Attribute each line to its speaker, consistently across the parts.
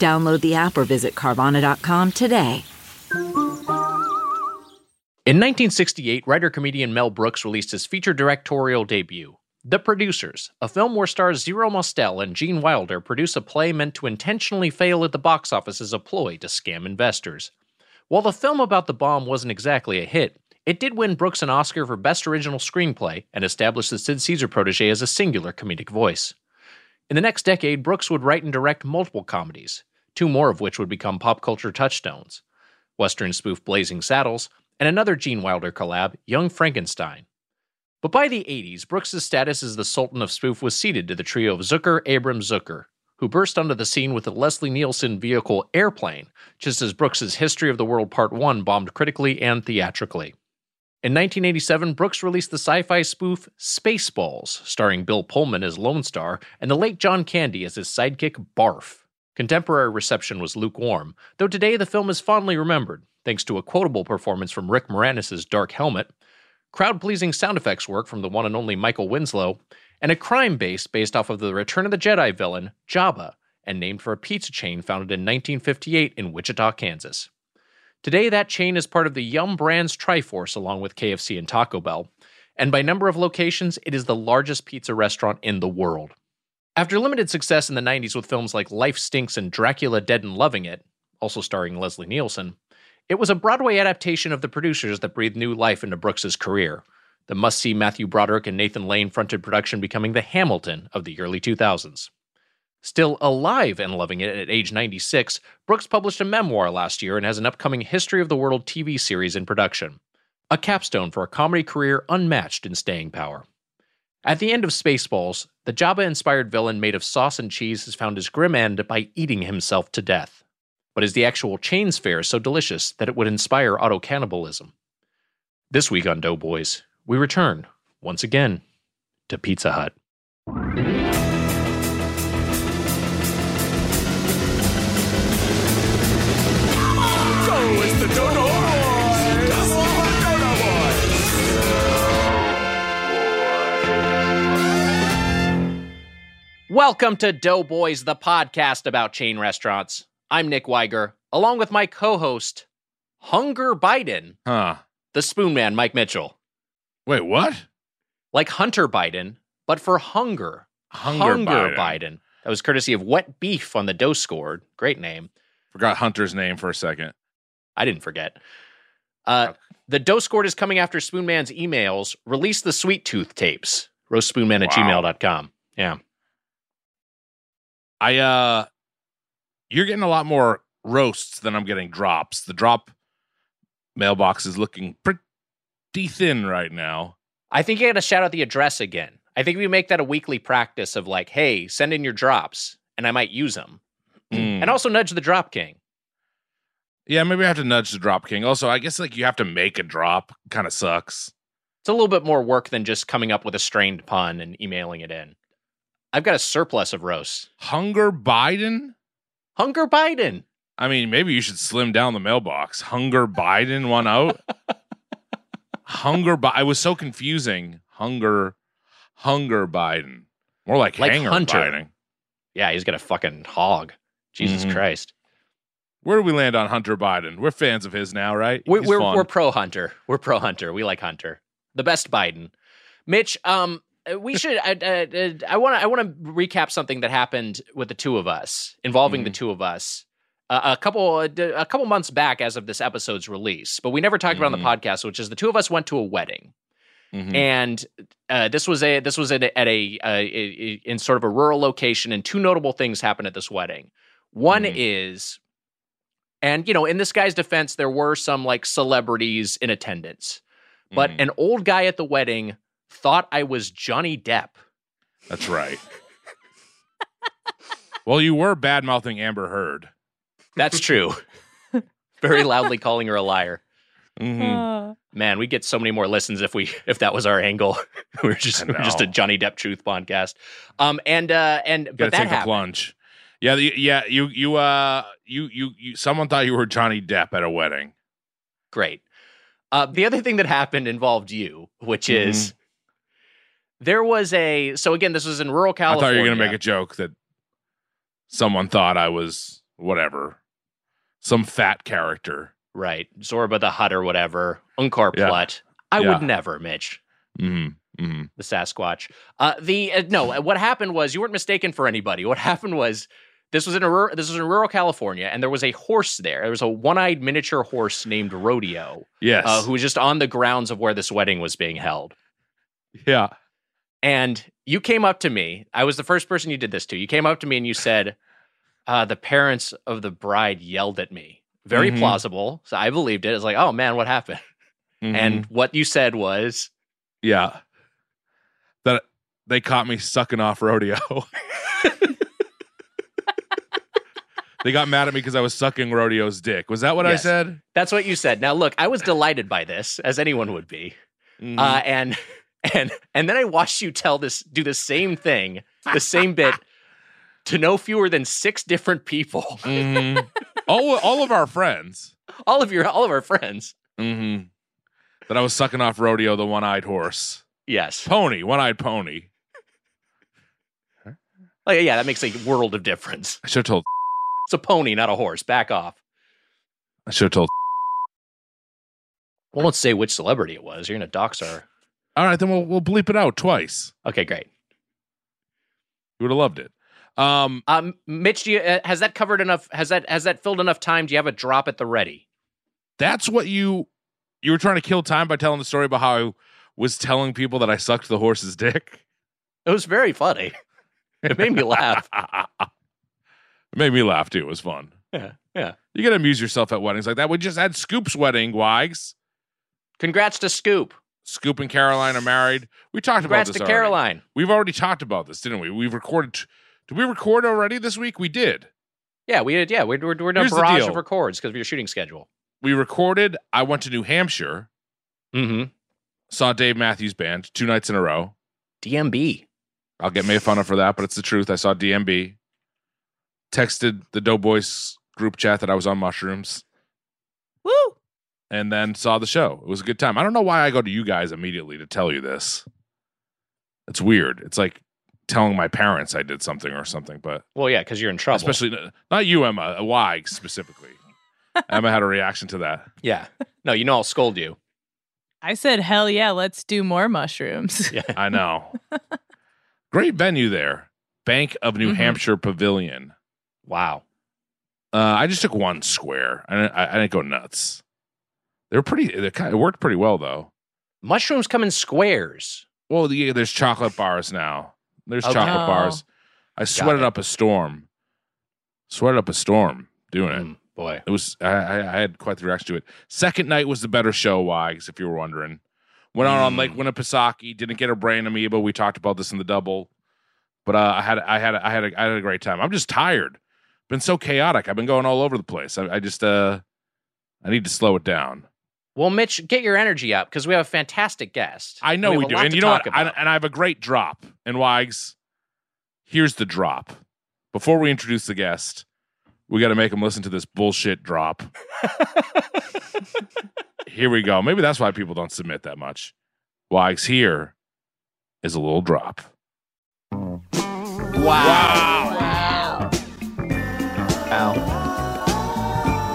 Speaker 1: Download the app or visit Carvana.com today.
Speaker 2: In 1968, writer comedian Mel Brooks released his feature directorial debut, The Producers, a film where stars Zero Mostel and Gene Wilder produce a play meant to intentionally fail at the box office as a ploy to scam investors. While the film about the bomb wasn't exactly a hit, it did win Brooks an Oscar for Best Original Screenplay and established the Sid Caesar protege as a singular comedic voice. In the next decade, Brooks would write and direct multiple comedies, two more of which would become pop culture touchstones Western spoof Blazing Saddles, and another Gene Wilder collab, Young Frankenstein. But by the 80s, Brooks' status as the Sultan of Spoof was ceded to the trio of Zucker, Abrams, Zucker, who burst onto the scene with the Leslie Nielsen vehicle Airplane, just as Brooks' History of the World Part 1 bombed critically and theatrically. In 1987, Brooks released the sci fi spoof Spaceballs, starring Bill Pullman as Lone Star and the late John Candy as his sidekick Barf. Contemporary reception was lukewarm, though today the film is fondly remembered, thanks to a quotable performance from Rick Moranis' Dark Helmet, crowd pleasing sound effects work from the one and only Michael Winslow, and a crime base based off of the Return of the Jedi villain, Jabba, and named for a pizza chain founded in 1958 in Wichita, Kansas. Today, that chain is part of the Yum Brands Triforce along with KFC and Taco Bell, and by number of locations, it is the largest pizza restaurant in the world. After limited success in the 90s with films like Life Stinks and Dracula Dead and Loving It, also starring Leslie Nielsen, it was a Broadway adaptation of The Producers that breathed new life into Brooks's career, the must see Matthew Broderick and Nathan Lane fronted production becoming the Hamilton of the early 2000s. Still alive and loving it at age 96, Brooks published a memoir last year and has an upcoming History of the World TV series in production. A capstone for a comedy career unmatched in staying power. At the end of Spaceballs, the Jabba inspired villain made of sauce and cheese has found his grim end by eating himself to death. But is the actual chains fare so delicious that it would inspire auto cannibalism? This week on Doughboys, we return, once again, to Pizza Hut. Welcome to Doughboys, the podcast about chain restaurants. I'm Nick Wiger, along with my co host, Hunger Biden,
Speaker 3: Huh.
Speaker 2: the spoon man, Mike Mitchell.
Speaker 3: Wait, what?
Speaker 2: Like Hunter Biden, but for hunger.
Speaker 3: Hunger, Biden.
Speaker 2: That was courtesy of Wet Beef on the Dough Scored. Great name.
Speaker 3: Forgot Hunter's name for a second.
Speaker 2: I didn't forget. Uh, the Dough Scored is coming after Spoonman's emails. Release the Sweet Tooth tapes. Roastspoonman at
Speaker 3: Wow.
Speaker 2: gmail.com. Yeah.
Speaker 3: I uh you're getting a lot more roasts than I'm getting drops. The drop mailbox is looking pretty thin right now.
Speaker 2: I think you got to shout out the address again. I think we make that a weekly practice of like, hey, send in your drops, and I might use them.
Speaker 3: Mm.
Speaker 2: And also nudge the drop king.
Speaker 3: Yeah, maybe I have to nudge the drop king. Also, I guess like you have to make a drop. Kind of sucks.
Speaker 2: It's a little bit more work than just coming up with a strained pun and emailing it in. I've got a surplus of roasts.
Speaker 3: Hunger Biden?
Speaker 2: Hunger Biden.
Speaker 3: I mean, maybe you should slim down the mailbox. Hunger Biden one out. Hunger Bi- I was so confusing. Hunger Hunger Biden. More like,
Speaker 2: Like
Speaker 3: hanger
Speaker 2: Hunter.
Speaker 3: Biden.
Speaker 2: Yeah, he's got a fucking hog. Jesus
Speaker 3: Mhm.
Speaker 2: Christ.
Speaker 3: Where do we land on Hunter Biden? We're fans of his now, right?
Speaker 2: We're we're, we're pro Hunter. We're pro Hunter. We like Hunter. The best Biden. Mitch, um, we should. I, uh, I want to. I want to recap something that happened with the two of us, involving the
Speaker 3: Mhm.
Speaker 2: two of us, uh, a couple a couple months back, as of this episode's release. But we never talked about it on the podcast, which is the two of us went to a wedding.
Speaker 3: Mhm.
Speaker 2: and uh, this was a this was at a, at a, uh, a- a- in sort of a rural location, and two notable things happened at this wedding. One
Speaker 3: Mhm.
Speaker 2: is, and you know, in this guy's defense, there were some like celebrities in attendance, but
Speaker 3: Mhm.
Speaker 2: an old guy at the wedding thought I was Johnny Depp.
Speaker 3: That's right. well, you were bad mouthing Amber Heard.
Speaker 2: That's true. Very loudly calling her a liar.
Speaker 3: Mhm.
Speaker 4: Uh,
Speaker 2: Man, we get so many more listens if we if that was our angle. we are just we we're just a. Johnny Depp truth podcast. Um and uh and
Speaker 3: Gotta
Speaker 2: but that
Speaker 3: take the
Speaker 2: happened.
Speaker 3: plunge. Yeah, the, yeah. You you uh you you you. Someone thought you were Johnny Depp at a wedding.
Speaker 2: Great. Uh, the other thing that happened involved you, which
Speaker 3: Mm-hmm.
Speaker 2: is there was a so again this was in rural California.
Speaker 3: I thought you were gonna make a joke that someone thought I was whatever, some fat character.
Speaker 2: right Zorba the Hut or whatever Unkar
Speaker 3: Yeah.
Speaker 2: Plutt. I
Speaker 3: Yeah.
Speaker 2: would never, Mitch.
Speaker 3: Mm-hmm. Mm-hmm.
Speaker 2: the Sasquatch. Uh, the uh, no, what happened was you weren't mistaken for anybody. What happened was this was in a this was in rural California, and there was a horse there. There was a one-eyed miniature horse named Rodeo,
Speaker 3: Yes.
Speaker 2: uh, who was just on the grounds of where this wedding was being held.
Speaker 3: yeah.
Speaker 2: And you came up to me. I was the first person you did this to. You came up to me and you said, uh, "The parents of the bride yelled at me." Very
Speaker 3: Mhm.
Speaker 2: plausible. So I believed it. It's like, oh man, what happened?
Speaker 3: Mhm.
Speaker 2: And what you said was,
Speaker 3: yeah, that they caught me sucking off rodeo. they got mad at me because I was sucking rodeo's dick. Was that what
Speaker 2: Yes.
Speaker 3: I said?
Speaker 2: "That's what you said." Now look, I was delighted by this, as anyone would be.
Speaker 3: Mhm.
Speaker 2: uh, and and and then I watched you tell this do the same thing, the same bit to no fewer than six different people,
Speaker 3: Mhm. all all of our friends.
Speaker 2: all of your all of our friends.
Speaker 3: Mm-hmm. That I was sucking off rodeo, the one-eyed horse,
Speaker 2: Yes,
Speaker 3: pony, one-eyed pony.
Speaker 2: oh, yeah, that makes a world of difference.
Speaker 3: I should have told.
Speaker 2: It's a pony, not a horse. Back off.
Speaker 3: I should have told.
Speaker 2: Well, don't say which celebrity it was. You're gonna dox our.
Speaker 3: All right, then we'll we'll bleep it out twice.
Speaker 2: Okay, great.
Speaker 3: You would have loved it. Um,
Speaker 2: Um, Mitch, do you, uh, has that covered enough? Has that has that filled enough time? Do you have a drop at the ready?
Speaker 3: that's what you you were trying to kill time by telling the story about how I was telling people that I sucked the horse's dick.
Speaker 2: It was very funny. It made me laugh.
Speaker 3: it made me laugh too. It was fun.
Speaker 2: Yeah, yeah.
Speaker 3: You gotta amuse yourself at weddings like that. We just had Scoop's wedding, Wags.
Speaker 2: Congrats to Scoop.
Speaker 3: Scoop and Caroline are married. We talked
Speaker 2: Congrats
Speaker 3: about this
Speaker 2: to
Speaker 3: already.
Speaker 2: Caroline.
Speaker 3: We've already talked about this, didn't we? We've recorded. Did we record already this week? We did.
Speaker 2: Yeah, we did. Yeah, we're we're doing a
Speaker 3: Here's
Speaker 2: barrage of records because of your shooting schedule.
Speaker 3: We recorded. I went to New Hampshire,
Speaker 2: Mm-hmm.
Speaker 3: saw Dave Matthews Band two nights in a row.
Speaker 2: DMB.
Speaker 3: I'll get made fun of for that, but it's the truth. I saw DMB. Texted the Doughboys group chat that I was on mushrooms,
Speaker 4: woo!
Speaker 3: And then saw the show. It was a good time. I don't know why I go to you guys immediately to tell you this. It's weird. It's like telling my parents I did something or something, but
Speaker 2: Well, yeah, because you're in trouble.
Speaker 3: especially not you, Emma, uh, Wag specifically. Emma had a reaction to that.
Speaker 2: yeah. No, you know I'll scold you.
Speaker 4: I said, hell yeah, let's do more mushrooms.
Speaker 2: Yeah.
Speaker 3: I know. Great venue there, Bank of New
Speaker 4: Mhm.
Speaker 3: Hampshire Pavilion.
Speaker 2: Wow.
Speaker 3: Uh, I just took one square. I didn't, I, I didn't go nuts. They were pretty. It, kind it worked pretty well though.
Speaker 2: Mushrooms come in squares.
Speaker 3: Well, the, there's chocolate bars now. There's
Speaker 2: Okay.
Speaker 3: chocolate
Speaker 4: Oh.
Speaker 3: bars. I sweated up a storm. Sweated up a storm doing it.
Speaker 2: Mm, boy.
Speaker 3: It was. I, I, I had quite the reaction to it. Second night was the better show, Wags. If you were wondering, went out on
Speaker 2: Mm.
Speaker 3: Lake Winnipesaukee. Didn't get a brain amoeba. We talked about this in the double, but uh, I had I had I had a, I had a great time. I'm just tired. Been so chaotic. I've been going all over the place. I, I just uh, I need to slow it down.
Speaker 2: Well, Mitch, get your energy up because we have a fantastic guest.
Speaker 3: I know
Speaker 2: have
Speaker 3: we, do, and you know what? I, and I have a great drop. And Wags, here's the drop. Before we introduce the guest, we got to make him listen to this bullshit drop. here we go. Maybe that's why people don't submit that much. Wags, here is a little drop.
Speaker 2: wow.
Speaker 4: Wow.
Speaker 2: Wow.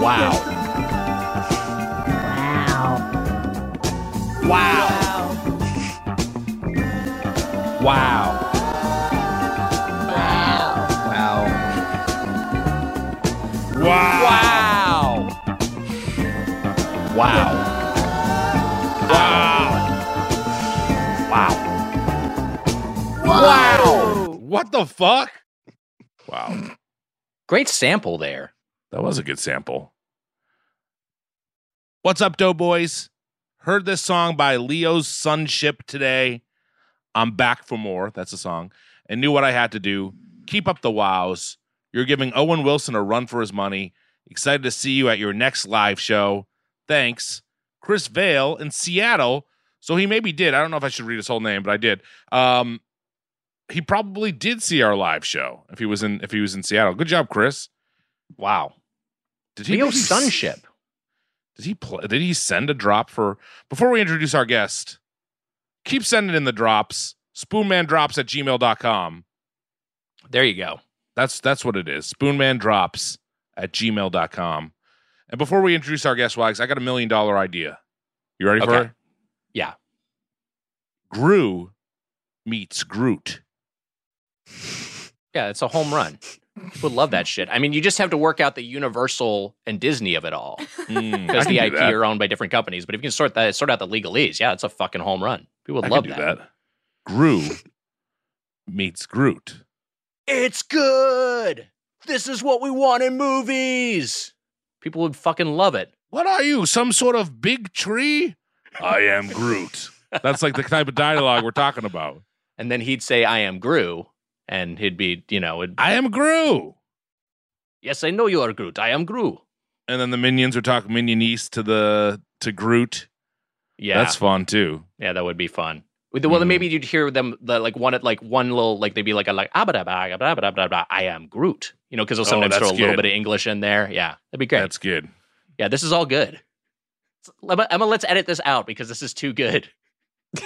Speaker 2: Wow. Wow. Wow. Wow. Wow. Wow. Wow. Wow. Wow.
Speaker 3: What the fuck? Wow.
Speaker 2: Great sample there.
Speaker 3: That was a good sample. What's up, Doughboys? Heard this song by Leo's Sunship today. I'm back for more. That's the song. And knew what I had to do. Keep up the wows. You're giving Owen Wilson a run for his money. Excited to see you at your next live show. Thanks. Chris Vale in Seattle. So he maybe did. I don't know if I should read his whole name, but I did. Um, he probably did see our live show if he was in if he was in Seattle. Good job, Chris.
Speaker 2: Wow.
Speaker 3: Did he
Speaker 2: Leo Sunship.
Speaker 3: Did he play, did he send a drop for before we introduce our guest? Keep sending in the drops. Spoonmandrops at gmail.com.
Speaker 2: There you go.
Speaker 3: That's that's what it is. Spoonmandrops at gmail.com. And before we introduce our guest, Wags, I got a million dollar idea. You ready for it?
Speaker 2: Yeah.
Speaker 3: Gru meets Groot.
Speaker 2: Yeah, it's a home run. People love that shit. I mean, you just have to work out the Universal and Disney of it all
Speaker 3: Mm,
Speaker 2: because
Speaker 3: I
Speaker 2: the IP
Speaker 3: that.
Speaker 2: are owned by different companies. But if you can sort that, sort out the legalese, yeah, it's a fucking home run. People would
Speaker 3: I
Speaker 2: love
Speaker 3: can do
Speaker 2: that.
Speaker 3: that. Gru meets Groot.
Speaker 2: It's good. This is what we want in movies. People would fucking love it.
Speaker 3: What are you, some sort of big tree? I am Groot. That's like the type of dialogue we're talking about.
Speaker 2: And then he'd say, "I am Gru," and he'd be, you know, it'd,
Speaker 3: I am Gru.
Speaker 2: yes, I know you are Groot. I am Gru.
Speaker 3: And then the minions are talking minionese to the to Groot.
Speaker 2: Yeah,
Speaker 3: That's fun too.
Speaker 2: yeah, that would be fun. With the- Well, then
Speaker 3: Mhm.
Speaker 2: maybe you'd hear them the, like one at like one little like they'd be like a like "Ah, bada, I am Groot. You know, because they'll
Speaker 3: Oh,
Speaker 2: sometimes throw a
Speaker 3: that's
Speaker 2: little bit of English in there. Yeah, that'd be great.
Speaker 3: That's good.
Speaker 2: yeah, this is all good. Emma, Emma, let's edit this out because this is too good.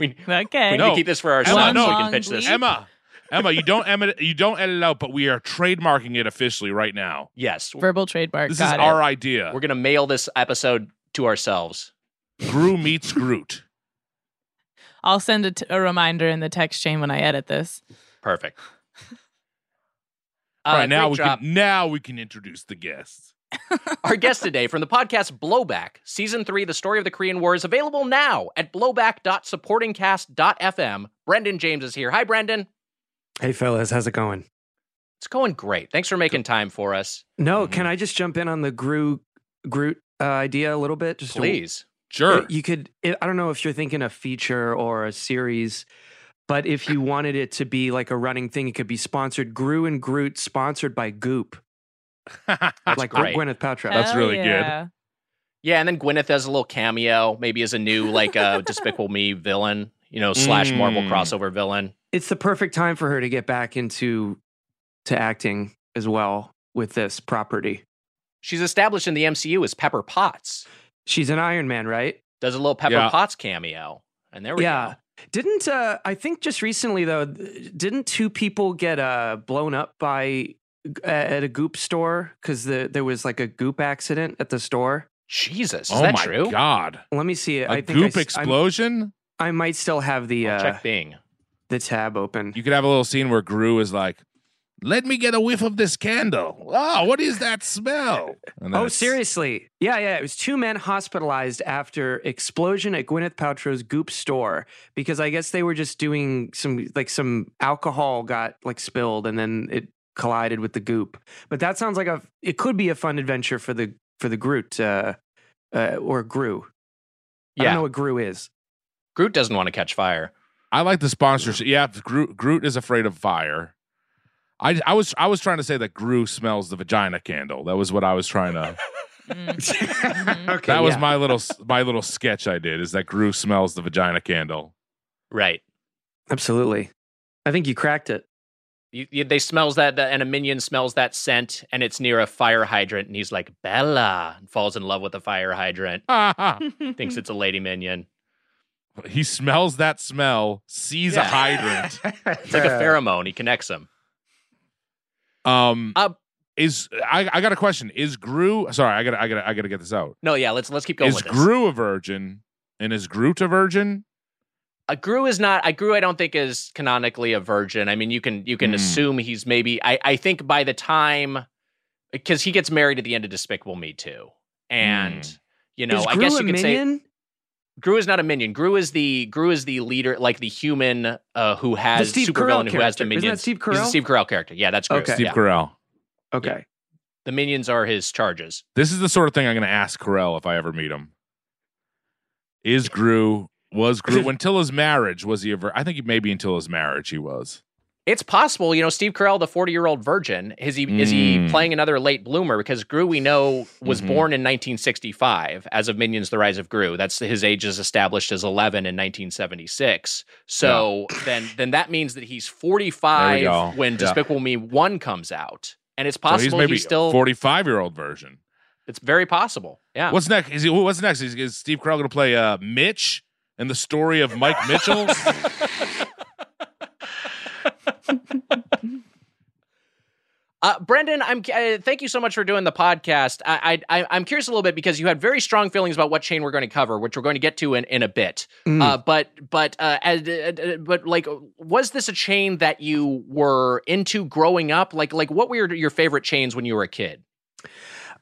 Speaker 2: we,
Speaker 4: Okay.
Speaker 2: we need
Speaker 3: No.
Speaker 2: to keep this for
Speaker 3: Emma,
Speaker 2: ourselves
Speaker 3: no.
Speaker 2: so we can pitch this.
Speaker 3: Emma, Emma, you don't edit you don't edit it out, but we are trademarking it officially right now.
Speaker 2: Yes,
Speaker 4: Verbal trademark.
Speaker 3: This
Speaker 4: Got
Speaker 3: is
Speaker 4: it.
Speaker 3: our idea.
Speaker 2: we're gonna mail this episode to ourselves.
Speaker 3: Gru meets Groot.
Speaker 4: I'll send a, t- a reminder in the text chain when I edit this.
Speaker 2: Perfect.
Speaker 3: All
Speaker 2: Uh,
Speaker 3: right, now we
Speaker 2: job.
Speaker 3: can now we can introduce the guests.
Speaker 2: Our guest today from the podcast Blowback, Season 3, The Story of the Korean War, is available now at blowback.supportingcast.fm. Brendan James is here. Hi, Brendan.
Speaker 5: Hey, fellas, how's it going?
Speaker 2: It's going great. Thanks for making time for us.
Speaker 5: No,
Speaker 3: Mhm.
Speaker 5: can I just jump in on the Groot Groot uh, idea a little bit? Just to-
Speaker 2: Please.
Speaker 3: Sure.
Speaker 5: You could. I I don't know if you're thinking a feature or a series, but if you wanted it to be like a running thing, it could be sponsored. Gru and Groot, sponsored by Goop,
Speaker 2: That's
Speaker 5: like
Speaker 2: great.
Speaker 5: Gwyneth Paltrow.
Speaker 3: That's
Speaker 4: Hell
Speaker 3: really good.
Speaker 4: yeah.
Speaker 2: Yeah, and then Gwyneth has a little cameo, maybe as a new, like, uh, Despicable Me villain, you know, slash Marvel
Speaker 3: Mm.
Speaker 2: crossover villain.
Speaker 5: It's the perfect time for her to get back into to acting as well with this property.
Speaker 2: She's established in the MCU as Pepper Potts.
Speaker 5: She's an Iron Man, right?
Speaker 2: Does a little Pepper
Speaker 3: Yeah.
Speaker 2: Potts cameo. And there we
Speaker 5: yeah.
Speaker 2: go.
Speaker 5: Didn't uh I think just recently though didn't two people get uh blown up by at a goop store cuz the there was like a goop accident at the store.
Speaker 2: Jesus. Is
Speaker 3: oh
Speaker 2: that
Speaker 3: my
Speaker 2: true?
Speaker 3: god.
Speaker 5: Let me see it.
Speaker 3: A
Speaker 5: I think
Speaker 3: goop
Speaker 5: s- I'm-
Speaker 3: explosion?
Speaker 5: I might still have the
Speaker 2: I'll
Speaker 5: uh
Speaker 2: check Bing.
Speaker 5: the tab open.
Speaker 3: You could have a little scene where Gru is like, "Let me get a whiff of this candle. Oh, what is that smell?"
Speaker 5: Oh, seriously? Yeah, yeah. It was two men hospitalized after explosion at Gwyneth Paltrow's Goop store because I guess they were just doing some like some alcohol got like spilled and then it collided with the Goop. But that sounds like a it could be a fun adventure for the for the Groot uh, uh, or Gru. I don't
Speaker 2: Yeah.
Speaker 5: know what Gru is.
Speaker 2: Groot doesn't want to catch fire.
Speaker 3: I like the sponsorship. Yeah, Groot, Groot is afraid of fire. I, I was I was trying to say that Gru smells the vagina candle. That was what I was trying to.
Speaker 4: Mm. Mhm.
Speaker 5: okay,
Speaker 3: that was
Speaker 5: yeah.
Speaker 3: my little my little sketch I did. Is that Gru smells the vagina candle?
Speaker 2: Right.
Speaker 5: absolutely. I think you cracked it.
Speaker 2: You, you, they smells that, that, and a minion smells that scent, and it's near a fire hydrant, and he's like Bella, and falls in love with the fire hydrant. Thinks it's a lady minion.
Speaker 3: he smells that smell, sees a hydrant.
Speaker 2: It's like a pheromone. He connects them.
Speaker 3: Um,
Speaker 2: Uh,
Speaker 3: is I, I got a question? Is Gru? Sorry, I got to I got to I got to get this out.
Speaker 2: No, yeah. Let's let's keep going
Speaker 3: Is
Speaker 2: with this.
Speaker 3: Gru a virgin? And is Groot a virgin?
Speaker 2: Uh, Gru is not. I Gru. I don't think is canonically a virgin. I mean, you can you can
Speaker 3: Hmm.
Speaker 2: assume he's maybe. I I think by the time because he gets married at the end of Despicable Me too, and
Speaker 3: Hmm.
Speaker 2: you know,
Speaker 5: is
Speaker 2: I
Speaker 5: Gru
Speaker 2: guess
Speaker 5: a
Speaker 2: you could say
Speaker 5: minion?
Speaker 2: Gru is not a minion. Gru is the Gru is the leader, like the human uh, who has
Speaker 5: Steve
Speaker 2: supervillain
Speaker 5: Carell
Speaker 2: who has the
Speaker 5: character. Isn't that
Speaker 2: minions.
Speaker 5: Steve
Speaker 2: He's the
Speaker 5: Carell?
Speaker 2: Steve Carell character. Yeah, that's Gru.
Speaker 5: Okay.
Speaker 3: Steve
Speaker 2: yeah.
Speaker 3: Carell.
Speaker 5: Okay.
Speaker 2: The minions are his charges.
Speaker 3: This is the sort of thing I'm going to ask Carell if I ever meet him. Is Gru was Gru until his marriage? Was he a vir- I think maybe until his marriage he was.
Speaker 2: It's possible, you know, Steve Carell, the 40 year old virgin, is he is he
Speaker 3: Mm.
Speaker 2: playing another late bloomer? Because Gru, we know, was
Speaker 3: Mhm.
Speaker 2: born in 1965 as of Minions: The Rise of Gru. That's his age is established as 11 in 1976. So then then that means that he's 45 when
Speaker 3: Yeah.
Speaker 2: Despicable Me One comes out, and it's
Speaker 3: So
Speaker 2: possible
Speaker 3: he's maybe
Speaker 2: still.
Speaker 3: 45 year old version.
Speaker 2: It's very possible. Yeah.
Speaker 3: What's next? Is he, what's next? Is, is Steve Carell going to play uh, Mitch in the story of Mike Mitchell?
Speaker 2: Uh, Brendan, I'm uh, thank you so much for doing the podcast. I, I I'm curious a little bit because you had very strong feelings about what chain we're going to cover, which we're going to get to in, in a bit.
Speaker 5: Mm.
Speaker 2: Uh, but but uh, as, uh, uh, but like, was this a chain that you were into growing up? Like like what were your, favorite chains when you were a kid?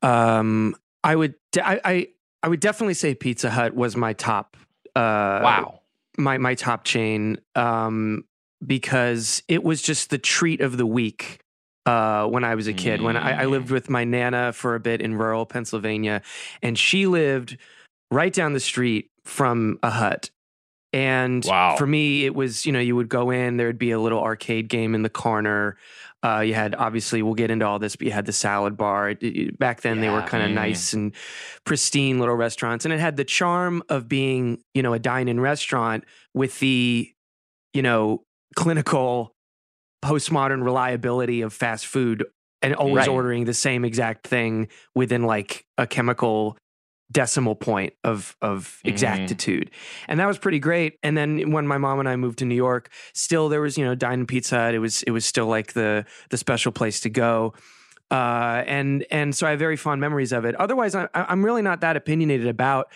Speaker 5: Um, I would, de- I, I, I would definitely say Pizza Hut was my top. Uh,
Speaker 2: wow.
Speaker 5: my my top chain. Um, because it was just the treat of the week. Uh, when I was a kid, when I, I lived with my nana for a bit in rural Pennsylvania, and she lived right down the street from a hut. And
Speaker 3: Wow.
Speaker 5: for me, it was, you know, you would go in, there'd be a little arcade game in the corner. Uh, you had, obviously, we'll get into all this, but you had the salad bar. It- it- back then, they were kind of
Speaker 3: Mhm.
Speaker 5: nice and pristine little restaurants. And it had the charm of being, you know, a dine in restaurant with the, you know, clinical postmodern reliability of fast food and always
Speaker 2: Right.
Speaker 5: ordering the same exact thing within like a chemical decimal point of of
Speaker 3: Mhm.
Speaker 5: exactitude and that was pretty great and then when my mom and i moved to new york still there was you know dine and pizza Hut. it was it was still like the the special place to go uh, and and so I have very fond memories of it. Otherwise, I, I'm really not that opinionated about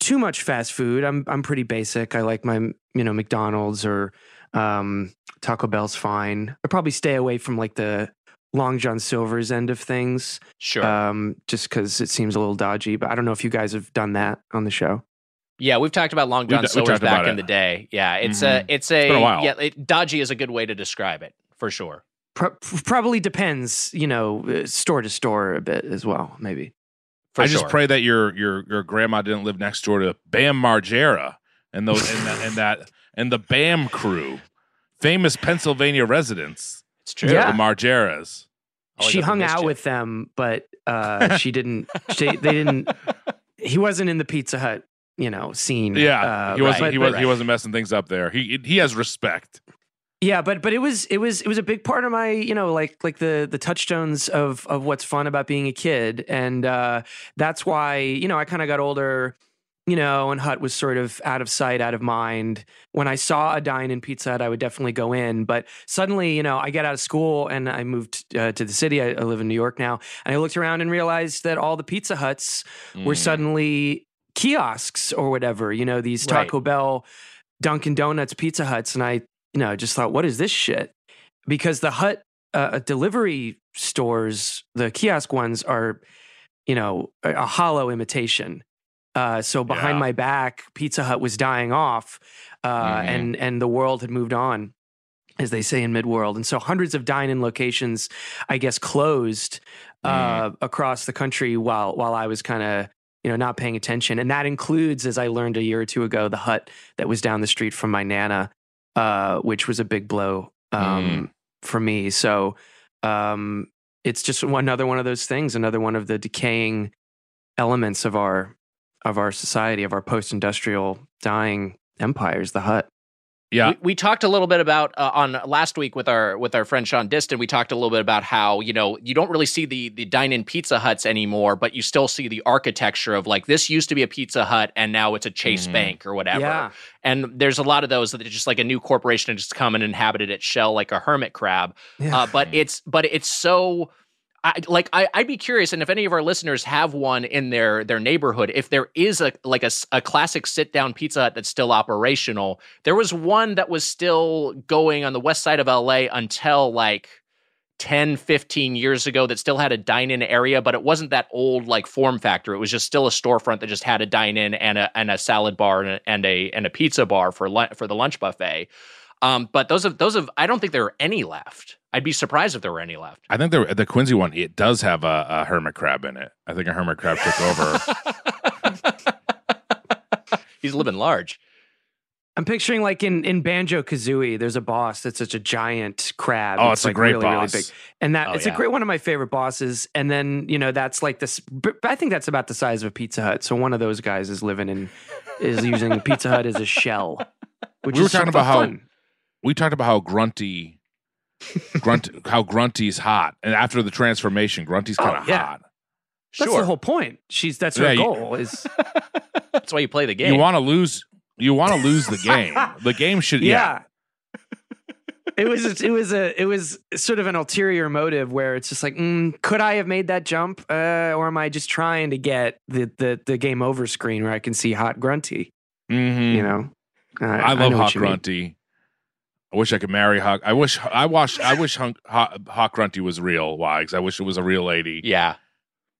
Speaker 5: too much fast food. I'm I'm pretty basic. I like my you know McDonald's or um, Taco Bell's fine. I probably stay away from like the Long John Silver's end of things,
Speaker 2: Sure.
Speaker 5: um, just because it seems a little dodgy. But I don't know if you guys have done that on the show.
Speaker 2: yeah, we've talked about Long John
Speaker 3: d- we
Speaker 2: Silver's
Speaker 3: talked
Speaker 2: back in the day. Yeah, it's
Speaker 3: Mhm.
Speaker 2: a it's a
Speaker 3: been a while.
Speaker 2: yeah, it, dodgy is a good way to describe it for sure.
Speaker 5: Pro- probably depends, you know, uh, store to store a bit as well, maybe.
Speaker 2: For
Speaker 3: I
Speaker 2: sure.
Speaker 3: just pray that your your your grandma didn't live next door to Bam Margera and those and that and that and the Bam crew, famous Pennsylvania residents,
Speaker 2: it's true.
Speaker 5: Yeah.
Speaker 3: the Margeras.
Speaker 5: She hung out
Speaker 2: mischief.
Speaker 5: with them, but uh, she didn't. She, they didn't. He wasn't in the Pizza Hut, you know, scene.
Speaker 3: Yeah,
Speaker 5: uh,
Speaker 3: he wasn't
Speaker 5: but-
Speaker 3: he
Speaker 5: but-
Speaker 3: was he wasn't messing things up there. He he has respect.
Speaker 5: Yeah, but but it was it was it was a big part of my you know like like the the touchstones of of what's fun about being a kid, and uh, that's why you know I kind of got older, you know, and Hut was sort of out of sight, out of mind. When I saw a dine in Pizza Hut, I would definitely go in. But suddenly, you know, I get out of school and I moved uh, to the city. I, I live in New York now, and I looked around and realized that all the Pizza Huts were
Speaker 3: Mm.
Speaker 5: suddenly kiosks or whatever. You know, these
Speaker 2: Right.
Speaker 5: Taco Bell, Dunkin' Donuts, Pizza Huts, and I, you know, just thought, what is this shit? Because the Hut uh, delivery stores, the kiosk ones, are, you know, a, a hollow imitation. Uh, so behind
Speaker 3: Yeah.
Speaker 5: my back, Pizza Hut was dying off, uh,
Speaker 3: Mhm.
Speaker 5: and and the world had moved on, as they say in Midworld. And so hundreds of dine-in locations, I guess, closed uh, across the country while while I was kind of you know not paying attention, and that includes, as I learned a year or two ago, the hut that was down the street from my nana, uh, which was a big blow um, for me. So um, it's just another one of those things, another one of the decaying elements of our of our society, of our post-industrial dying empires, the hut.
Speaker 3: Yeah,
Speaker 2: We, we talked a little bit about uh, on last week with our with our friend Sean Diston. We talked a little bit about how you know you don't really see the the dine-in Pizza Huts anymore, but you still see the architecture of like this used to be a Pizza Hut and now it's a Chase
Speaker 3: Mhm.
Speaker 2: Bank or whatever.
Speaker 5: Yeah.
Speaker 2: And there's a lot of those that are just like a new corporation and just come and inhabited its shell like a hermit crab.
Speaker 5: Yeah.
Speaker 2: Uh, but it's but it's so I, like I, I'd be curious, and if any of our listeners have one in their their neighborhood, if there is a like a, a classic sit down Pizza Hut that's still operational, there was one that was still going on the west side of LA until like 10, 15 years ago that still had a dine in area, but it wasn't that old like form factor. It was just still a storefront that just had a dine in and a and a salad bar and a and a, and a pizza bar for for the lunch buffet. Um, but those of those of I don't think there are any left. I'd be surprised if there were any left.
Speaker 3: I think the the Quincy one it does have a, a hermit crab in it. I think a hermit crab took over.
Speaker 2: He's living large.
Speaker 5: I'm picturing like in in Banjo Kazooie, there's a boss that's such a giant crab.
Speaker 3: Oh, it's a
Speaker 5: like
Speaker 3: great
Speaker 5: really,
Speaker 3: boss.
Speaker 5: really big, and that
Speaker 2: Oh,
Speaker 5: it's
Speaker 2: yeah.
Speaker 5: a great one of my favorite bosses. And then you know that's like this. I think that's about the size of a Pizza Hut. So one of those guys is living in is using a Pizza Hut as a shell. Which
Speaker 3: We were
Speaker 5: is
Speaker 3: talking
Speaker 5: super
Speaker 3: about how-
Speaker 5: fun.
Speaker 3: We talked about how grunty grunt how grunty's hot and after the transformation grunty's
Speaker 5: Oh,
Speaker 3: kind of
Speaker 5: yeah.
Speaker 3: hot
Speaker 5: That's
Speaker 2: Sure.
Speaker 5: the whole point. She's that's her
Speaker 3: Yeah, you-
Speaker 5: goal. Is
Speaker 2: That's why you play the game.
Speaker 3: you want to lose you want to lose the game the game should yeah,
Speaker 5: yeah. it was it was a it was sort of an ulterior motive where it's just like mm, could I have made that jump uh, or am I just trying to get the, the the game over screen where I can see hot grunty
Speaker 3: Mhm.
Speaker 5: you know Uh,
Speaker 3: I love
Speaker 5: know
Speaker 3: hot
Speaker 5: grunty. mean.
Speaker 3: Grunty I wish I could marry hot I wish I watched I wish hunk, hot, hot grunty was real Wags I wish it was a real lady
Speaker 2: Yeah.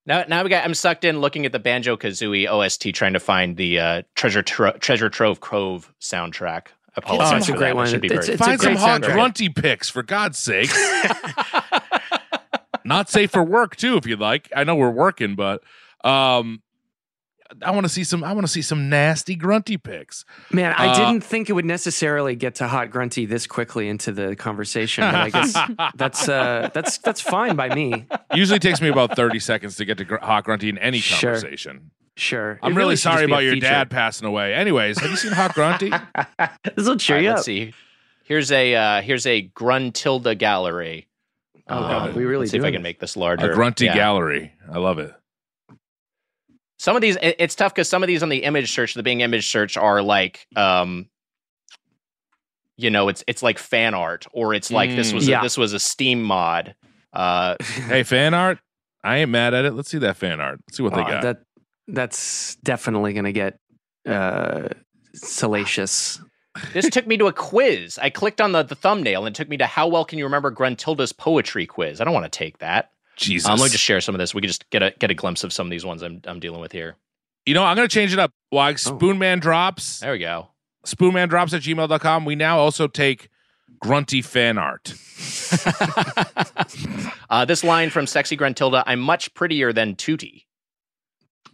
Speaker 2: Now, now we got. I'm sucked in looking at the Banjo Kazooie OST, trying to find the uh, Treasure Tro- Treasure Trove Cove soundtrack. I apologize.
Speaker 5: Oh, it's a
Speaker 2: for
Speaker 5: great
Speaker 2: that.
Speaker 5: one.
Speaker 2: It should be
Speaker 5: It's-
Speaker 2: very-
Speaker 5: it's a
Speaker 3: Find some
Speaker 5: great
Speaker 3: hot
Speaker 5: soundtrack.
Speaker 3: grunty picks for God's sake not safe for work too if you'd like I know we're working but um I want to see some I want to see some nasty grunty pics
Speaker 5: man I
Speaker 3: Uh,
Speaker 5: didn't think it would necessarily get to hot grunty this quickly into the conversation but I guess that's uh that's that's fine by me
Speaker 3: Usually takes me about 30 seconds to get to gr- Hot Grunty in any
Speaker 5: Sure.
Speaker 3: conversation.
Speaker 5: sure
Speaker 3: I'm
Speaker 5: It
Speaker 3: really,
Speaker 5: should
Speaker 3: sorry
Speaker 5: just be a
Speaker 3: about your dad passing away. Anyways, have you seen Hot Grunty?
Speaker 5: this will cheer
Speaker 2: All right,
Speaker 5: you
Speaker 2: let's
Speaker 5: up
Speaker 2: see. Here's a uh, here's a Gruntilda gallery.
Speaker 5: Oh, God,
Speaker 2: Um,
Speaker 5: we really
Speaker 2: let's see if I can make this larger. A.
Speaker 3: Grunty
Speaker 2: Yeah.
Speaker 3: gallery. I love it.
Speaker 2: Some of these, it's tough because some of these on the image search, the Bing image search, are like, um, you know, it's it's like fan art, or it's like this
Speaker 3: Mm.
Speaker 2: was
Speaker 5: Yeah.
Speaker 2: a, this was a Steam mod. Uh,
Speaker 3: Hey, fan art. I ain't mad at it. Let's see that fan art. Let's see what they
Speaker 5: Oh,
Speaker 3: got.
Speaker 5: That that's definitely going to get uh, salacious.
Speaker 2: this took me to a quiz. I clicked on the, the thumbnail and it took me to how well can you remember Gruntilda's poetry quiz. I don't want to take that.
Speaker 3: Jesus.
Speaker 2: Um, let me just share some of this. We can just get a get a glimpse of some of these ones I'm I'm dealing with here.
Speaker 3: you know, I'm going to change it up. Why?
Speaker 5: Oh.
Speaker 3: Spoonman drops.
Speaker 2: There we go.
Speaker 3: Spoonman drops at gmail.com. We now also take grunty fan art.
Speaker 2: uh, this line from Sexy Gruntilda: "I'm much prettier than Tootie."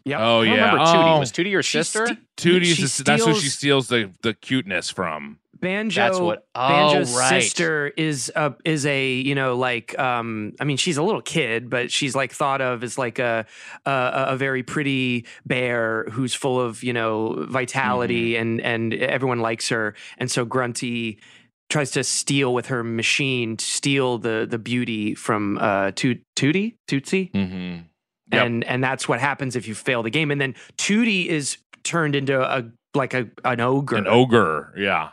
Speaker 5: Yep.
Speaker 3: Oh,
Speaker 2: I don't
Speaker 3: yeah.
Speaker 2: remember Tootie.
Speaker 3: Oh.
Speaker 2: Was Tootie your
Speaker 5: She
Speaker 2: sister?
Speaker 5: sti-
Speaker 3: Tootie's
Speaker 5: she
Speaker 3: is- that's who she
Speaker 5: steals-
Speaker 3: steals the, the cuteness from.
Speaker 5: Banjo.
Speaker 2: That's what- oh,
Speaker 5: Banjo's
Speaker 2: right.
Speaker 5: sister is a is a you know like um I mean she's a little kid but she's like thought of as like a a, a very pretty bear who's full of you know vitality and and everyone likes her and so Grunty tries to steal with her machine steal the the beauty from uh Toot Tootie Tootsie
Speaker 3: Mm-hmm. Yep.
Speaker 5: and and that's what happens if you fail the game and then Tootie is turned into a like a an ogre
Speaker 3: An ogre. Yeah.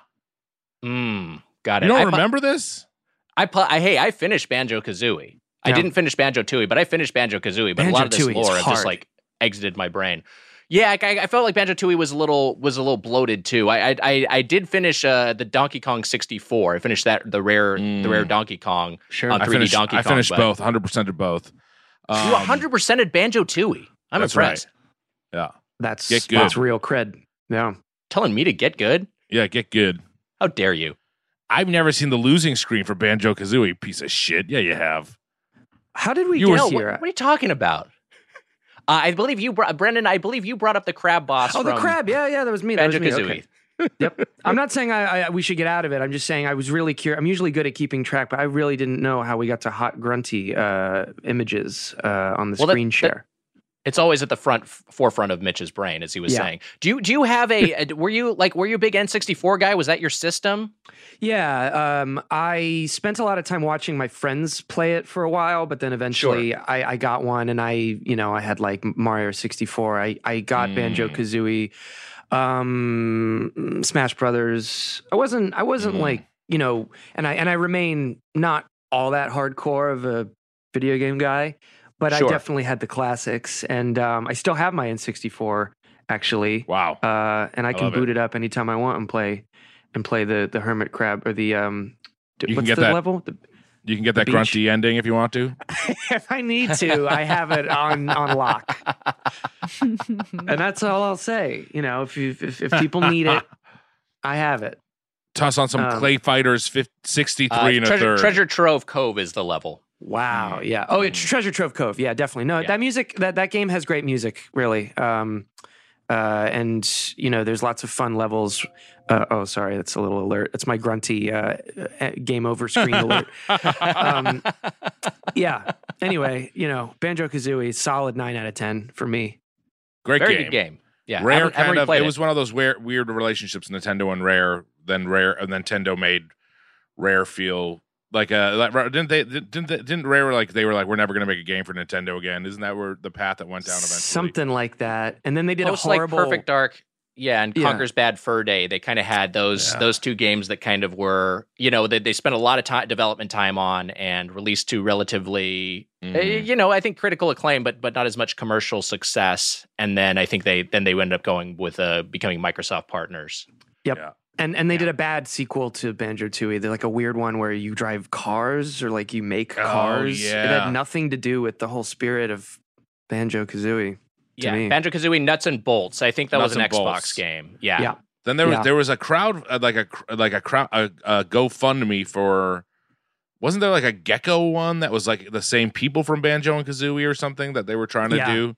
Speaker 2: Mm, got it.
Speaker 3: You don't
Speaker 2: I, pl-
Speaker 3: remember this?
Speaker 2: I, pl- I hey, I finished Banjo Kazooie. I didn't finish Banjo Tooie, but I finished Banjo Kazooie. But a lot of this
Speaker 5: Banjo-Tooie is
Speaker 2: lore have just like exited my brain. Yeah, I, I felt like Banjo Tooie was a little was a little bloated too. I I I, I did finish uh, the Donkey Kong 64. I finished that the rare the rare
Speaker 3: Mm.
Speaker 2: Donkey Kong.
Speaker 5: sure
Speaker 2: on
Speaker 3: I
Speaker 2: 3D
Speaker 3: finished,
Speaker 2: Donkey Kong.
Speaker 3: I
Speaker 2: Kong,
Speaker 3: finished both, 100% of both.
Speaker 2: you
Speaker 3: Um,
Speaker 2: 100 percent at Banjo Tooie. I'm
Speaker 3: That's
Speaker 2: impressed.
Speaker 3: Yeah.
Speaker 5: That's that's real cred. Yeah.
Speaker 2: Telling me to get good?
Speaker 3: Yeah, get good.
Speaker 2: How dare you?
Speaker 3: I've never seen the losing screen for Banjo Kazooie, piece of shit. Yeah, you have.
Speaker 5: How did we
Speaker 3: You
Speaker 5: get
Speaker 3: were-
Speaker 2: No, what,
Speaker 5: here?
Speaker 2: what are you talking about? Uh, I believe you, brought, Brendan. I believe you brought up the crab boss.
Speaker 5: oh, the crab. Yeah, yeah, that was me.
Speaker 2: Banjo. Kazooie.
Speaker 5: Okay. Yep. I'm not saying I, I we should get out of it. I'm just saying I was really curious. I'm usually good at keeping track, but I really didn't know how we got to hot grunty uh, images uh, on the
Speaker 2: Well,
Speaker 5: screen
Speaker 2: that-
Speaker 5: share.
Speaker 2: It's always at the front forefront of Mitch's brain, as he was
Speaker 5: Yeah.
Speaker 2: saying. Do you do you have a? a- were you like were you a big N64 guy? Was that your system?
Speaker 5: Yeah, um, I spent a lot of time watching my friends play it for a while, but then eventually I, I got one, and I, you know, I had like Mario sixty four. I I got
Speaker 3: Mm.
Speaker 5: Banjo Kazooie, um, Smash Brothers. I wasn't I wasn't
Speaker 3: Mm.
Speaker 5: like you know, and I and I remain not all that hardcore of a video game guy, but
Speaker 2: Sure.
Speaker 5: I definitely had the classics, and um, I still have my N sixty four actually
Speaker 3: Wow.
Speaker 5: uh, and I can
Speaker 3: love it.
Speaker 5: boot it. up anytime I want and play and play the the hermit crab or the um. d-
Speaker 3: You can
Speaker 5: what's
Speaker 3: get
Speaker 5: the
Speaker 3: that-
Speaker 5: level? The,
Speaker 3: You can get that
Speaker 5: beach.
Speaker 3: grunty ending if you want to.
Speaker 5: if I need to, I have it on on lock, and that's all I'll say. You know, if you, if if people need it, I have it.
Speaker 3: Toss on some
Speaker 5: Um,
Speaker 3: Clay Fighters 50, 63
Speaker 2: Uh,
Speaker 3: and a
Speaker 2: Treasure,
Speaker 3: third.
Speaker 2: Treasure Trove Cove is the level.
Speaker 5: Wow. Yeah. Oh, it's Treasure Trove Cove. Yeah, definitely. No,
Speaker 2: Yeah.
Speaker 5: that music that that game has great music. Really. Um, uh, and you know, there's lots of fun levels. Uh, oh, sorry, that's a little alert. That's my grunty uh, uh, game over screen alert. Um, yeah. Anyway, you know, Banjo Kazooie, solid nine out of ten for me.
Speaker 3: Great
Speaker 2: Very
Speaker 3: game.
Speaker 2: good game. Yeah,
Speaker 3: Rare
Speaker 2: haven't- haven't
Speaker 3: kind of.
Speaker 2: replayed
Speaker 3: It was one of those weird, weird relationships Nintendo and Rare. Then Rare and Nintendo made Rare feel like uh Like, didn't they? Didn't they, didn't Rare like they were like we're never going to make a game for Nintendo again? Isn't that where the path that went down eventually?
Speaker 5: Something like that. And then they did
Speaker 2: Post
Speaker 5: a horrible.
Speaker 2: like Perfect Dark, yeah, and
Speaker 5: Yeah.
Speaker 2: Conker's Bad Fur Day. They kind of had those
Speaker 3: Yeah.
Speaker 2: those two games that kind of were, you know, they they spent a lot of time development time on and released to relatively, uh,
Speaker 3: Mhm.
Speaker 2: you know, I think critical acclaim, but but not as much commercial success. And then I think they then they ended up going with uh, becoming Microsoft partners.
Speaker 5: Yep.
Speaker 3: Yeah.
Speaker 5: And and they
Speaker 2: Yeah.
Speaker 5: did a bad sequel to Banjo Tooie. They're like a weird one where you drive cars or like you make
Speaker 3: Oh,
Speaker 5: cars. It had nothing to do with the whole spirit of Banjo Kazooie.
Speaker 2: Yeah. Banjo Kazooie Nuts and Bolts. I think that was an Xbox
Speaker 3: Bolts.
Speaker 2: game. Yeah.
Speaker 5: Yeah.
Speaker 3: Then there was
Speaker 5: Yeah.
Speaker 3: there was a crowd uh, like a like a crowd a, a GoFundMe for. Wasn't there like a Gecko one that was like the same people from Banjo and Kazooie or something that they were trying to
Speaker 5: Yeah.
Speaker 3: do?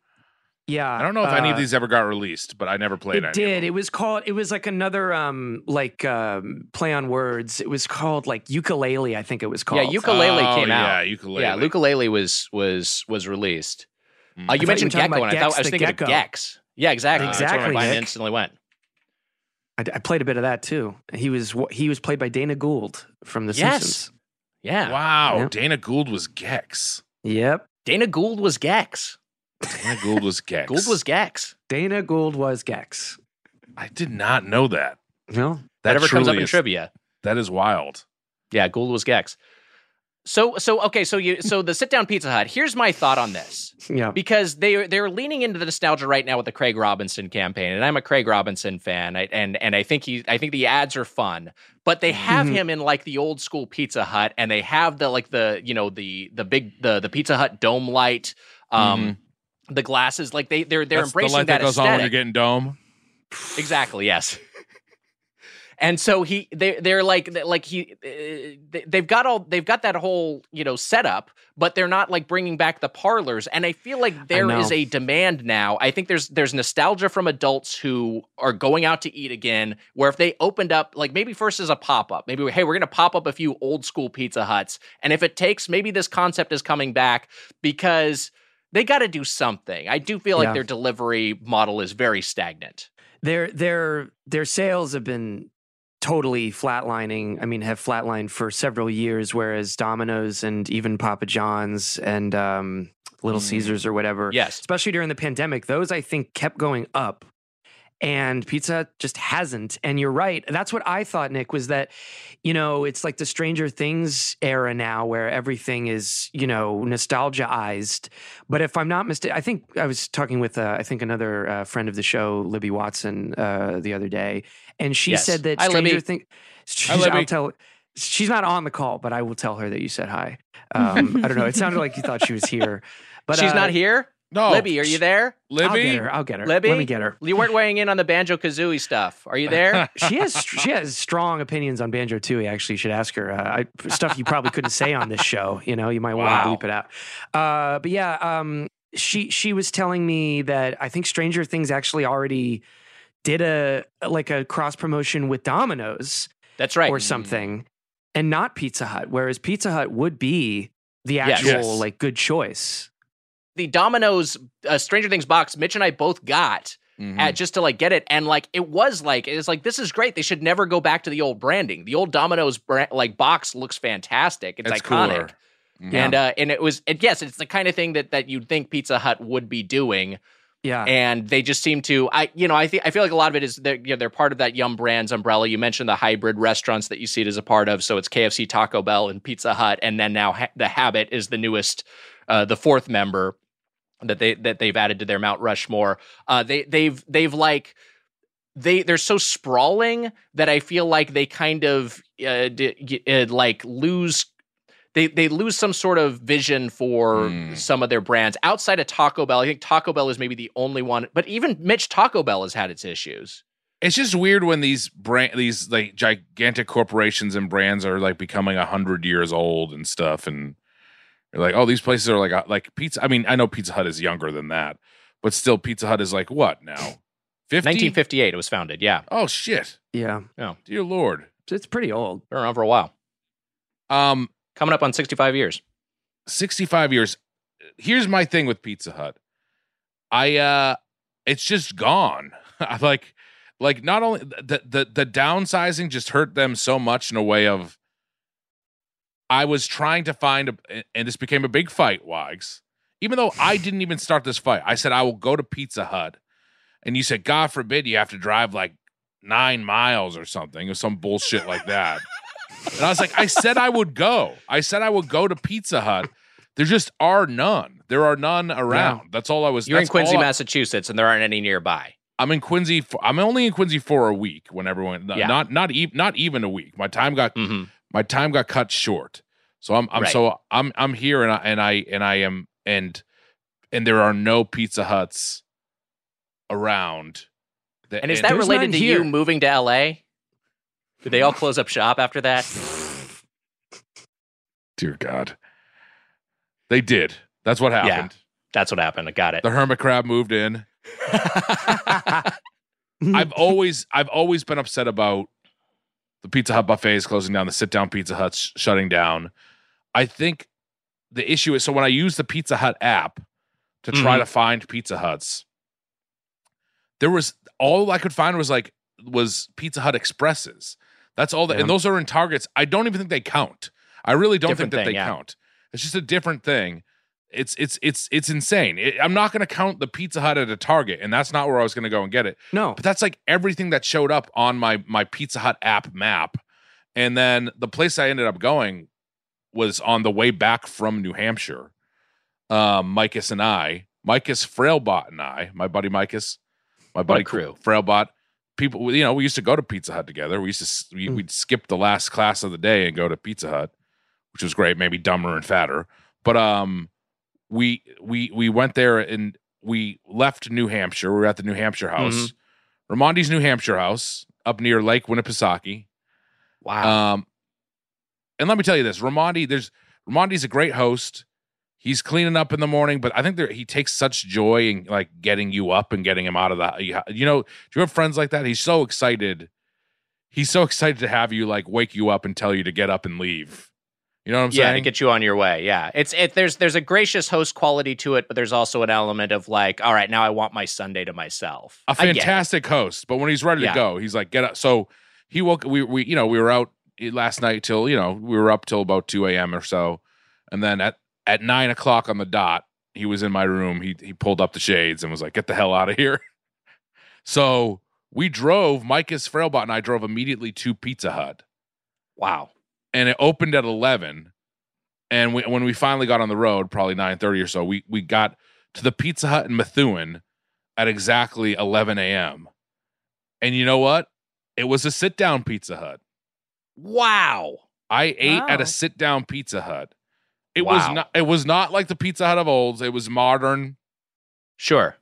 Speaker 5: Yeah.
Speaker 3: I don't know if any of
Speaker 5: uh,
Speaker 3: these ever got released, but I never played
Speaker 5: It
Speaker 3: any. of
Speaker 5: did. It was called. It was like another um like um play on words. It was called like Yooka-Laylee. I think it was called.
Speaker 2: Yeah, Yooka-Laylee
Speaker 3: Oh,
Speaker 2: came out.
Speaker 3: Yeah, Yooka-Laylee.
Speaker 2: Yeah, Yooka-Laylee was was was released.
Speaker 3: Mm.
Speaker 2: Uh, you
Speaker 5: you
Speaker 2: mentioned
Speaker 5: were talking
Speaker 2: Gecko,
Speaker 5: about
Speaker 2: and I thought I was thinking
Speaker 5: Gecko.
Speaker 2: of Gex. Yeah, exactly. That's where my
Speaker 5: Exactly,
Speaker 2: mind instantly went.
Speaker 5: I, I played a bit of that too. He was he was played by Dana Gould from The
Speaker 2: Yes.
Speaker 5: Simpsons.
Speaker 2: Yeah,
Speaker 3: Wow,
Speaker 5: Yeah.
Speaker 3: Dana Gould was Gex.
Speaker 5: Yep.
Speaker 2: Dana Gould was Gex.
Speaker 3: Dana Gould was Gex.
Speaker 2: Gould was Gex.
Speaker 5: Dana Gould was Gex.
Speaker 3: I did not know that.
Speaker 5: No.
Speaker 3: That
Speaker 2: ever comes up in
Speaker 3: is-
Speaker 2: trivia.
Speaker 3: That is wild.
Speaker 2: Yeah, Gould was Gex. So so okay, so you so the sit down Pizza Hut. Here's my thought on this.
Speaker 5: Yeah.
Speaker 2: because they they're leaning into the nostalgia right now with the Craig Robinson campaign, and I'm a Craig Robinson fan, I, and and I think he I think the ads are fun, but they have
Speaker 5: Mhm.
Speaker 2: him in like the old school Pizza Hut, and they have the like the you know the the big the the Pizza Hut dome light, um, the glasses, like they they're they're
Speaker 3: That's the
Speaker 2: embracing
Speaker 3: light that, goes on when you're getting dome.
Speaker 2: Exactly. Yes. And so he, they, they're like, like he, uh, they, they've got all, they've got that whole, you know, setup, but they're not like bringing back the parlors. And I feel like there is a demand now. I think there's, there's nostalgia from adults who are going out to eat again. Where if they opened up, like maybe first as a pop up, maybe hey, we're gonna pop up a few old school Pizza Huts, and if it takes, maybe this concept is coming back because they got to do something. I do feel like
Speaker 5: Yeah.
Speaker 2: their delivery model is very stagnant.
Speaker 5: their their their sales have been totally flatlining. I mean, have flatlined for several years, whereas Domino's and even Papa John's and um, Little
Speaker 3: Mm.
Speaker 5: Caesars or whatever,
Speaker 2: Yes.
Speaker 5: especially during the pandemic, those I think kept going up. And Pizza Hut just hasn't. And you're right. That's what I thought, Nick, was that, you know, it's like the Stranger Things era now where everything is, you know, nostalgiaized. But if I'm not mistaken, I think I was talking with, uh, I think another uh, friend of the show, Libby Watson, uh, the other day. And she
Speaker 2: Yes.
Speaker 5: said that
Speaker 2: Hi,
Speaker 5: Stranger. Things. I'll tell, she's not on the call, but I will tell her that you said hi. Um, I don't know. It sounded like you thought she was here. But
Speaker 2: She's
Speaker 5: uh,
Speaker 2: not here.
Speaker 3: No,
Speaker 2: Libby, are you there?
Speaker 5: I'll get
Speaker 3: Libby?
Speaker 5: her. I'll get her.
Speaker 2: Libby,
Speaker 5: Let me get her.
Speaker 2: You weren't weighing in on the Banjo Kazooie stuff. Are you there?
Speaker 5: She has she has strong opinions on Banjo Tooie. Actually, you should ask her uh, I, stuff you probably couldn't say on this show. You know, you might want
Speaker 3: Wow.
Speaker 5: to bleep it out. Uh, but yeah, um, she she was telling me that I think Stranger Things actually already did a like a cross promotion with Domino's
Speaker 2: That's right.
Speaker 5: or something, and not Pizza Hut. Whereas Pizza Hut would be the actual
Speaker 3: Yes.
Speaker 5: like good choice.
Speaker 2: The Domino's uh, Stranger Things box, Mitch and I both got
Speaker 3: Mhm.
Speaker 2: at just to like get it, and like it was like it's like this is great. They should never go back to the old branding. The old Domino's brand, like box looks fantastic. It's
Speaker 3: It's
Speaker 2: iconic.
Speaker 3: cooler. Mhm.
Speaker 2: And uh, and it was and yes, it's the kind of thing that that you'd think Pizza Hut would be doing.
Speaker 5: Yeah.
Speaker 2: and they just seem to I you know I think I feel like a lot of it is they're you know, they're part of that Yum Brands umbrella. You mentioned the hybrid restaurants that you see it as a part of, so it's KFC, Taco Bell, and Pizza Hut, and then now ha- the Habit is the newest, uh, the fourth member that they that they've added to their Mount Rushmore. Uh, they they've they've like they they're so sprawling that I feel like they kind of uh, d- uh, like lose they they lose some sort of vision for
Speaker 3: Hmm.
Speaker 2: some of their brands outside of Taco Bell. I think Taco Bell is maybe the only one, but even Mitch Taco Bell has had its issues.
Speaker 3: it's just weird when these brand these like gigantic corporations and brands are like becoming a hundred years old and stuff and you're like oh these places are like uh, like pizza i mean i know pizza hut is younger than that but still pizza hut is like what now 50?
Speaker 2: 1958, it was founded. Yeah,
Speaker 3: Oh shit.
Speaker 5: Yeah.
Speaker 3: Yeah, Dear Lord.
Speaker 5: it's pretty old.
Speaker 2: been around for a while.
Speaker 3: Um,
Speaker 2: Coming up on 65 years.
Speaker 3: 65 years. Here's my thing with Pizza Hut. I uh it's just gone. I like like not only the the the downsizing just hurt them so much in a way of I was trying to find a and this became a big fight, Wags. Even though I didn't even start this fight. I said I will go to Pizza Hut. And you said, God forbid you have to drive like nine miles or something or some bullshit like that. And I was like, I said I would go. I said I would go to Pizza Hut. There just are none. There are none around. That's all I was.
Speaker 2: You're in Quincy,
Speaker 3: I-
Speaker 2: Massachusetts, and there aren't any nearby.
Speaker 3: I'm in Quincy. For, I'm only in Quincy for a week. When everyone,
Speaker 2: Yeah.
Speaker 3: not not even not even a week. My time got
Speaker 2: hmm
Speaker 3: my time got cut short. So I'm I'm
Speaker 2: Right.
Speaker 3: so I'm I'm here and I and I and I am and and there are no Pizza Huts around. That-
Speaker 2: And is that related to
Speaker 5: here.
Speaker 2: you moving to LA? Did they all close up shop after that?
Speaker 3: dear God? They did. That's what
Speaker 2: Yeah.
Speaker 3: happened.
Speaker 2: That's what happened. I got it.
Speaker 3: The hermit crab moved in. I've always I've always been upset about the Pizza Hut buffets closing down, the sit down Pizza Huts shutting down. I think the issue is so when I use the Pizza Hut app to try
Speaker 2: Mhm.
Speaker 3: to find Pizza Huts, there was all I could find was like was Pizza Hut Expresses. That's all that,
Speaker 5: Yeah.
Speaker 3: and those are in Targets. I don't even think they count. I really don't
Speaker 2: Different
Speaker 3: think that
Speaker 2: thing,
Speaker 3: they
Speaker 2: yeah.
Speaker 3: count. It's just a different thing. It's it's it's it's insane. It- I'm not going to count the Pizza Hut at a Target, and that's not where I was going to go and get it.
Speaker 5: no,
Speaker 3: But that's like everything that showed up on my my Pizza Hut app map. And then the place I ended up going was on the way back from New Hampshire. Um, Micus and I, Micus Frailbot and I, my buddy Micus, my buddy
Speaker 2: crew.
Speaker 3: Frailbot. People, you know, we used to go to Pizza Hut together. We used to we,
Speaker 5: Mm.
Speaker 3: we'd skip the last class of the day and go to Pizza Hut, which was great. Maybe dumber and fatter, but um, we we we went there and we left New Hampshire. We were at the New Hampshire house, Ramondi's New Hampshire house up near Lake Winnipesaukee.
Speaker 2: Wow.
Speaker 3: Um, and let me tell you this, Ramondi, there's Ramondi's a great host. He's cleaning up in the morning, but I think there, he takes such joy in like getting you up and getting him out of the. You know, do you have friends like that? He's so excited. He's so excited to have you like wake you up and tell you to get up and leave. You know what I'm
Speaker 2: yeah,
Speaker 3: saying?
Speaker 2: to get you on your way. Yeah, it's it. There's there's a gracious host quality to it, but there's also an element of like, all right, now I want my Sunday to myself.
Speaker 3: a
Speaker 2: I get it.
Speaker 3: fantastic host. But when he's ready
Speaker 2: Yeah.
Speaker 3: to go, he's like, get up. So he woke. We we you know we were out eh, last night till you know we were up till about two a.m. or so, and then at at nine o'clock on the dot, he was in my room. He he pulled up the shades and was like, get the hell out of here. so we drove. Micah's Frailbot and I drove immediately to Pizza Hut,
Speaker 2: Wow.
Speaker 3: And it opened at eleven. And we, when we finally got on the road, probably nine thirty or so, we we got to the Pizza Hut in Methuen at exactly eleven a.m. And you know what? It was a sit down Pizza Hut.
Speaker 2: Wow.
Speaker 3: I ate at a sit down Pizza Hut. It was not. It was not like the Pizza Hut of old. It was modern,
Speaker 2: Sure.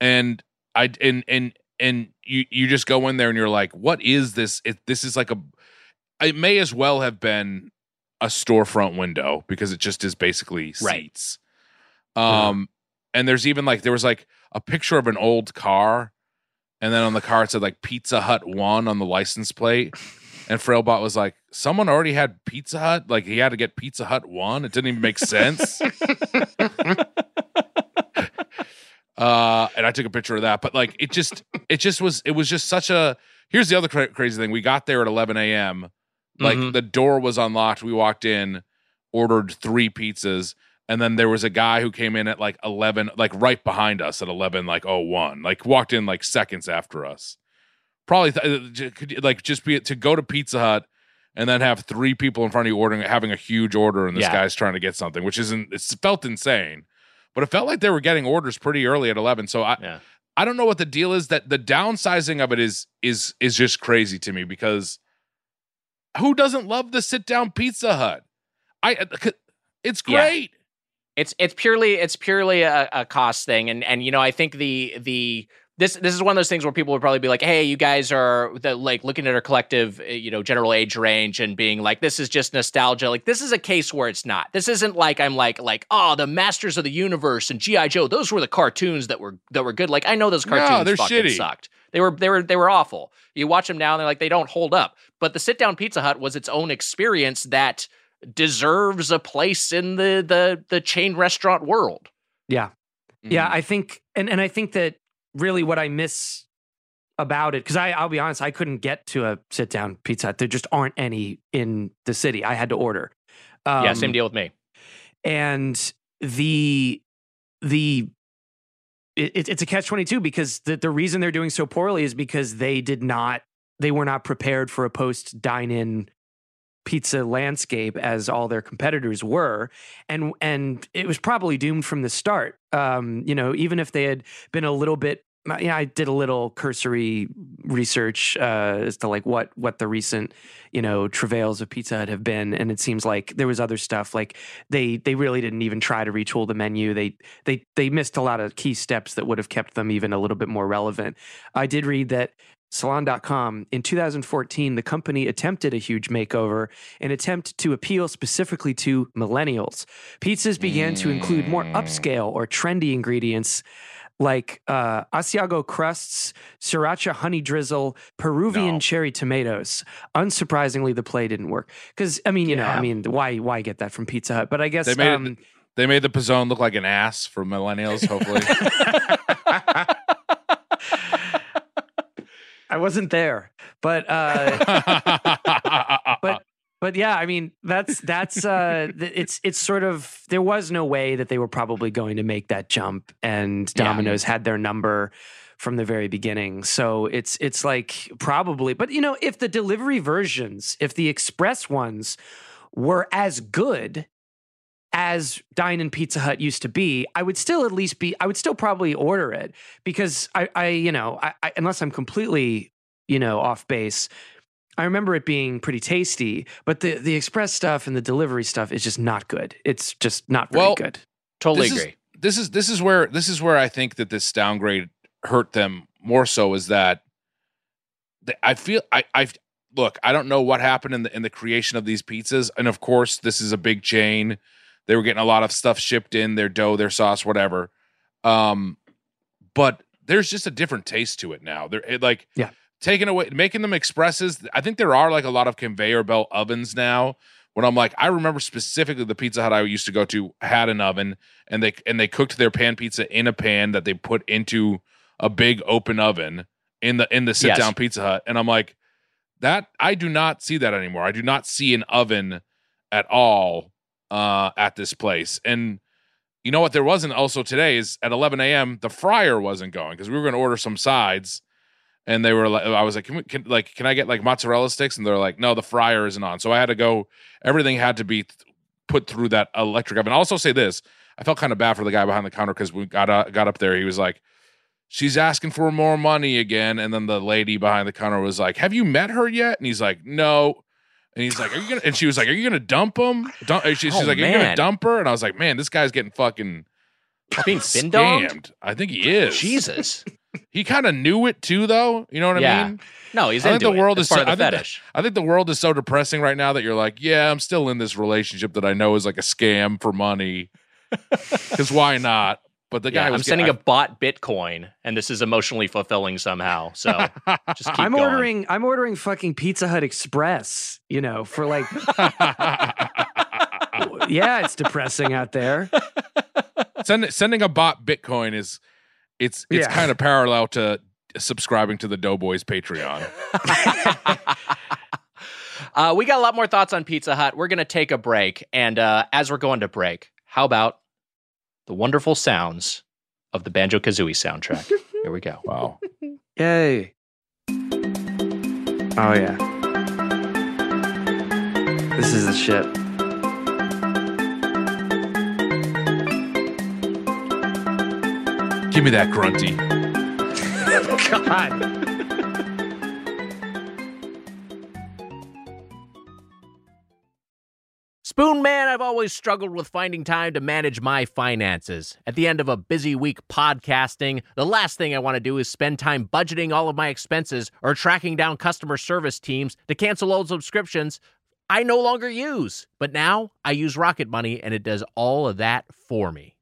Speaker 3: and I and and and you you just go in there and you're like, what is this? It, this is like a. It may as well have been a storefront window because it just is basically
Speaker 2: Right.
Speaker 3: seats. Um, and there's even like there was like a picture of an old car, and then on the car it said like Pizza Hut One on the license plate. And Frailbot was like, someone already had Pizza Hut. Like he had to get Pizza Hut One. It didn't even make sense. uh, and I took a picture of that. But like it just, it just was, it was just such a. Here's the other cra- crazy thing: we got there at 11 a.m. Like
Speaker 2: Mhm.
Speaker 3: the door was unlocked. We walked in, ordered three pizzas, and then there was a guy who came in at like 11, like right behind us at 11, like oh one, like walked in like seconds after us. Probably th- uh, could like just be to go to Pizza Hut and then have three people in front of you ordering, having a huge order, and this
Speaker 2: Yeah.
Speaker 3: guy's trying to get something, which isn't. It felt insane, but it felt like they were getting orders pretty early at 11. So I,
Speaker 2: Yeah.
Speaker 3: I don't know what the deal is. That the downsizing of it is is is just crazy to me because who doesn't love the sit down Pizza Hut? I uh, it's
Speaker 2: Yeah.
Speaker 3: great.
Speaker 2: It's it's purely it's purely a, a cost thing, and and you know I think the the this this is one of those things where people would probably be like, hey, you guys are the, like looking at our collective, uh, you know, general age range and being like, this is just nostalgia. Like this is a case where it's not. This isn't like I'm like like oh the Masters of the Universe and GI Joe. Those were the cartoons that were that were good. Like I know those
Speaker 3: No,
Speaker 2: cartoons
Speaker 3: they're
Speaker 2: fucking
Speaker 3: shitty.
Speaker 2: sucked. They were they were they were awful. You watch them now, and they're like they don't hold up. But the sit down Pizza Hut was its own experience that deserves a place in the the the chain restaurant world.
Speaker 5: Yeah.
Speaker 3: Mm-hmm.
Speaker 5: Yeah, I think and and I think that really what I miss about it because I I'll be honest, I couldn't get to a sit down pizza. Hut. There just aren't any in the city. I had to order. Um,
Speaker 2: yeah, same deal with me.
Speaker 5: And the the it, it's a catch twenty two because the the reason they're doing so poorly is because they did not they were not prepared for a post dine in pizza landscape as all their competitors were. And and it was probably doomed from the start. Um you know even if they had been a little bit yeah, I did a little cursory research uh, as to like what what the recent you know travails of Pizza Hut have been, and it seems like there was other stuff like they they really didn't even try to retool the menu. They they they missed a lot of key steps that would have kept them even a little bit more relevant. I did read that Salon.com in 2014, the company attempted a huge makeover, an attempt to appeal specifically to millennials. Pizzas began to include more upscale or trendy ingredients like uh, Asiago crusts, sriracha honey drizzle, Peruvian
Speaker 3: No.
Speaker 5: cherry tomatoes. Unsurprisingly, the play didn't work because I mean, you know, I mean, why why get that from Pizza Hut? But I guess
Speaker 3: They made it-
Speaker 5: um,
Speaker 3: They made the P'Zone look like an ass for millennials. Hopefully,
Speaker 5: I wasn't there, but uh,
Speaker 3: but
Speaker 5: yeah, I mean that's that's uh it's it's sort of there was no way that they were probably going to make that jump and
Speaker 2: Yeah.
Speaker 5: Domino's had their number from the very beginning. So it's it's like probably but you know if the delivery versions, if the express ones were as good as Dine and Pizza Hut used to be, I would still at least be I would still probably order it because I I you know, I, I unless I'm completely, you know, off base, I remember it being pretty tasty, but the the express stuff and the delivery stuff is just not good. It's just not very
Speaker 3: Well,
Speaker 5: good.
Speaker 2: Totally
Speaker 3: this
Speaker 2: agree.
Speaker 3: Is, this is this is where this is where I think that this downgrade hurt them more so is that I feel I I look I don't know what happened in the in the creation of these pizzas and of course this is a big chain they were getting a lot of stuff shipped in their dough their sauce whatever um but there's just a different taste to it now they're it, like
Speaker 5: Yeah.
Speaker 3: Taking away making them expresses I think there are like a lot of conveyor belt ovens now when I'm like, I remember specifically the Pizza Hut I used to go to had an oven, and they and they cooked their pan pizza in a pan that they put into a big open oven in the in the sit down
Speaker 2: Yes.
Speaker 3: Pizza Hut, and I'm like, that I do not see that anymore. I do not see an oven at all uh, at this place, and you know what? There wasn't also today is at 11 a.m. the fryer wasn't going because we were going to order some sides. And they were like, I was like, can we, can, like, can I get like mozzarella sticks? And they're like, no, the fryer isn't on. So I had to go everything had to be th- put through that electric oven. I'll also say this: I felt kind of bad for the guy behind the counter because we got uh, got up there. He was like, "She's asking for more money again," and then the lady behind the counter was like, "Have you met her yet?" And he's like, "No." And he's like, "Are you gonna?" And she was like, "Are you gonna dump him?" Dump, she, she's
Speaker 2: Oh,
Speaker 3: like, "Are you gonna dump her?" And I was like, "Man, this guy's getting fucking."
Speaker 2: Being
Speaker 3: scammed. I think he is.
Speaker 2: Jesus.
Speaker 3: He kind of knew it too, though. You know what I
Speaker 2: Yeah.
Speaker 3: mean?
Speaker 2: No, he's
Speaker 3: I think
Speaker 2: into
Speaker 3: the world
Speaker 2: it.
Speaker 3: is
Speaker 2: It's part
Speaker 3: so-
Speaker 2: of the
Speaker 3: I think that-
Speaker 2: fetish.
Speaker 3: I think the world is so depressing right now that you're like, yeah, I'm still in this relationship that I know is like a scam for money. Because why not? But the guy
Speaker 2: Yeah, I'm
Speaker 3: was
Speaker 2: sending a bot Bitcoin, and this is emotionally fulfilling somehow. So just keep
Speaker 5: I'm
Speaker 2: going.
Speaker 5: ordering I'm ordering fucking Pizza Hut Express, you know, for like yeah, it's depressing out there.
Speaker 3: Send, sending a bot Bitcoin is it's it's
Speaker 5: Yeah.
Speaker 3: kind of parallel to subscribing to the Doughboys Patreon.
Speaker 2: uh, we got a lot more thoughts on Pizza Hut. We're going to take a break. And uh, as we're going to break, how about the wonderful sounds of the Banjo Kazooie soundtrack? Here we go.
Speaker 3: Wow.
Speaker 5: Yay. Oh yeah. This is the shit.
Speaker 3: Give me that grunty.
Speaker 5: God.
Speaker 6: Spoon Man, I've always struggled with finding time to manage my finances. At the end of a busy week podcasting, the last thing I want to do is spend time budgeting all of my expenses or tracking down customer service teams to cancel old subscriptions I no longer use. But now I use Rocket Money and it does all of that for me.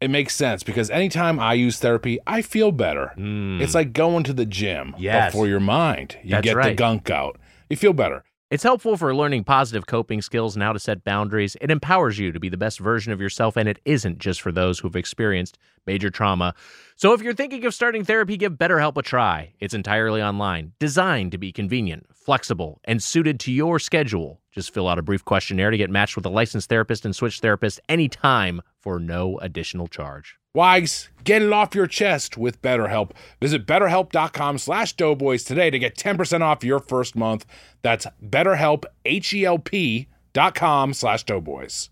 Speaker 3: It makes sense because anytime I use therapy, I feel better.
Speaker 2: Mm.
Speaker 3: It's like going to the gym
Speaker 2: Yes.
Speaker 3: before your mind. You
Speaker 2: That's
Speaker 3: get the gunk out. You feel better.
Speaker 2: It's helpful for learning positive coping skills and how to set boundaries. It empowers you to be the best version of yourself, and it isn't just for those who've experienced major trauma. So if you're thinking of starting therapy, give BetterHelp a try. It's entirely online, designed to be convenient, flexible, and suited to your schedule. Just fill out a brief questionnaire to get matched with a licensed therapist and switch therapists anytime for no additional charge.
Speaker 3: Wags, get it off your chest with BetterHelp. Visit betterhelp.com slash doughboys today to get 10% off your first month. That's betterhelp, H-E-L-P dot com slash doughboys.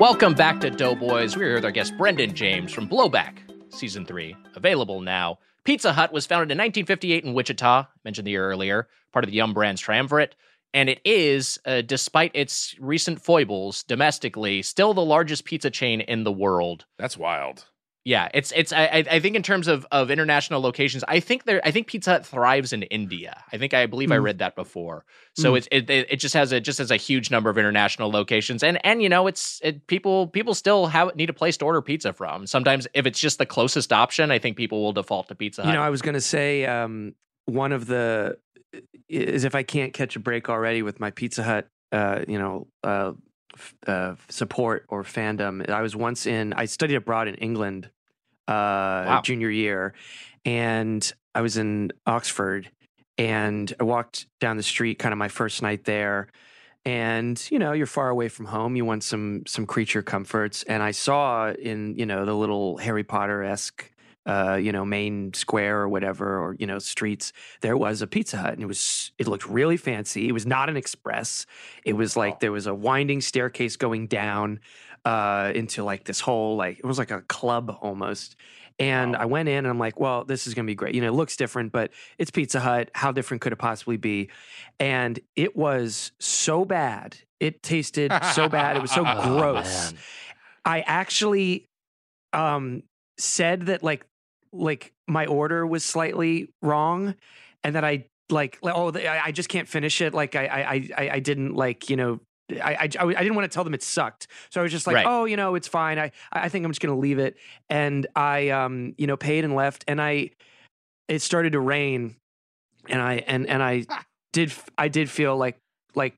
Speaker 7: Welcome back to Doughboys. We're here with our guest Brendan James from Blowback, Season 3, available now. Pizza Hut was founded in 1958 in Wichita, mentioned the year earlier, part of the Yum Brands triumvirate. And it is, uh, despite its recent foibles domestically, still the largest pizza chain in the world.
Speaker 3: That's wild.
Speaker 7: Yeah, it's it's. I I- I think in terms of of international locations, I think there. I think Pizza Hut thrives in India. I think I believe I
Speaker 5: Mm.
Speaker 7: read that before. So it's it, it it just has a just has a huge number of international locations, and and you know it's it people people still have need a place to order pizza from. Sometimes if it's just the closest option, I think people will default to Pizza Hut.
Speaker 5: You know, I was going to say um, one of the is if I can't catch a break already with my Pizza Hut, uh, you know, uh, uh, support or fandom. I was once in. I studied abroad in England, uh, junior year, and I was in Oxford, and I walked down the street, kind of my first night there. And you know you're far away from home. You want some some creature comforts, and I saw in you know the little Harry Potter esque uh, you know, main square or whatever, or you know, streets, there was a Pizza Hut, and it was it looked really fancy. It was not an express. It was like there was a winding staircase going down uh, into like this whole like it was like a club almost. And I went in and I'm like, well, this is gonna be great. You know, it looks different, but it's Pizza Hut. How different could it possibly be? And it was so bad. It tasted so bad. It was so
Speaker 2: Oh,
Speaker 5: gross.
Speaker 2: man.
Speaker 5: I actually um said that like like my order was slightly wrong and that I like like, oh I I just can't finish it like I I I I didn't like you know I, I, I didn't want to tell them it sucked. So I was just like,
Speaker 7: Right.
Speaker 5: oh, you know, it's fine. I, I think I'm just going to leave it. And I, um, you know, paid and left and I, it started to rain and I, and, and I did, I did feel like, like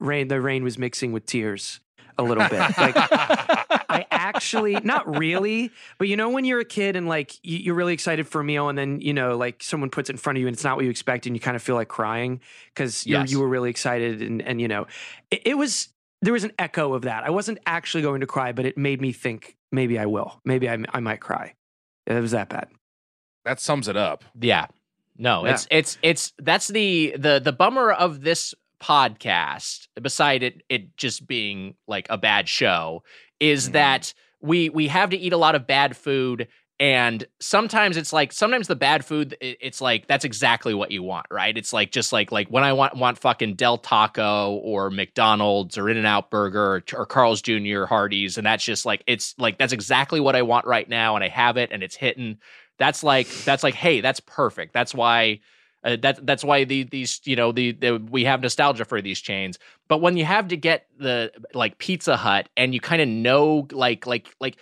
Speaker 5: rain, the rain was mixing with tears a little bit. Like I actually, not really, but you know, when you're a kid and like you- you're really excited for a meal, and then you know, like someone puts it in front of you and it's not what you expect, and you kind of feel like crying because
Speaker 7: Yes.
Speaker 5: you were really excited, and and you know, it, it was there was an echo of that. I wasn't actually going to cry, but it made me think maybe I will, maybe I, I might cry. It was that bad.
Speaker 3: that sums it up.
Speaker 2: Yeah. No,
Speaker 5: Yeah.
Speaker 2: it's it's it's that's the the the bummer of this podcast beside it it just being like a bad show is
Speaker 3: Mhm.
Speaker 2: that we we have to eat a lot of bad food and sometimes it's like sometimes the bad food it's like that's exactly what you want right? It's like just like like when i want want fucking del taco or mcdonald's or in and out burger or, or carl's jr hardee's and that's just like it's like that's exactly what i want right now and i have it and it's hitting. That's like that's like hey that's perfect. That's why uh, that that's why the, these you know the, the we have nostalgia for these chains. But when you have to get the like pizza hut and you kind of know like like like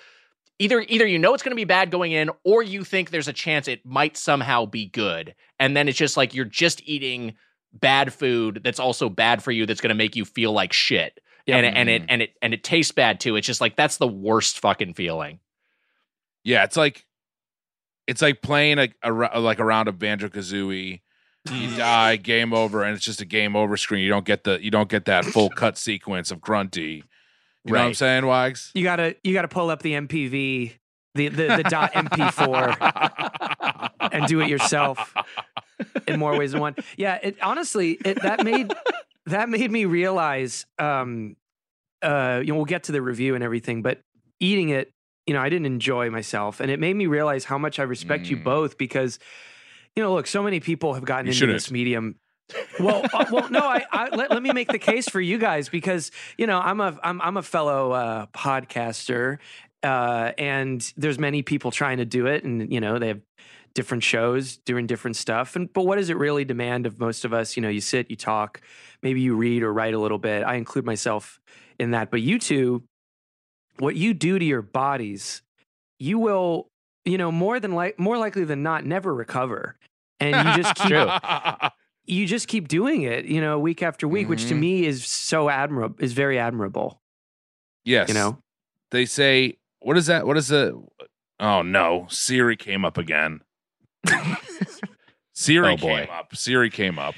Speaker 2: either either you know it's going to be bad going in or you think there's a chance it might somehow be good. And then it's just like you're just eating bad food that's also bad for you that's going to make you feel like shit. And it, and it and it and it tastes bad too. It's just like that's the worst fucking feeling.
Speaker 3: Yeah, it's like it's like playing a, a like a round of Banjo Kazooie. You die, game over, and it's just a game over screen. You don't get the you don't get that full cut sequence of grunty. You know what I'm saying, Wags?
Speaker 5: You gotta you gotta pull up the MPV, the the, the dot MP4 and do it yourself in more ways than one. Yeah, it honestly it that made that made me realize um uh you know we'll get to the review and everything, but eating it, you know, I didn't enjoy myself and it made me realize how much I respect you
Speaker 3: Mm.
Speaker 5: both because you know, look, so many people have gotten
Speaker 3: You
Speaker 5: into
Speaker 3: shouldn't.
Speaker 5: this medium well, uh, well, no. I, I let, let me make the case for you guys because you know I'm a I'm I'm a fellow uh, podcaster, uh, and there's many people trying to do it, and you know they have different shows doing different stuff. And but what does it really demand of most of us? You know, you sit, you talk, maybe you read or write a little bit. I include myself in that. But you two, what you do to your bodies, you will, you know, more than like more likely than not, never recover. And you just keep you just keep doing it, you know, week after week, which to
Speaker 3: Mhm.
Speaker 5: me is so admirable, is very admirable.
Speaker 3: yes.
Speaker 5: You know,
Speaker 3: They say what is that? What is the Oh no, Siri came up again. Siri
Speaker 2: Oh, boy.
Speaker 3: came up. Siri came up.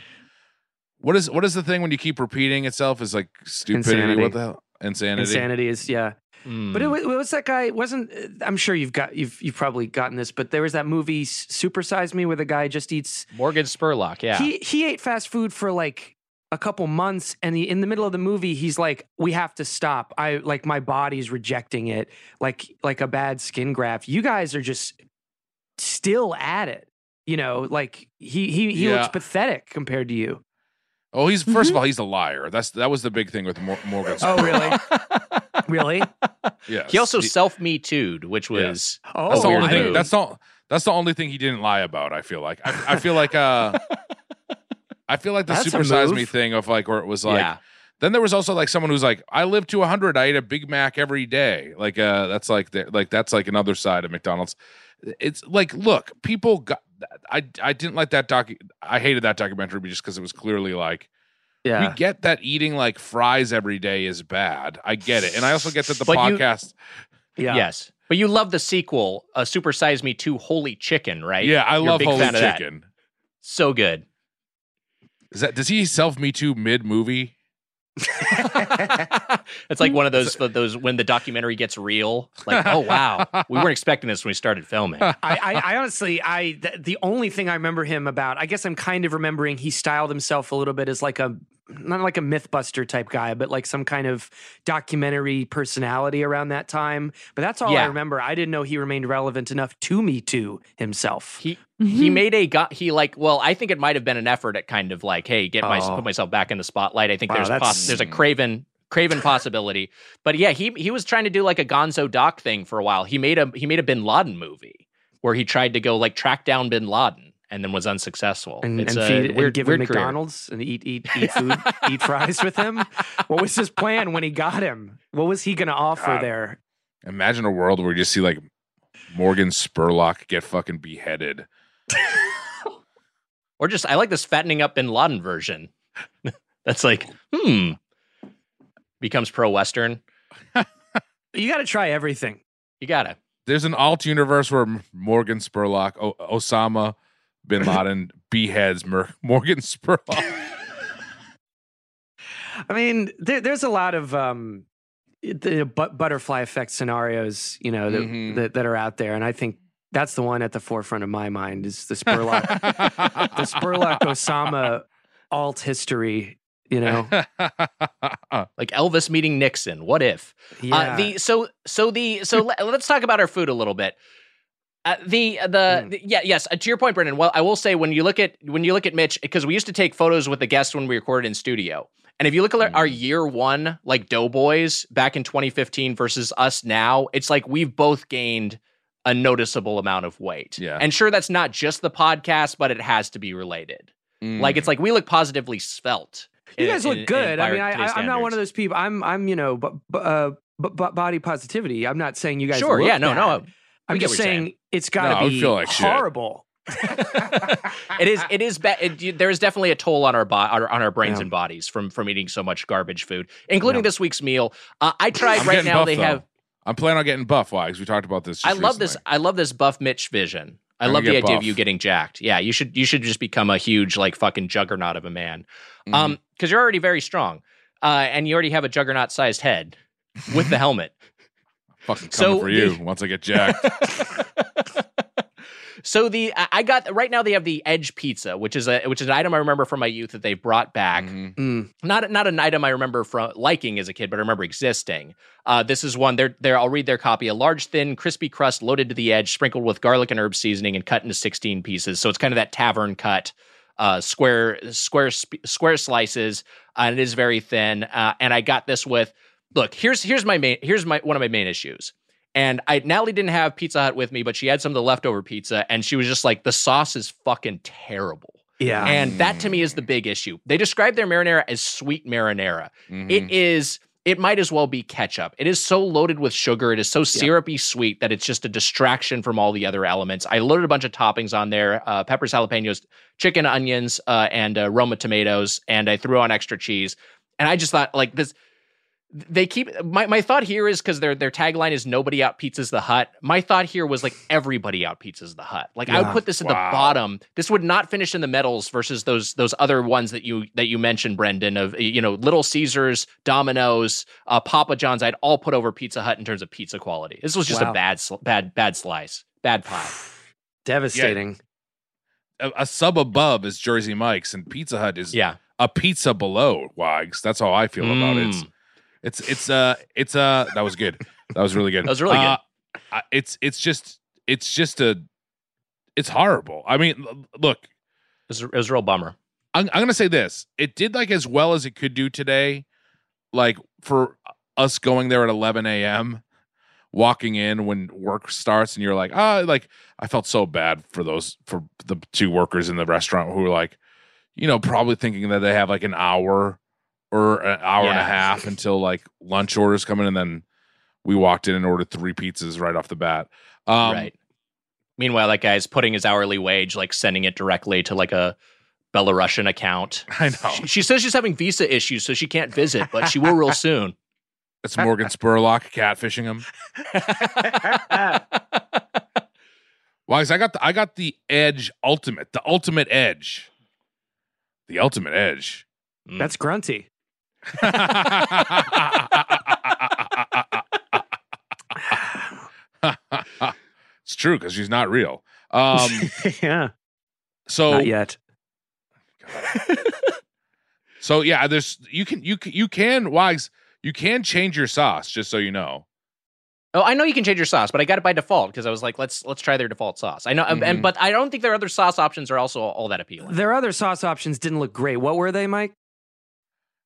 Speaker 3: What is what is the thing when you keep repeating itself is like stupidity?
Speaker 5: Insanity.
Speaker 3: What the hell? Insanity.
Speaker 5: insanity is yeah. But it,
Speaker 2: Mm.
Speaker 5: wa- was that guy? Wasn't I'm sure you've got you've you've probably gotten this, but there was that movie Supersize Me where the guy just eats.
Speaker 2: morgan spurlock yeah
Speaker 5: He he ate fast food for like a couple months, and he, in the middle of the movie, he's like, "We have to stop. I like my body's rejecting it, like like a bad skin graft. You guys are just still at it." You know, like he he he looks pathetic compared to you.
Speaker 3: Oh, he's 1st of all, he's a liar. That's that was the big thing with Mor- Morgan.
Speaker 5: Oh, really?
Speaker 3: Spurlock.
Speaker 5: Really?
Speaker 3: Yeah.
Speaker 2: he also self me too'd which was
Speaker 5: Oh,
Speaker 3: That's the only thing.
Speaker 2: move.
Speaker 3: That's all. That's the only thing he didn't lie about. I feel like. I, I feel like. Uh, I feel like the
Speaker 5: That's a
Speaker 3: super size me thing of like where it was like.
Speaker 2: yeah
Speaker 3: Then there was also like someone who's like, I live to 100. I eat a Big Mac every day. Like, uh, that's like the, like that's like another side of McDonald's. It's like, look, people got. I I didn't like that doc. I hated that documentary just because it was clearly like
Speaker 5: yeah.
Speaker 3: we get that eating like fries every day is bad. I get it, and I also get that the
Speaker 2: But you-
Speaker 3: podcast.
Speaker 5: yeah.
Speaker 2: Yes. But you love the sequel, uh, Super Size Me 2 Holy Chicken, right?
Speaker 3: yeah, I
Speaker 2: You're
Speaker 3: love
Speaker 2: big
Speaker 3: holy
Speaker 2: fan of that.
Speaker 3: chicken.
Speaker 2: So good.
Speaker 3: Is that does he self me too mid movie?
Speaker 2: it's like one of those those when the documentary gets real. Like, oh wow, we weren't expecting this when we started filming.
Speaker 5: I, I, I honestly, I th- the only thing I remember him about, I guess I'm kind of remembering he styled himself a little bit as like a not like a MythBuster type guy, but like some kind of documentary personality around that time. But that's all I remember. I didn't know he remained relevant enough to Me to himself.
Speaker 2: He mm-hmm. he made a got he like well I think it might have been an effort at kind of like hey get my
Speaker 5: Oh.
Speaker 2: put myself back in the spotlight. I think
Speaker 5: Wow,
Speaker 2: there's poss- there's a mm. Craven Craven possibility, but yeah he he was trying to do like a Gonzo Doc thing for a while. He made a he made a Bin Laden movie where he tried to go like track down Bin Laden and then was unsuccessful.
Speaker 5: and,
Speaker 2: it's
Speaker 5: and
Speaker 2: a
Speaker 5: feed
Speaker 2: weird,
Speaker 5: and give him
Speaker 2: weird career.
Speaker 5: McDonald's and eat eat eat food, eat fries with him. What was his plan when he got him? What was he going to offer
Speaker 3: God.
Speaker 5: there?
Speaker 3: Imagine a world where you just see like Morgan Spurlock get fucking beheaded.
Speaker 2: Or just I like this fattening up Bin Laden version. That's like hmm becomes pro Western.
Speaker 5: You got to try everything.
Speaker 2: You gotta.
Speaker 3: There's an alt universe where Morgan Spurlock, o- Osama bin Laden beheads Mer- Morgan Spurlock.
Speaker 5: I mean, there, there's a lot of um, the but- butterfly effect scenarios, you know, that,
Speaker 3: Mhm.
Speaker 5: that that are out there, and I think that's the one at the forefront of my mind is the Spurlock, the Spurlock Osama alt history. You know,
Speaker 2: like Elvis meeting Nixon. What if?
Speaker 5: yeah.
Speaker 2: Uh, the so so the so let, us talk about our food a little bit. Uh, the the,
Speaker 5: Mm.
Speaker 2: the- yeah yes uh, to your point, Brendan. Well, I will say when you look at when you look at Mitch because we used to take photos with the guests when we recorded in studio, and if you look at our, our
Speaker 3: Mm.
Speaker 2: year one like Doughboys back in 2015 versus us now, it's like we've both gained a noticeable amount of weight.
Speaker 3: Yeah.
Speaker 2: and sure that's not just the podcast, but it has to be related.
Speaker 3: Mm.
Speaker 2: Like it's like we look positively svelte.
Speaker 5: you
Speaker 2: in-
Speaker 5: guys look
Speaker 2: in- in-
Speaker 5: good.
Speaker 2: by
Speaker 5: I mean, I,
Speaker 2: today's
Speaker 5: I, I'm not one of those people. I'm, I'm, you know, but, uh, but, but body positivity. I'm not saying you guys.
Speaker 2: Sure,
Speaker 5: look
Speaker 2: yeah, no,
Speaker 5: bad.
Speaker 2: no.
Speaker 5: I'm just saying
Speaker 2: saying.
Speaker 5: it's got to
Speaker 3: No,
Speaker 5: be
Speaker 3: like
Speaker 5: horrible.
Speaker 2: it is it is ba- it, there is definitely a toll on our, bo- our on our brains
Speaker 5: Yeah.
Speaker 2: and bodies from from eating so much garbage food including
Speaker 5: Yeah.
Speaker 2: this week's meal uh, i tried
Speaker 3: I'm
Speaker 2: right now
Speaker 3: buff,
Speaker 2: they
Speaker 3: though.
Speaker 2: have
Speaker 3: I'm planning on getting buff. Why? Because we talked about this.
Speaker 2: i love this i love this buff mitch vision i
Speaker 3: I'm
Speaker 2: love the idea of you getting jacked yeah you should you should just become a huge like fucking juggernaut of a man
Speaker 3: Mhm.
Speaker 2: um because you're already very strong uh and you already have a juggernaut sized head with the helmet
Speaker 3: fucking coming
Speaker 2: so
Speaker 3: for you
Speaker 2: the-
Speaker 3: once I get jacked.
Speaker 2: so the I got right now they have the Edge pizza, which is a which is an item I remember from my youth that they've brought back.
Speaker 3: Mhm.
Speaker 5: Mm.
Speaker 2: Not not an item I remember from liking as a kid, but I remember existing. Uh, this is one. They're there. I'll read their copy. A large, thin, crispy crust loaded to the edge, sprinkled with garlic and herb seasoning, and cut into sixteen pieces. So it's kind of that tavern cut, uh, square square sp- square slices, uh, and it is very thin. Uh, and I got this with. Look, here's here's my main here's my one of my main issues. And I Natalie didn't have Pizza Hut with me, but she had some of the leftover pizza, and she was just like, the sauce is fucking terrible.
Speaker 5: Yeah.
Speaker 2: And that to me is the big issue. They describe their marinara as sweet marinara.
Speaker 3: Mhm.
Speaker 2: It is. It might as well be ketchup. It is so loaded with sugar. It is so syrupy sweet that it's just a distraction from all the other elements. I loaded a bunch of toppings on there: uh, peppers, jalapenos, chicken, onions, uh, and uh, Roma tomatoes, and I threw on extra cheese. And I just thought, like this, they keep my, my thought here is because their their tagline is nobody out pizzas the hut. My thought here was like everybody out pizzas the hut. Like I would put this at
Speaker 3: Wow.
Speaker 2: the bottom. This would not finish in the medals versus those those other ones that you that you mentioned, Brendan. Of you know Little Caesars, Domino's, uh, Papa John's. I'd all put over Pizza Hut in terms of pizza quality. This was just a bad sl- bad bad slice, bad pie.
Speaker 5: Devastating.
Speaker 3: a, a sub above is Jersey Mike's, and Pizza Hut is
Speaker 2: Yeah,
Speaker 3: a pizza below Wags. That's how I feel about it. It's
Speaker 2: Mm.
Speaker 3: It's it's uh it's uh that was good. That was really good.
Speaker 2: That was really good.
Speaker 3: Uh, I- it's it's just it's just a it's horrible. I mean, look,
Speaker 2: it was, it was a real bummer.
Speaker 3: I'm, I'm gonna say this. It did like as well as it could do today. Like for us going there at 11 a.m., walking in when work starts, and you're like, ah, like I felt so bad for those for the two workers in the restaurant who were like, you know, probably thinking that they have like an hour or an hour and a half until like lunch orders come in, and then we walked in and ordered three pizzas right off the bat. Um,
Speaker 2: right. Meanwhile, that guy's putting his hourly wage, like sending it directly to like a Belarusian account.
Speaker 3: I know.
Speaker 2: She, she says she's having visa issues, so she can't visit, but she will real soon.
Speaker 3: It's Morgan Spurlock catfishing him. Why? 'Cause I got the I got the Edge Ultimate, the Ultimate Edge, the Ultimate Edge.
Speaker 5: That's grunty.
Speaker 3: It's true because she's not real. Um,
Speaker 5: yeah.
Speaker 3: so
Speaker 5: Not yet.
Speaker 3: so yeah, there's you can you can you can Wags you can change your sauce just so you know.
Speaker 2: Oh, I know you can change your sauce, but I got it by default because I was like, let's let's try their default sauce. I know,
Speaker 3: Mhm.
Speaker 2: and but I don't think their other sauce options are also all that appealing.
Speaker 5: Their other sauce options didn't look great. What were they, Mike?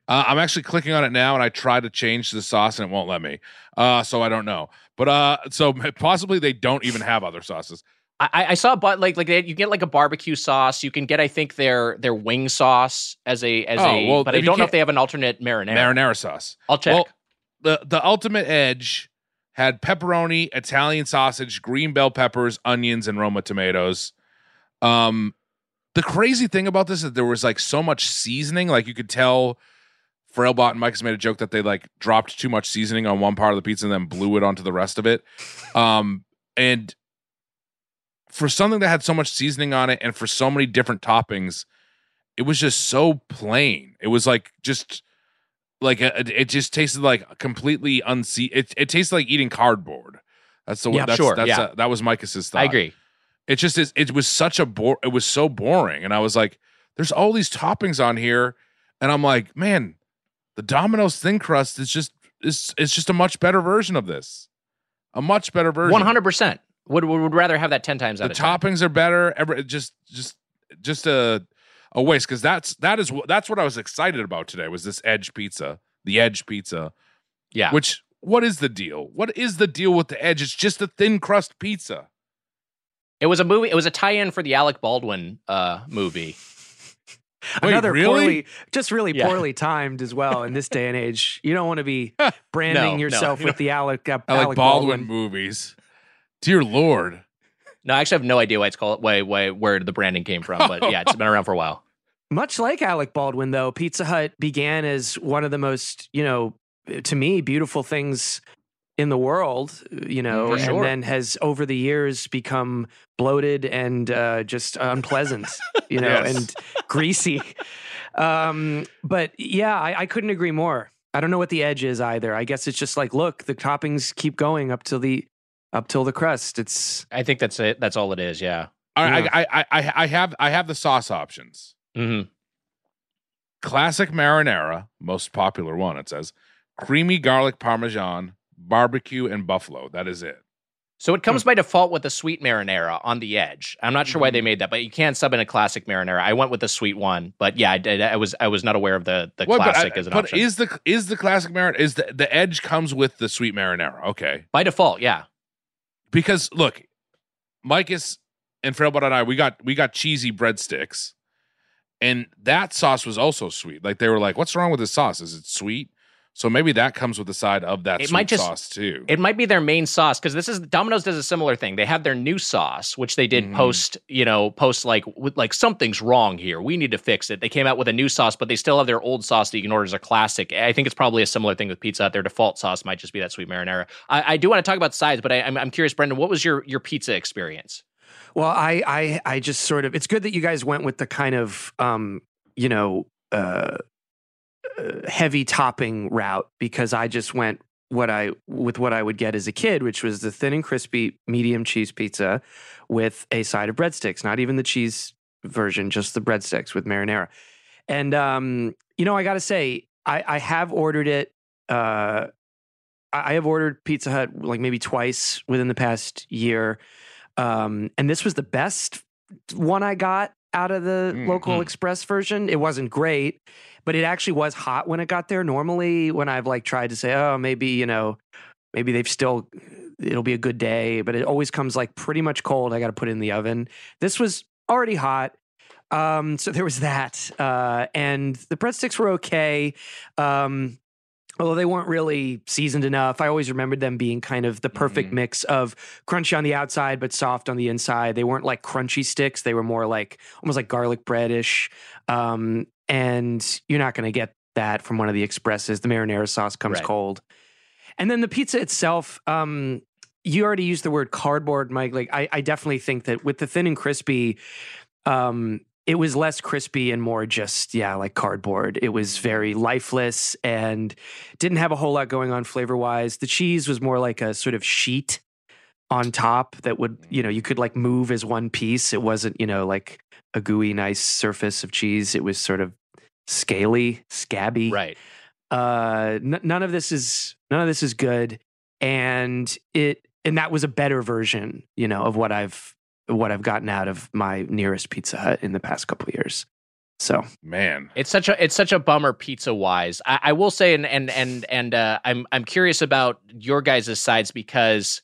Speaker 3: Uh, I'm actually clicking on it now, and I tried to change the sauce, and it won't let me. Uh, so I don't know. But uh, so possibly they don't even have other sauces.
Speaker 2: I, I saw, but like like they, you get like a barbecue sauce. You can get, I think, their their wing sauce as a as
Speaker 3: Oh,
Speaker 2: a.
Speaker 3: well,
Speaker 2: but I don't know if they have an alternate marinara.
Speaker 3: Marinara sauce.
Speaker 2: I'll check.
Speaker 3: Well, the the ultimate edge had pepperoni, Italian sausage, green bell peppers, onions, and Roma tomatoes. Um, the crazy thing about this is there was like so much seasoning, like you could tell. Frailbot and Mike has made a joke that they like dropped too much seasoning on one part of the pizza and then blew it onto the rest of it. Um, and for something that had so much seasoning on it and for so many different toppings, it was just so plain. It was like just like a, it just tasted like completely unse. It it tasted like eating cardboard. That's the
Speaker 2: Yeah,
Speaker 3: that's,
Speaker 2: sure,
Speaker 3: That's
Speaker 2: yeah.
Speaker 3: uh, that was Micah's thought.
Speaker 2: I agree.
Speaker 3: It just is. It was such a bore. It was so boring, and I was like, "There's all these toppings on here," and I'm like, "Man, the Domino's thin crust is just is it's just a much better version of this, a much better version.
Speaker 2: One hundred percent. Would would rather have that ten times
Speaker 3: The
Speaker 2: out of 10.
Speaker 3: toppings are better. Every just just just a a waste because that's that is what that's what I was excited about today was this Edge pizza, the Edge pizza.
Speaker 2: Yeah.
Speaker 3: Which what is the deal? What is the deal with the Edge? It's just a thin crust pizza.
Speaker 2: It was a movie. It was a tie-in for the Alec Baldwin uh, movie.
Speaker 3: Wait,
Speaker 5: Another
Speaker 3: really?
Speaker 5: poorly, just really
Speaker 2: Yeah.
Speaker 5: poorly timed as well in this day and age. You don't want to be branding
Speaker 2: No, no.
Speaker 5: yourself with the Alec, uh,
Speaker 3: I like
Speaker 5: Alec
Speaker 3: Baldwin, movies. Dear Lord.
Speaker 2: No, I actually have no idea why it's called why, why where the branding came from, but yeah, it's been around for a while.
Speaker 5: Much like Alec Baldwin, though, Pizza Hut began as one of the most, you know, to me, beautiful things in the world, you know,
Speaker 2: For
Speaker 5: and then has over the years become bloated and uh, just unpleasant, you know,
Speaker 3: Yes.
Speaker 5: and greasy. Um, but yeah, I, I couldn't agree more. I don't know what the edge is either. I guess it's just like, look, the toppings keep going up till the up till the crust. It's
Speaker 2: I think that's it. That's all it is. Yeah.
Speaker 3: All right,
Speaker 5: Yeah.
Speaker 3: I, I I I have I have the sauce options.
Speaker 2: hmm
Speaker 3: Classic marinara, most popular one, it says. Creamy garlic parmesan, barbecue, and buffalo. That is it.
Speaker 2: So it comes hmm. by default with a sweet marinara on the edge. I'm not sure why they hmm. made that, but you can sub in a classic marinara. I went with the sweet one, but yeah, I, did, I was I was not aware of the the
Speaker 3: What, but I-
Speaker 2: classic as an
Speaker 3: but
Speaker 2: option
Speaker 3: is the is the classic marinara is the the edge comes with the sweet marinara? Okay,
Speaker 2: by default. Yeah.
Speaker 3: because look, Micus and Frailbot and I we got we got cheesy breadsticks, and that sauce was also sweet. Like they were like, "What's wrong with this sauce? Is it sweet?" So maybe that comes with the side of that
Speaker 2: It
Speaker 3: sweet
Speaker 2: might just-
Speaker 3: sauce too.
Speaker 2: It might be their main sauce because this is Domino's does a similar thing. They have their new sauce, which they did
Speaker 3: Mhm.
Speaker 2: post, you know, post like with, like something's wrong here. We need to fix it. They came out with a new sauce, but they still have their old sauce that you can order as a classic. I think it's probably a similar thing with Pizza Hut. Their default sauce might just be that sweet marinara. I, I do want to talk about sides, but I, I'm I'm curious, Brendan, what was your your pizza experience?
Speaker 5: Well, I, I, I just sort of. It's good that you guys went with the kind of, um, you know, uh, heavy topping route because I just went what I with what I would get as a kid, which was the thin and crispy medium cheese pizza with a side of breadsticks. Not even the cheese version, just the breadsticks with marinara. And um, you know, I got to say, I, I have ordered it. Uh, I have ordered Pizza Hut like maybe twice within the past year. Um, and this was the best one I got out of the
Speaker 3: Mm,
Speaker 5: local
Speaker 2: mm.
Speaker 5: express version. It wasn't great, but it actually was hot when it got there. Normally, when I've like tried to say, oh, maybe, you know, maybe they've still, it'll be a good day, but it always comes like pretty much cold. I got to put it in the oven. This was already hot. Um, so there was that. Uh, and the breadsticks were okay. Um, although they weren't really seasoned enough. I always remembered them being kind of the perfect
Speaker 3: Mhm.
Speaker 5: mix of crunchy on the outside but soft on the inside. They weren't like crunchy sticks. They were more like almost like garlic breadish. Um, and you're not going to get that from one of the expresses. The marinara sauce comes
Speaker 2: Right.
Speaker 5: cold. And then the pizza itself, um, you already used the word cardboard, Mike. Like I, I definitely think that with the thin and crispy, um, it was less crispy and more just yeah, like cardboard. It was very lifeless and didn't have a whole lot going on flavor wise. The cheese was more like a sort of sheet on top that would you know you could like move as one piece. It wasn't you know like a gooey nice surface of cheese. It was sort of scaly, scabby
Speaker 2: Right.
Speaker 5: uh n- none of this is none of this is good and it and that was a better version you know of what i've what i've gotten out of my nearest pizza hut in the past couple of years so
Speaker 3: Man,
Speaker 2: It's such a it's such a bummer pizza wise. I, I will say and and and and uh, I'm I'm curious about your guys' sides because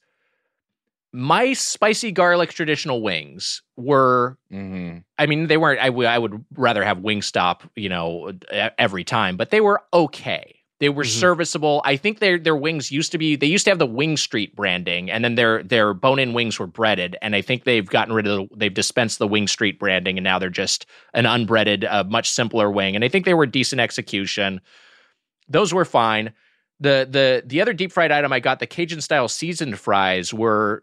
Speaker 2: my spicy garlic traditional wings were
Speaker 3: hmm
Speaker 2: I mean they weren't I would I would rather have Wingstop you know every time but they were okay. They were
Speaker 5: Mhm.
Speaker 2: serviceable. I think their their wings used to be they used to have the Wing Street branding and then their their bone-in wings were breaded and I think they've gotten rid of the, they've dispensed the Wing Street branding and now they're just an unbreaded uh, much simpler wing and I think they were decent execution. Those were fine. The the the other deep fried item I got the Cajun style seasoned fries were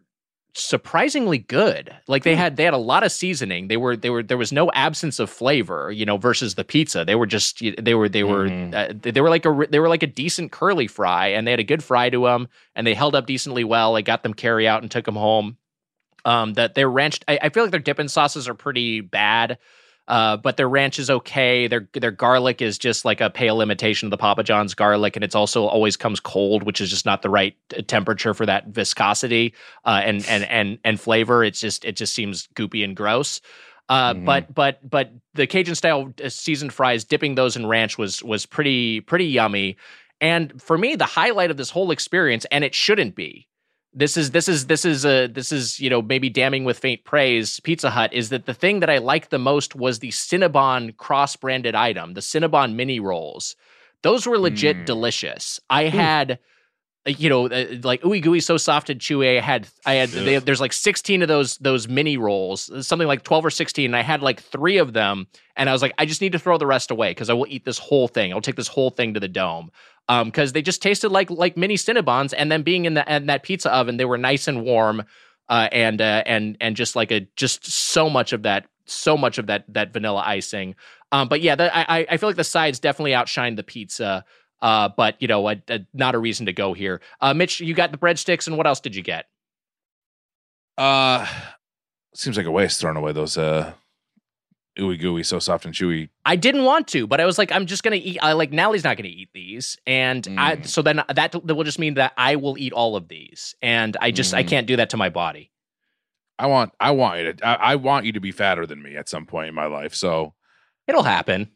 Speaker 2: surprisingly good. Like they had they had a lot of seasoning. They were they were there was no absence of flavor, you know, versus the pizza. They were just they were they were
Speaker 3: Mhm.
Speaker 2: uh, they were like a they were like a decent curly fry, and they had a good fry to them, and they held up decently well. I got them carry out and took them home. Um, that their ranch, I, I feel like their dipping sauces are pretty bad. Uh, but their ranch is okay. Their their garlic is just like a pale imitation of the Papa John's garlic, and it's also always comes cold, which is just not the right uh, temperature for that viscosity uh, and and and and flavor. It's just it just seems goopy and gross. Uh,
Speaker 3: Mhm.
Speaker 2: But but but the Cajun style uh, seasoned fries, dipping those in ranch was was pretty pretty yummy. And for me, the highlight of this whole experience, and it shouldn't be, this is this is this is a this is you know maybe damning with faint praise pizza hut is that the thing that i liked the most was the cinnabon cross branded item the cinnabon mini rolls. Those were legit
Speaker 3: Mm.
Speaker 2: delicious. I had uh, you know uh, like ooey gooey so soft and chewy. I had i had they, there's like 16 of those those mini rolls something like 12 or 16 and i had like three of them and i was like i just need to throw the rest away because i will eat this whole thing. I'll take this whole thing to the dome. Um because they just tasted like like mini cinnabons and then being in the in that pizza oven they were nice and warm uh and uh and and just like a just so much of that so much of that that vanilla icing. Um but yeah the, i i feel like the sides definitely outshine the pizza uh but you know a, a, not a reason to go here uh mitch you got the breadsticks and what else did you get
Speaker 3: Uh, seems like a waste throwing away those uh, ooey gooey, so soft and chewy.
Speaker 2: I didn't want to, but I was like, I'm just gonna eat. I like Natalie's not gonna eat these, and I
Speaker 3: Mm.
Speaker 2: so then that that will just mean that I will eat all of these, and I just I
Speaker 3: Mm.
Speaker 2: can't do that to my body.
Speaker 3: I want, I want you to, I, I want you to be fatter than me at some point in my life. So
Speaker 2: It'll happen.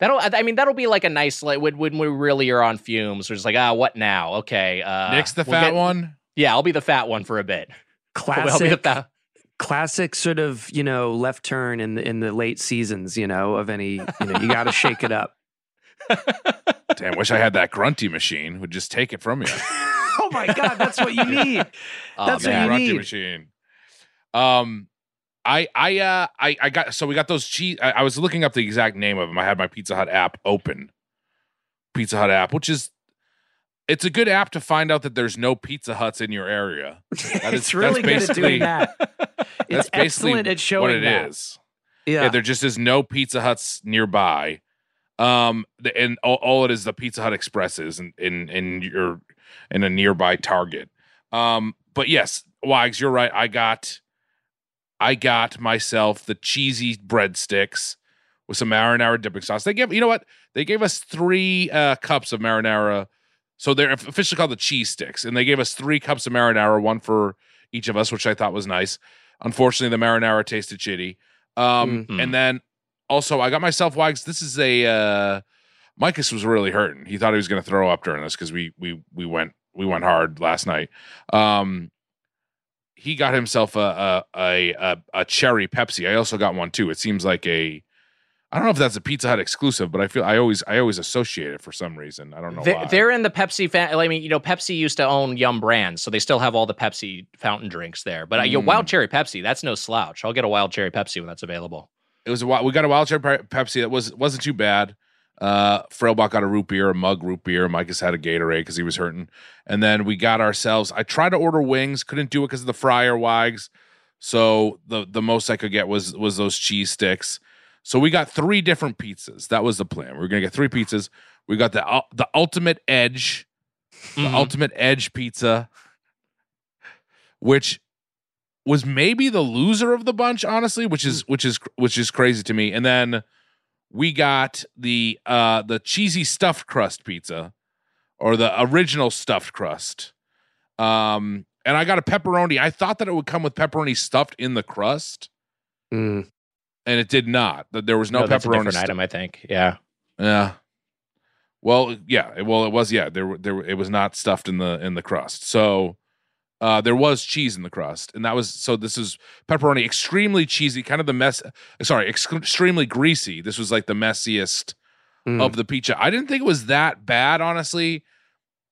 Speaker 2: That'll I I mean that'll be like a nice like when when we really are on fumes. We're just like ah what now? Okay, uh,
Speaker 3: Nick's the
Speaker 2: we'll
Speaker 3: fat
Speaker 2: get-
Speaker 3: one.
Speaker 2: Yeah, I'll be the fat one for a bit. I'll be the
Speaker 5: Classic,
Speaker 2: fat.
Speaker 5: classic sort of you know left turn in the in the late seasons. You know of any you know you got to shake it up.
Speaker 3: Damn, wish I had that grunty machine. Would just take it from you.
Speaker 5: oh my god, that's what you need.
Speaker 2: Oh,
Speaker 5: That's what
Speaker 2: man.
Speaker 5: you
Speaker 3: grunty
Speaker 5: need.
Speaker 3: machine. Um, I I uh I I got so we got those cheese. I, I was looking up the exact name of them. I had my Pizza Hut app open. Pizza Hut app, which is it's a good app to find out that there's no Pizza Huts in your area. That is-
Speaker 5: it's really
Speaker 3: that's
Speaker 5: good at doing that. It's
Speaker 3: basically
Speaker 5: excellent at showing
Speaker 3: what it
Speaker 5: that.
Speaker 3: is.
Speaker 5: Yeah.
Speaker 3: Yeah. there just is no Pizza Huts nearby. Um, the- and all, all it is the Pizza Hut Expresses in in in your in a nearby Target. Um, but yes, Wags, you're right. I got I got myself the cheesy breadsticks with some marinara dipping sauce. They gave you know what? They gave us three uh, cups of marinara. So they're officially called the cheese sticks, and they gave us three cups of marinara, one for each of us, which I thought was nice. Unfortunately, the marinara tasted shitty. Um,
Speaker 2: Mhm.
Speaker 3: And then also, I got myself wags. This is a uh, Micus was really hurting. He thought he was going to throw up during this because we we we went we went hard last night. Um, he got himself a a, a a cherry Pepsi. I also got one too. It seems like a I don't know if that's a Pizza Hut exclusive, but I feel I always I always associate it for some reason. I don't know
Speaker 2: They-
Speaker 3: why.
Speaker 2: They're in the Pepsi. Fa- I mean, you know, Pepsi used to own Yum Brands, so they still have all the Pepsi fountain drinks there. But uh, your
Speaker 3: Mm.
Speaker 2: wild cherry Pepsi, that's no slouch. I'll get a wild cherry Pepsi when that's available.
Speaker 3: It was a wild, we got a wild cherry Pepsi that was wasn't too bad. Uh, Frailbot got a root beer, a mug root beer. Micus had a Gatorade because he was hurting, and then we got ourselves. I tried to order wings, couldn't do it because of the fryer wags. So the the most I could get was was those cheese sticks. So we got three different pizzas. That was the plan. We were gonna get three pizzas. We got the ul- the ultimate edge, the
Speaker 2: Mhm.
Speaker 3: ultimate edge pizza, which was maybe the loser of the bunch, honestly, which is which is which is crazy to me. And then we got the uh the cheesy stuffed crust pizza, or the original stuffed crust. Um, and I got a pepperoni. I thought that it would come with pepperoni stuffed in the crust,
Speaker 5: Mm.
Speaker 3: and it did not. That there was no,
Speaker 2: a
Speaker 3: pepperoni.
Speaker 2: item, I think. Yeah.
Speaker 3: yeah. Well, yeah. Well, it was. Yeah. There, there. It was not stuffed in the in the crust. So, uh, there was cheese in the crust, and that was so. This is pepperoni, extremely cheesy, kind of the mess. Sorry, ex- extremely greasy. This was like the messiest
Speaker 5: Mm.
Speaker 3: of the pizza. I didn't think it was that bad, honestly.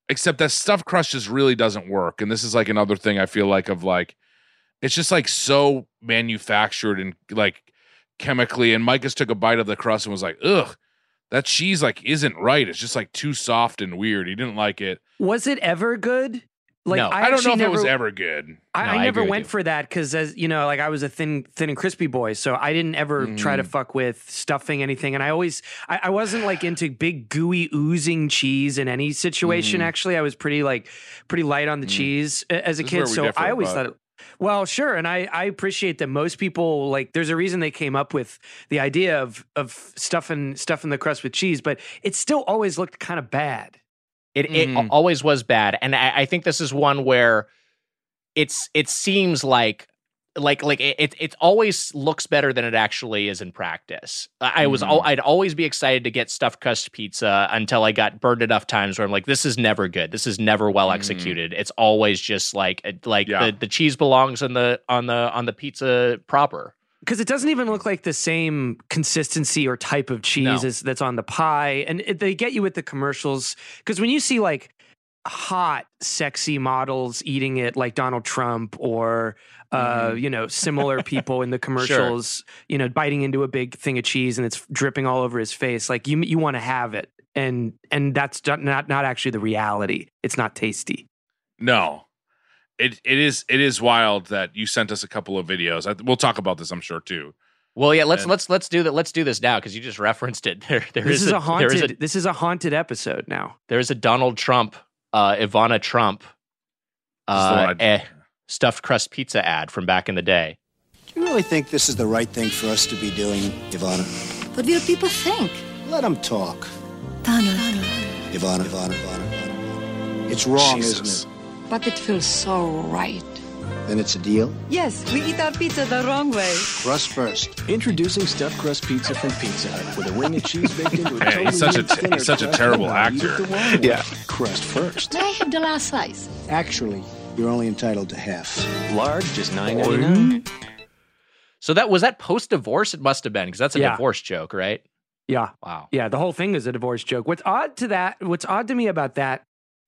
Speaker 3: Except that stuffed crust just really doesn't work, and this is like another thing I feel like of like, it's just like so manufactured and like chemically. And Micah's took a bite of the crust and was like, ugh that cheese like isn't right. It's just like too soft and weird. He didn't like it.
Speaker 5: Was it ever good? Like
Speaker 2: No.
Speaker 5: I,
Speaker 3: I, don't know if
Speaker 5: never,
Speaker 3: it was ever good.
Speaker 5: I,
Speaker 2: No,
Speaker 5: I
Speaker 2: I
Speaker 5: never went for that because, as you know, like I was a thin, thin and crispy boy, so I didn't ever try to
Speaker 3: Mm.
Speaker 5: fuck with stuffing anything, and I always, I, I wasn't like into big gooey oozing cheese in any situation.
Speaker 3: Mm.
Speaker 5: Actually, I was pretty like pretty light on the
Speaker 3: Mm.
Speaker 5: cheese as a
Speaker 3: This
Speaker 5: kid, so I always
Speaker 3: but-
Speaker 5: thought. It, well, sure, and I, I appreciate that most people like. There's a reason they came up with the idea of of stuffing stuffing the crust with cheese, but it still always looked kind of bad.
Speaker 2: It it
Speaker 3: Mhm.
Speaker 2: always was bad, and I, I think this is one where it's it seems like like like it it- always looks better than it actually is in practice. I I was
Speaker 3: Mhm.
Speaker 2: I'd always be excited to get stuffed crust pizza until I got burned enough times where I'm like, this is never good. This is never well
Speaker 3: Mhm.
Speaker 2: executed. It's always just like like
Speaker 3: Yeah.
Speaker 2: the, the cheese belongs on the on the on the pizza proper.
Speaker 5: Because it doesn't even look like the same consistency or type of cheese
Speaker 2: No.
Speaker 5: as that's on the pie and it, they get you with the commercials because when you see like hot sexy models eating it like donald trump or uh,
Speaker 3: Mhm.
Speaker 5: you know similar people in the commercials you know biting into a big thing of cheese and it's dripping all over his face like you you want to have it and and that's not not actually the reality it's not tasty
Speaker 3: No, it it is it is wild that you sent us a couple of videos. I, we'll talk about this, I'm sure too.
Speaker 2: Well, yeah, let's
Speaker 3: And-
Speaker 2: let's let's do that. Let's do this now because you just referenced it. There, there
Speaker 5: this is, a,
Speaker 2: there
Speaker 5: haunted
Speaker 2: is a
Speaker 5: this is a haunted episode now
Speaker 2: there is a Donald Trump, uh, Ivana Trump,
Speaker 3: This is the one
Speaker 2: uh, eh, stuffed crust pizza ad from back in the day.
Speaker 8: Do you really think this is the right thing for us to be doing, Ivana?
Speaker 9: What will people think?
Speaker 8: Let them talk.
Speaker 9: Donald.
Speaker 8: Ivana, Ivana, Ivana, Ivana. It's wrong,
Speaker 3: Jesus.
Speaker 8: isn't
Speaker 9: But it feels so right.
Speaker 8: Then it's a deal.
Speaker 9: Yes, we eat our pizza the wrong way.
Speaker 8: Crust first.
Speaker 10: Introducing stuffed crust pizza from Pizza Hut with a ring of cheese baked into a
Speaker 3: Man,
Speaker 10: totally
Speaker 3: he's such a-
Speaker 10: unique
Speaker 3: he's such a terrible
Speaker 10: and eat it
Speaker 3: actor.
Speaker 10: the wrong way.
Speaker 5: Yeah.
Speaker 10: Crust first.
Speaker 9: May I have the last slice?
Speaker 8: Actually, you're only entitled to half.
Speaker 10: Large, just nine ninety nine.
Speaker 2: So that was that post divorce. It must have been because that's a
Speaker 5: Yeah.
Speaker 2: divorce joke, right?
Speaker 5: yeah
Speaker 2: Wow.
Speaker 5: Yeah, the whole thing is a divorce joke. What's odd to that, what's odd to me about that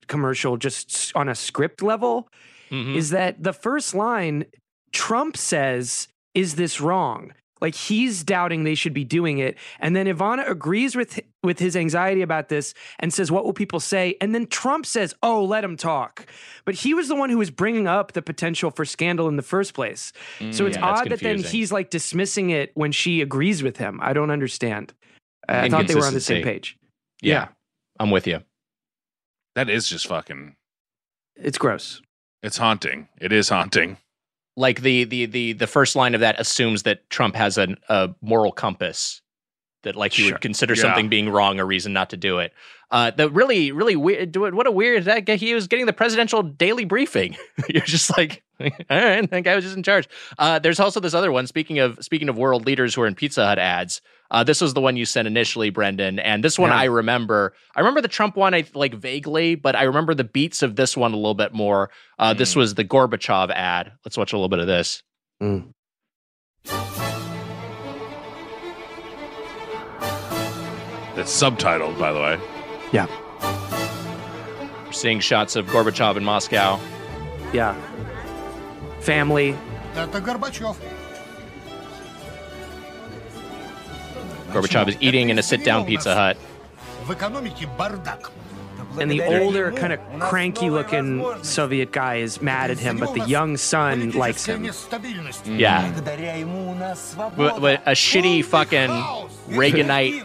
Speaker 5: commercial, just on a script level,
Speaker 2: Mhm.
Speaker 5: is that the first line Trump says, Is this wrong? Like he's doubting they should be doing it. And then Ivana agrees with with his anxiety about this and says, What will people say? And then Trump says, Oh, let him talk. But he was the one who was bringing up the potential for scandal in the first place. so it's
Speaker 2: Mm, yeah,
Speaker 5: odd that then he's like dismissing it when she agrees with him. I don't understand. I thought they were on the same page.
Speaker 2: yeah.
Speaker 5: yeah.
Speaker 2: I'm with you.
Speaker 3: That is just fucking.
Speaker 5: It's gross.
Speaker 3: It's haunting. It is haunting.
Speaker 2: Like the the the the first line of that assumes that Trump has an, a moral compass that like he
Speaker 5: Sure.
Speaker 2: would consider
Speaker 3: Yeah.
Speaker 2: something being wrong a reason not to do it. Uh, the really really weird. What a weird that. He was getting the presidential daily briefing. You're just like, all right, that guy was just in charge. Uh, there's also this other one. Speaking of speaking of world leaders who are in Pizza Hut ads. Uh, this was the one you sent initially, Brendan, and this one
Speaker 5: Yeah.
Speaker 2: I remember. I remember the Trump one, I like vaguely, but I remember the beats of this one a little bit more. Uh, This
Speaker 3: Mm.
Speaker 2: was the Gorbachev ad. Let's watch a little bit of this.
Speaker 3: It's subtitled, by the way.
Speaker 5: Yeah.
Speaker 2: We're seeing shots of Gorbachev in Moscow.
Speaker 5: Yeah. Family.
Speaker 2: Gorbachev is eating in a sit-down Pizza Hut.
Speaker 5: And the older, kind of cranky looking Soviet guy is mad at him, but the young son likes him.
Speaker 2: Yeah, but, but a shitty fucking Reaganite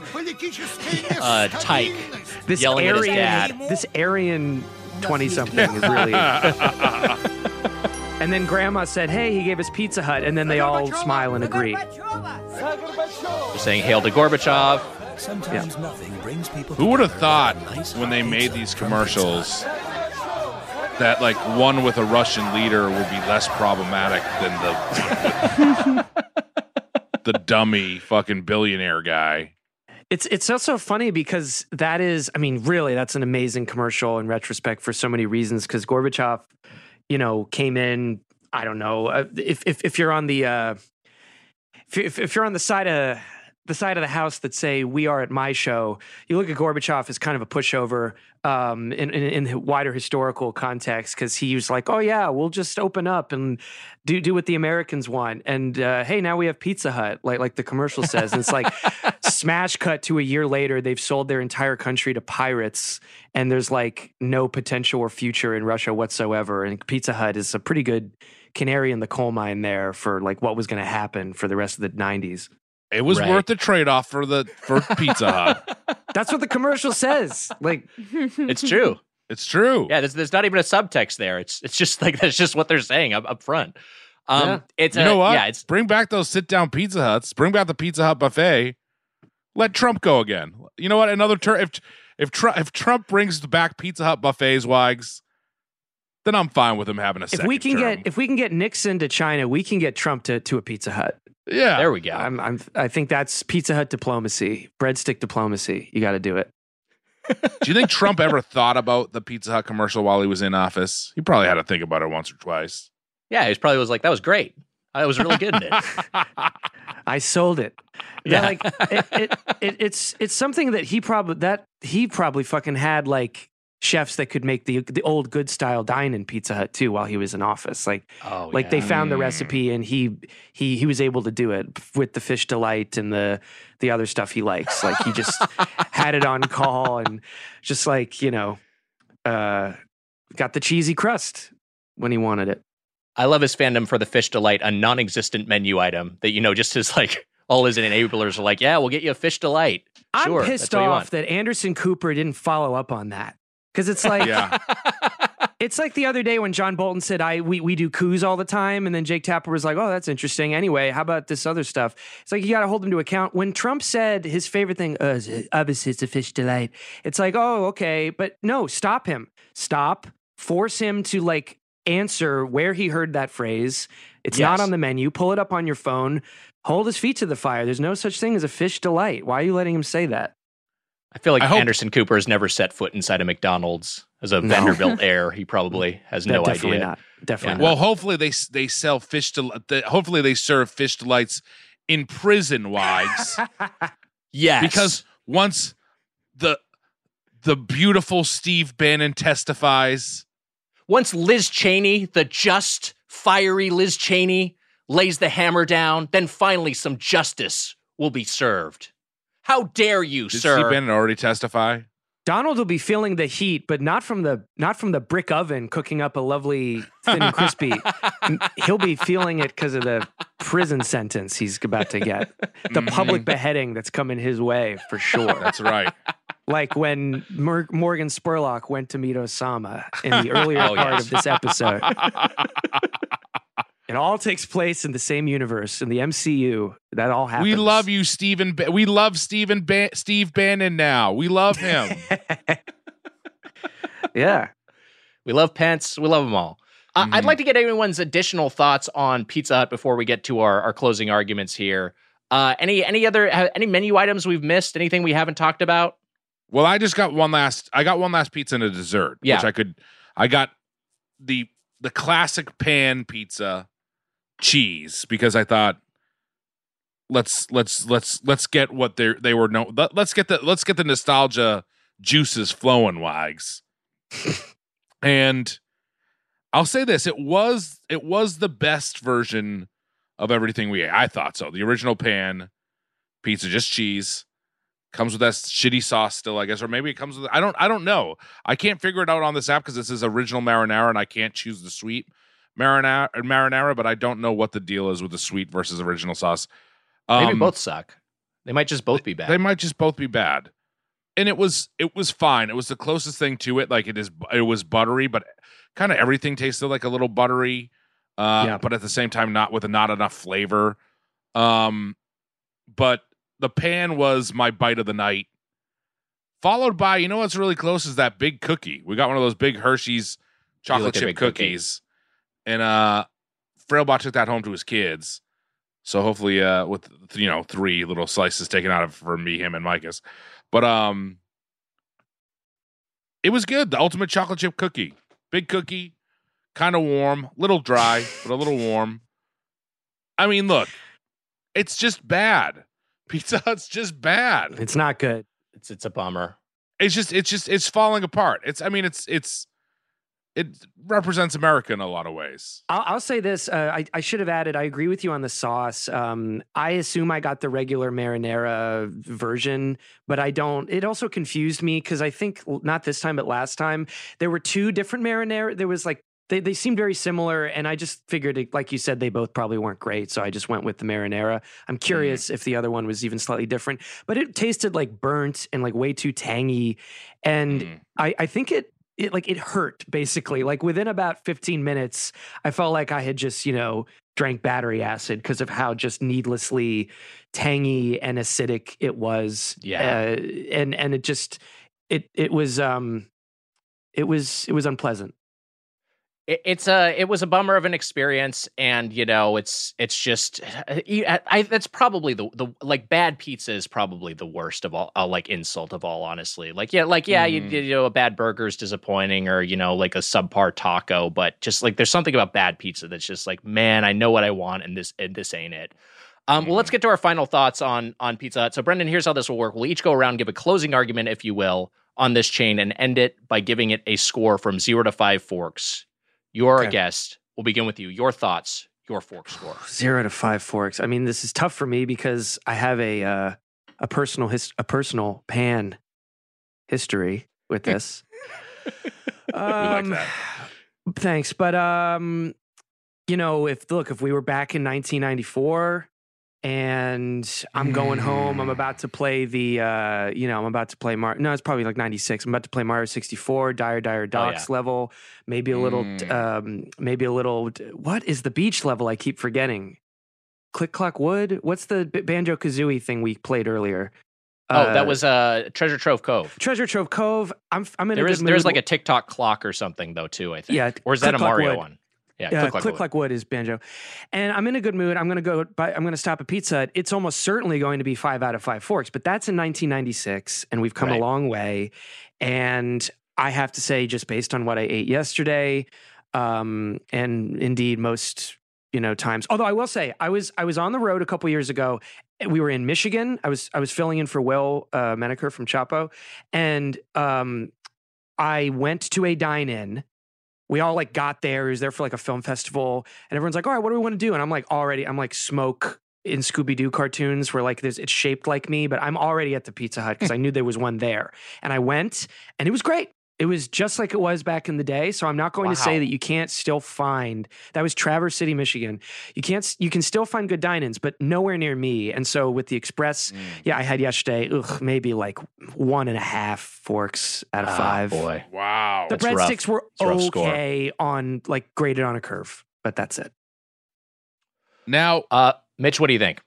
Speaker 2: uh, tyke
Speaker 5: This
Speaker 2: yelling at his dad.
Speaker 5: this Aryan 20 something is really. and then grandma said, Hey, he gave us Pizza Hut. And then they all smile and agree.
Speaker 2: They're saying "Hail to Gorbachev."
Speaker 10: Sometimes nothing brings people.
Speaker 3: Who would have thought
Speaker 10: nice
Speaker 3: when they made these commercials that like one with a Russian leader would be less problematic than the the dummy fucking billionaire guy.
Speaker 5: It's it's also funny because that is, I mean, really, that's an amazing commercial in retrospect for so many reasons. Because Gorbachev, you know, came in. I don't know uh, if if if you're on the uh, if, if if you're on the side of the side of the house that say we are at my show. You look at Gorbachev as kind of a pushover um, in, in, in wider historical context because he was like, oh yeah, we'll just open up and do do what the Americans want. And uh, hey, now we have Pizza Hut, like like the commercial says. And it's like smash cut to a year later, they've sold their entire country to pirates, and there's like no potential or future in Russia whatsoever. And Pizza Hut is a pretty good canary in the coal mine there for like what was going to happen for the rest of the 90s.
Speaker 3: It was
Speaker 2: Right.
Speaker 3: worth the trade off for the for Pizza Hut.
Speaker 5: That's what the commercial says. Like
Speaker 2: It's true.
Speaker 3: It's true.
Speaker 2: Yeah, there's, there's not even a subtext there. It's it's just like that's just what they're saying up, up front. Um,
Speaker 5: Yeah.
Speaker 2: it's
Speaker 3: you
Speaker 2: a-
Speaker 3: know what?
Speaker 2: Yeah, it's
Speaker 3: bring back those sit down Pizza Huts. Bring back the Pizza Hut buffet. Let Trump go again. You know what? Another turn. If if Trump if Trump brings back Pizza Hut buffets, wags, then I'm fine with him having a
Speaker 5: if we can
Speaker 3: term.
Speaker 5: get if we can get Nixon to China, we can get Trump to, to a Pizza Hut.
Speaker 3: Yeah,
Speaker 2: there we go.
Speaker 5: I'm, I'm I think that's Pizza Hut diplomacy, breadstick diplomacy. You got to do it.
Speaker 3: Do you think Trump ever thought about the Pizza Hut commercial while he was in office? He probably had to think about it once or twice.
Speaker 2: yeah, he probably was like that was great. Uh, I was really good in it.
Speaker 5: I sold it.
Speaker 2: Yeah.
Speaker 5: Yeah, like it, it, it, it's it's something that he probably that he probably fucking had like chefs that could make the the old good style dine in Pizza Hut too while he was in office. Like
Speaker 2: Oh,
Speaker 5: like they found the recipe and he he he was able to do it with the fish delight and the the other stuff he likes. Like he just had it on call and just like you know uh got the cheesy crust when he wanted it.
Speaker 2: I love his fandom for the fish delight, a non-existent menu item that you know just his like all his enablers are like, yeah, we'll get you a fish delight. Sure,
Speaker 5: I'm pissed off that Anderson Cooper didn't follow up on that. Because it's like
Speaker 3: Yeah,
Speaker 5: it's like the other day when John Bolton said, "I we we do coups all the time," and then Jake Tapper was like, "Oh, that's interesting." Anyway, how about this other stuff? It's like you got to hold him to account. When Trump said his favorite thing, uh, is- obviously it's a fish delight. It's like, oh, okay, but no, stop him, stop, force him to like answer where he heard that phrase. It's not on the menu. Pull it up on your phone. Hold his feet to the fire. There's no such thing as a fish delight. Why are you letting him say that?
Speaker 2: I feel like
Speaker 3: I
Speaker 2: Anderson Cooper has never set foot inside a McDonald's as a
Speaker 5: No.
Speaker 2: Vanderbilt heir. He probably has no idea.
Speaker 5: definitely
Speaker 2: idea.
Speaker 5: not. Definitely
Speaker 3: Well,
Speaker 5: not.
Speaker 3: hopefully they they sell fish to. the, hopefully they serve fish delights in prison, wags.
Speaker 2: Yes,
Speaker 3: because once the the beautiful Steve Bannon testifies,
Speaker 2: once Liz Cheney, the just fiery Liz Cheney, lays the hammer down, then finally some justice will be served. How dare you,
Speaker 3: did
Speaker 2: sir?
Speaker 3: Steve Bannon already testify?
Speaker 5: Donald will be feeling the heat, but not from the not from the brick oven cooking up a lovely thin and crispy. He'll be feeling it because of the prison sentence he's about to get, the mm-hmm. public beheading that's coming his way for sure.
Speaker 3: That's right.
Speaker 5: like when Mor- Morgan Spurlock went to meet Osama in the earlier
Speaker 2: Oh,
Speaker 5: part
Speaker 2: yes.
Speaker 5: of this episode. It all takes place in the same universe in the MCU. That all happens.
Speaker 3: we love you, Stephen. Ba- we love Stephen ba- Steve Bannon now. We love him.
Speaker 5: Yeah.
Speaker 2: We love Pence. We love them all. Uh, I'd like to get everyone's additional thoughts on Pizza Hut before we get to our, our closing arguments here. Uh, any any other any menu items we've missed? Anything we haven't talked about?
Speaker 3: well, I just got one last. I got one last pizza and a dessert,
Speaker 2: Yeah.
Speaker 3: which I could. I got the the classic pan pizza cheese because I thought let's let's let's let's get what they they were no let, let's get the let's get the nostalgia juices flowing wags. And i'll say this it was it was the best version of everything we ate. I thought so. The original pan pizza just cheese. Comes with that shitty sauce still i guess or maybe it comes with i don't i don't know. I can't figure it out on this app because this is original marinara and i can't choose the sweet marinara marinara but i don't know what the deal is with the sweet versus original sauce
Speaker 2: Maybe
Speaker 3: Um,
Speaker 2: both suck. They might just both be bad.
Speaker 3: they might just both be bad. And it was it was fine. It was the closest thing to it. Like it is it was buttery, but kind of everything tasted like a little buttery. Uh
Speaker 5: Yeah.
Speaker 3: but at the same time not with not enough flavor. Um but the pan was my bite of the night. Followed by, you know what's really close is that big cookie. We got one of those big Hershey's chocolate chip
Speaker 2: cookies. cookie.
Speaker 3: And uh Frailbot took that home to his kids. So hopefully, uh, with you know three little slices taken out of for me, him, and Micah's, but um, it was good. The ultimate chocolate chip cookie, big cookie, kind of warm, little dry, but a little warm. I mean, look, it's just bad. Pizza Hut's just bad.
Speaker 5: It's not good.
Speaker 2: It's it's a bummer.
Speaker 3: It's just it's just it's falling apart. It's I mean it's it's it represents America in a lot of ways.
Speaker 5: I'll, I'll say this. Uh, I, I should have added. I agree with you on the sauce. Um, I assume I got the regular marinara version, but I don't. It also confused me because I think not this time, but last time there were two different marinara. There was like they they seemed very similar, and I just figured, it, like you said, they both probably weren't great. So I just went with the marinara. I'm curious if the other one was even slightly different, but it tasted like burnt and like way too tangy, and
Speaker 3: Mm.
Speaker 5: I I think it it like it hurt basically like within about 15 minutes i felt like i had just you know drank battery acid because of how just needlessly tangy and acidic it was
Speaker 2: Yeah.
Speaker 5: uh, and and it just it it was um it was it was unpleasant
Speaker 2: it, it's a it was a bummer of an experience and you know it's it's just I, I that's probably the the like bad pizza is probably the worst of all uh, like insult of all honestly like yeah like yeah
Speaker 3: Mhm.
Speaker 2: you, you know a bad burger is disappointing or you know like a subpar taco but just like there's something about bad pizza that's just like man I know what I want and this and this ain't it um, well, let's get to our final thoughts on on Pizza Hut. So, Brendan, here's how this will work. We'll each go around, give a closing argument, if you will, on this chain, and end it by giving it a score from zero to five forks. You're a guest. We'll begin with you. Your thoughts, your fork score.
Speaker 5: zero to five forks i mean this is tough for me because i have a uh a personal his- a personal pan history with this
Speaker 3: like that.
Speaker 5: thanks but um you know if look if we were back in 1994 and i'm going home i'm about to play the uh you know i'm about to play Mario. no it's probably like 96 i'm about to play mario 64 dire dire docks level maybe a little
Speaker 3: Mm.
Speaker 5: um maybe a little what is the beach level i keep forgetting click clock wood what's the banjo kazooie thing we played earlier
Speaker 2: oh,
Speaker 5: Uh,
Speaker 2: that was uh, Treasure Trove Cove.
Speaker 5: treasure trove cove i'm i'm in
Speaker 2: There is there's like a Tick Tock Clock or something though too. I think.
Speaker 5: Yeah,
Speaker 2: Or is that a Mario
Speaker 5: Wood.
Speaker 2: one? Yeah.
Speaker 5: Yeah,
Speaker 2: click,
Speaker 5: click,
Speaker 2: like,
Speaker 5: like,
Speaker 2: wood.
Speaker 5: wood is banjo, and I'm in a good mood. I'm gonna go. Buy, I'm gonna stop at Pizza Hut. It's almost certainly going to be five out of five forks, but that's in 1996, and we've come
Speaker 2: Right.
Speaker 5: a long way. And I have to say, just based on what I ate yesterday, um, and indeed most you know times. Although I will say, I was I was on the road a couple years ago. We were in Michigan. I was I was filling in for Will uh, Menaker from Chapo, and um, I went to a dine-in we all like got there. He was there for like a film festival, and everyone's like, "All right, what do we want to do?" And I'm like, already, I'm like smoke in Scooby Doo cartoons where like there's it's shaped like me, but I'm already at the Pizza Hut because I knew there was one there, and I went, and it was great. It was just like it was back in the day. So I'm not going to say that you can't still find that was Traverse City, Michigan. You can't you can still find good dine-ins, but nowhere near me. And so with the Express,
Speaker 3: Mm.
Speaker 5: yeah, I had yesterday, ugh, maybe like one and a half forks out of
Speaker 2: Ah,
Speaker 5: five.
Speaker 2: boy.
Speaker 3: Wow.
Speaker 5: The breadsticks were
Speaker 2: It's score.
Speaker 5: okay on like graded on a curve, but that's it.
Speaker 3: Now,
Speaker 2: Uh, Mitch, what do you think?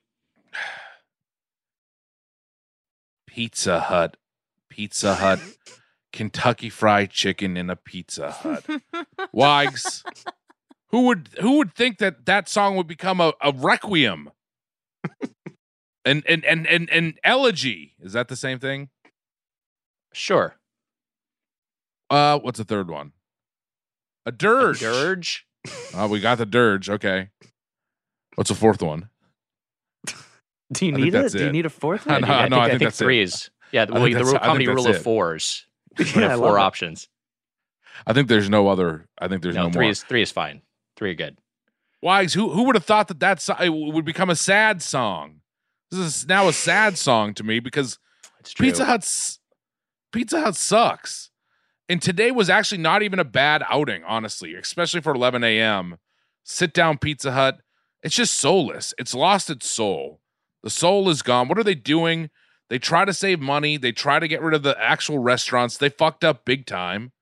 Speaker 3: Pizza Hut, Pizza Hut, Kentucky Fried Chicken in a Pizza Hut. Wags, who would who would think that that song would become a, a requiem? and, and and and and elegy is that the same thing?
Speaker 2: Sure.
Speaker 3: Uh, what's the third one? A dirge.
Speaker 2: Dirge.
Speaker 3: Oh, we got the dirge. Okay. What's the fourth one?
Speaker 5: Do you
Speaker 3: I
Speaker 5: need it?
Speaker 3: that's
Speaker 5: Do you need a fourth
Speaker 3: I
Speaker 5: one?
Speaker 3: know,
Speaker 2: Yeah,
Speaker 3: no, I think
Speaker 2: I think
Speaker 3: that's
Speaker 2: three is. Yeah,
Speaker 3: I
Speaker 2: well,
Speaker 3: think
Speaker 2: the
Speaker 3: that's-
Speaker 2: rule,
Speaker 3: I
Speaker 2: comedy rule of fours. We
Speaker 5: Yeah,
Speaker 2: have four options.
Speaker 3: I think there's no other. I think there's
Speaker 2: No,
Speaker 3: no,
Speaker 2: three
Speaker 3: more.
Speaker 2: is three is fine. Three are good.
Speaker 3: Wags, who who would have thought that that so- would become a sad song? This is now a sad song to me because
Speaker 2: It's true.
Speaker 3: Pizza Hut's Pizza Hut sucks. And today was actually not even a bad outing, honestly, especially for 11 a.m. Sit down Pizza Hut. It's just soulless. It's lost its soul. The soul is gone. What are they doing? They try to save money. They try to get rid of the actual restaurants. They fucked up big time.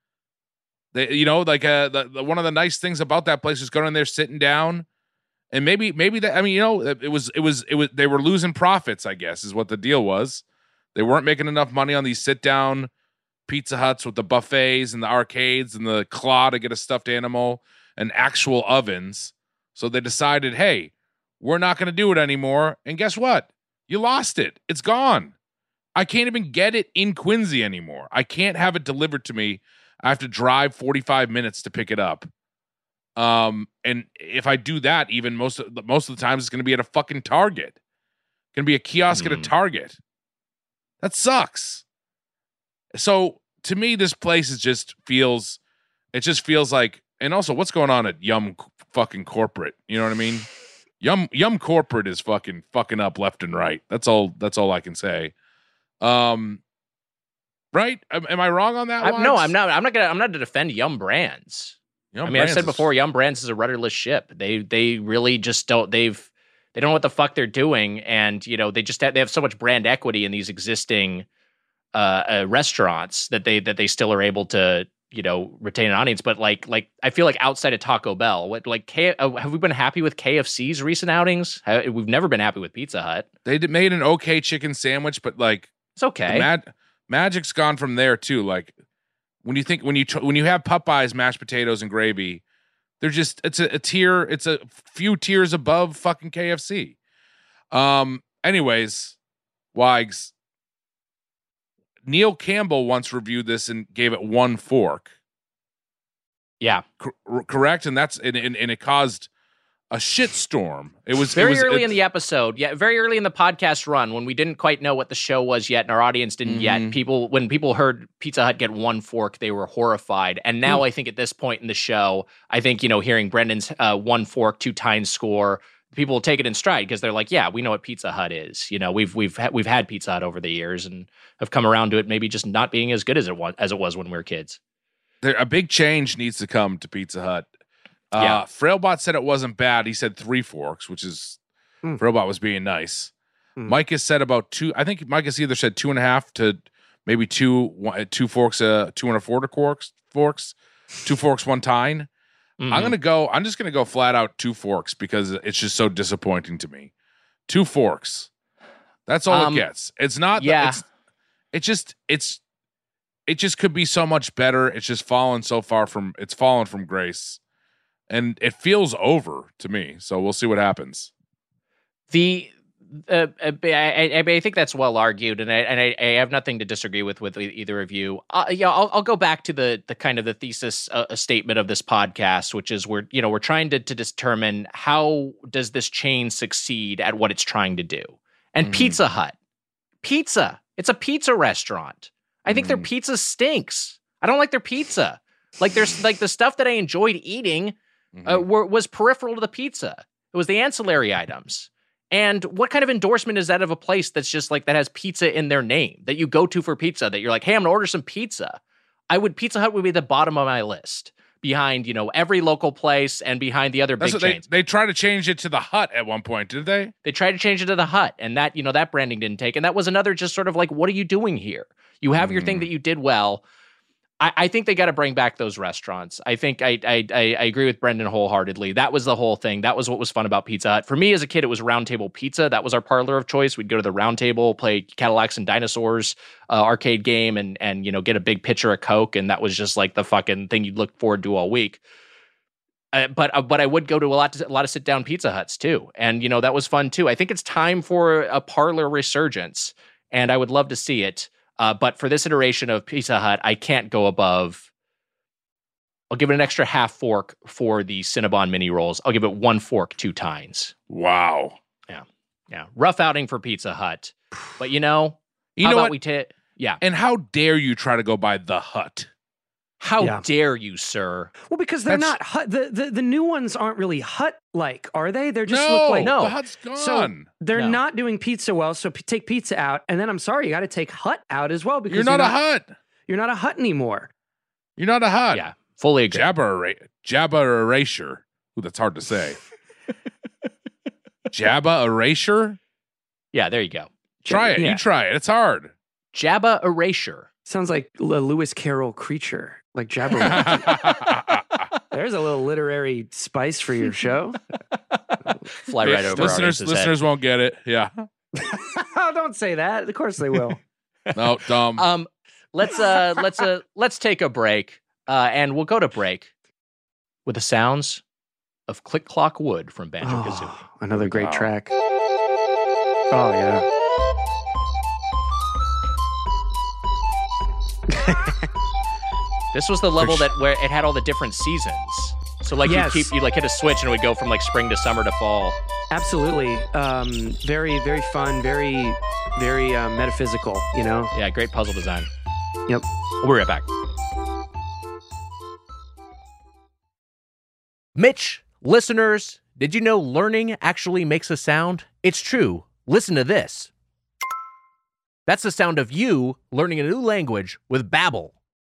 Speaker 3: They, you know, like uh, the, the, one of the nice things about that place is going in there, sitting down, and maybe, maybe that. I mean, you know, it it was, it was, it was. They were losing profits. I guess is what the deal was. They weren't making enough money on these sit down Pizza Huts with the buffets and the arcades and the claw to get a stuffed animal and actual ovens. So they decided, hey, we're not going to do it anymore. And guess what? You lost it. It's gone. I can't even get it in Quincy anymore. I can't have it delivered to me. I have to drive 45 minutes to pick it up. Um, and if I do that, even most of the, most of the times, it's going to be at a fucking Target Gonna be a kiosk at a
Speaker 2: Hmm.
Speaker 3: Target. That sucks. So to me, this place is just feels. It just feels like, and also, what's going on at Yum fucking corporate? You know what I mean? Yum Yum corporate is fucking fucking up left and right. That's all. That's all I can say. Um, right? Am, am I wrong on that?
Speaker 2: I, no, I'm not. I'm not gonna. I'm not to defend Yum Brands.
Speaker 3: Yum
Speaker 2: I mean, I've said before, Yum Brands is a rudderless ship. They they really just don't. They've they don't know what the fuck they're doing, and you know they just have, they have so much brand equity in these existing uh, uh, restaurants that they that they still are able to you know retain an audience. But like like I feel like outside of Taco Bell, what like K, uh, have we been happy with KFC's recent outings? We've never been happy with Pizza Hut.
Speaker 3: They made an okay chicken sandwich, but like
Speaker 2: It's okay.
Speaker 3: Mag- Magic's gone from there too. Like when you think when you tr- when you have Popeyes mashed potatoes and gravy, they're just it's a, a tier. It's a few tiers above fucking KFC. Um. Anyways, Wags. Neil Campbell once reviewed this and gave it one fork.
Speaker 2: yeah.
Speaker 3: Cor- correct, and that's and, and, and it caused a shitstorm. It was
Speaker 2: very
Speaker 3: it was,
Speaker 2: early
Speaker 3: it-
Speaker 2: in the episode yeah very early in the podcast run when we didn't quite know what the show was yet and our audience didn't
Speaker 3: Mhm.
Speaker 2: yet people when people heard pizza hut get one fork they were horrified and now i think at this point in the show i think you know hearing brendan's uh, one fork two times score people will take it in stride because they're like yeah we know what pizza hut is you know we've we've ha- we've had pizza hut over the years and have come around to it maybe just not being as good as it was as it was when we were kids
Speaker 3: there a big change needs to come to Pizza Hut. Uh, Frailbot said it wasn't bad. He said three forks, which is
Speaker 5: Hmm.
Speaker 3: Frailbot was being nice.
Speaker 5: Hmm.
Speaker 3: Mike has said about two. I think Mike has either said two and a half to maybe two one, two forks, uh, two and a quarter forks, forks, two forks, one tine. I'm
Speaker 2: Mhm.
Speaker 3: gonna go. I'm just gonna go flat out two forks because it's just so disappointing to me. Two forks. That's all
Speaker 2: Um,
Speaker 3: it gets. It's not.
Speaker 2: yeah.
Speaker 3: It's, it just. It's. It just could be so much better. It's just fallen so far from. It's fallen from grace, and it feels over to me. So we'll see what happens.
Speaker 2: The uh, uh, I, I, I think that's well argued, and I and I, I have nothing to disagree with with either of you. Uh, yeah, I'll, I'll go back to the the kind of the thesis uh, statement of this podcast, which is we're you know we're trying to to determine how does this chain succeed at what it's trying to do. And
Speaker 3: Mhm.
Speaker 2: Pizza Hut, pizza, it's a pizza restaurant. I think their
Speaker 3: Mhm.
Speaker 2: pizza stinks. I don't like their pizza. Like there's like the stuff that I enjoyed eating uh,
Speaker 3: Mhm.
Speaker 2: were, was peripheral to the pizza. It was the ancillary items. And what kind of endorsement is that of a place that's just like that has pizza in their name that you go to for pizza? That you're like, hey, I'm gonna order some pizza. I would Pizza Hut would be the bottom of my list behind you know every local place and behind the other
Speaker 3: That's
Speaker 2: big
Speaker 3: what they,
Speaker 2: chains.
Speaker 3: they tried to change it to the hut at one point, did they?
Speaker 2: They tried to change it to the Hut, and that you know that branding didn't take. And that was another just sort of like, what are you doing here? You have your thing
Speaker 3: Mm.
Speaker 2: that you did well. I, I think they got to bring back those restaurants. I think I, I I agree with Brendan wholeheartedly. That was the whole thing. That was what was fun about Pizza Hut. For me as a kid, it was Round Table Pizza. That was our parlor of choice. We'd go to the Round Table, play Cadillacs and Dinosaurs uh, arcade game, and and you know get a big pitcher of Coke, and that was just like the fucking thing you'd look forward to all week. Uh, but uh, but I would go to a lot a lot of sit down Pizza Huts too, and you know that was fun too. I think it's time for a parlor resurgence, and I would love to see it. Uh, but for this iteration of Pizza Hut, I can't go above. I'll give it an extra half fork for the Cinnabon mini rolls. I'll give it one fork, two tines.
Speaker 3: Wow.
Speaker 2: Yeah, Yeah. rough outing for Pizza Hut, but you know,
Speaker 3: You
Speaker 2: how
Speaker 3: know
Speaker 2: about
Speaker 3: what?
Speaker 2: we take? Yeah,
Speaker 3: and how dare you try to go by the hut?
Speaker 2: how
Speaker 5: Yeah.
Speaker 2: dare you, sir?
Speaker 5: Well, because they're
Speaker 3: That's-
Speaker 5: not hut. The, the the new ones aren't really hut like, are they? They're just
Speaker 3: no,
Speaker 5: look like
Speaker 2: No.
Speaker 3: the hut's gone.
Speaker 5: So they're
Speaker 2: No.
Speaker 5: not doing pizza well. So p- take pizza out, and then I'm sorry, you got to take hut out as well because
Speaker 3: you're not a hut.
Speaker 5: You're not a hut anymore.
Speaker 3: You're not a hut.
Speaker 2: Yeah, fully agree.
Speaker 3: Jabba, era- Jabba erasure. Ooh, that's hard to say. Jabba erasure.
Speaker 2: Yeah, there you go.
Speaker 3: Try it.
Speaker 5: Yeah.
Speaker 3: You try it. It's hard.
Speaker 2: Jabba erasure.
Speaker 5: Sounds like a Lewis Carroll creature, like Jabberwocky. There's a little literary spice for your show.
Speaker 2: Fly right over our
Speaker 3: listeners,
Speaker 2: head.
Speaker 3: listeners won't get it. Yeah.
Speaker 5: oh, don't say that. Of course they will.
Speaker 3: No, dumb.
Speaker 2: Um, let's uh, let's uh, let's take a break, uh, and we'll go to break with the sounds of Click Clock Wood from Banjo Kazooie.
Speaker 5: Oh, another great
Speaker 3: Wow.
Speaker 5: track. Oh yeah.
Speaker 2: This was the level
Speaker 3: sh-
Speaker 2: that where it had all the different seasons. So like
Speaker 5: Yes.
Speaker 2: you keep you like hit a switch and it would go from like spring to summer to fall.
Speaker 5: Absolutely. Um, very, very fun. Very, very uh, metaphysical. You know.
Speaker 2: Yeah, great puzzle design.
Speaker 5: Yep.
Speaker 2: We'll be right back. Mitch, listeners, did you know learning actually makes a sound? It's true. Listen to this. That's the sound of you learning a new language with Babbel.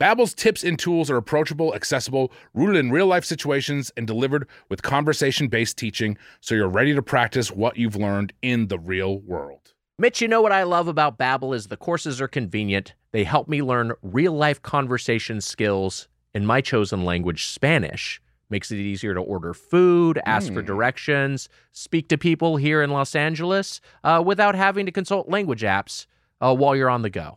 Speaker 3: Babbel's tips and tools are approachable, accessible, rooted in real-life situations and delivered with conversation-based teaching so you're ready to practice what you've learned in the real world.
Speaker 2: Mitch, you know what I love about Babbel is the courses are convenient. They help me learn real-life conversation skills in my chosen language, Spanish. Makes it easier to order food, ask for
Speaker 3: Mm.
Speaker 2: directions, speak to people here in Los Angeles uh, without having to consult language apps uh, while you're on the go.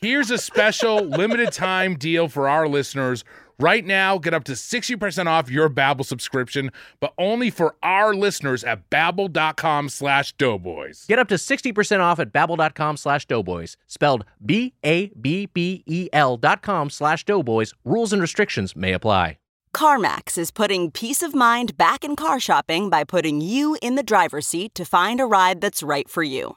Speaker 3: here's a special limited time deal for our listeners. Right now, get up to 60% off your Babbel subscription, but only for our listeners at babbel.com slash doughboys.
Speaker 2: Get up to 60% off at babbel.com slash doughboys. Spelled B-A-B-B-E-L dot com slash doughboys. Rules and restrictions may apply.
Speaker 11: CarMax is putting peace of mind back in car shopping by putting you in the driver's seat to find a ride that's right for you.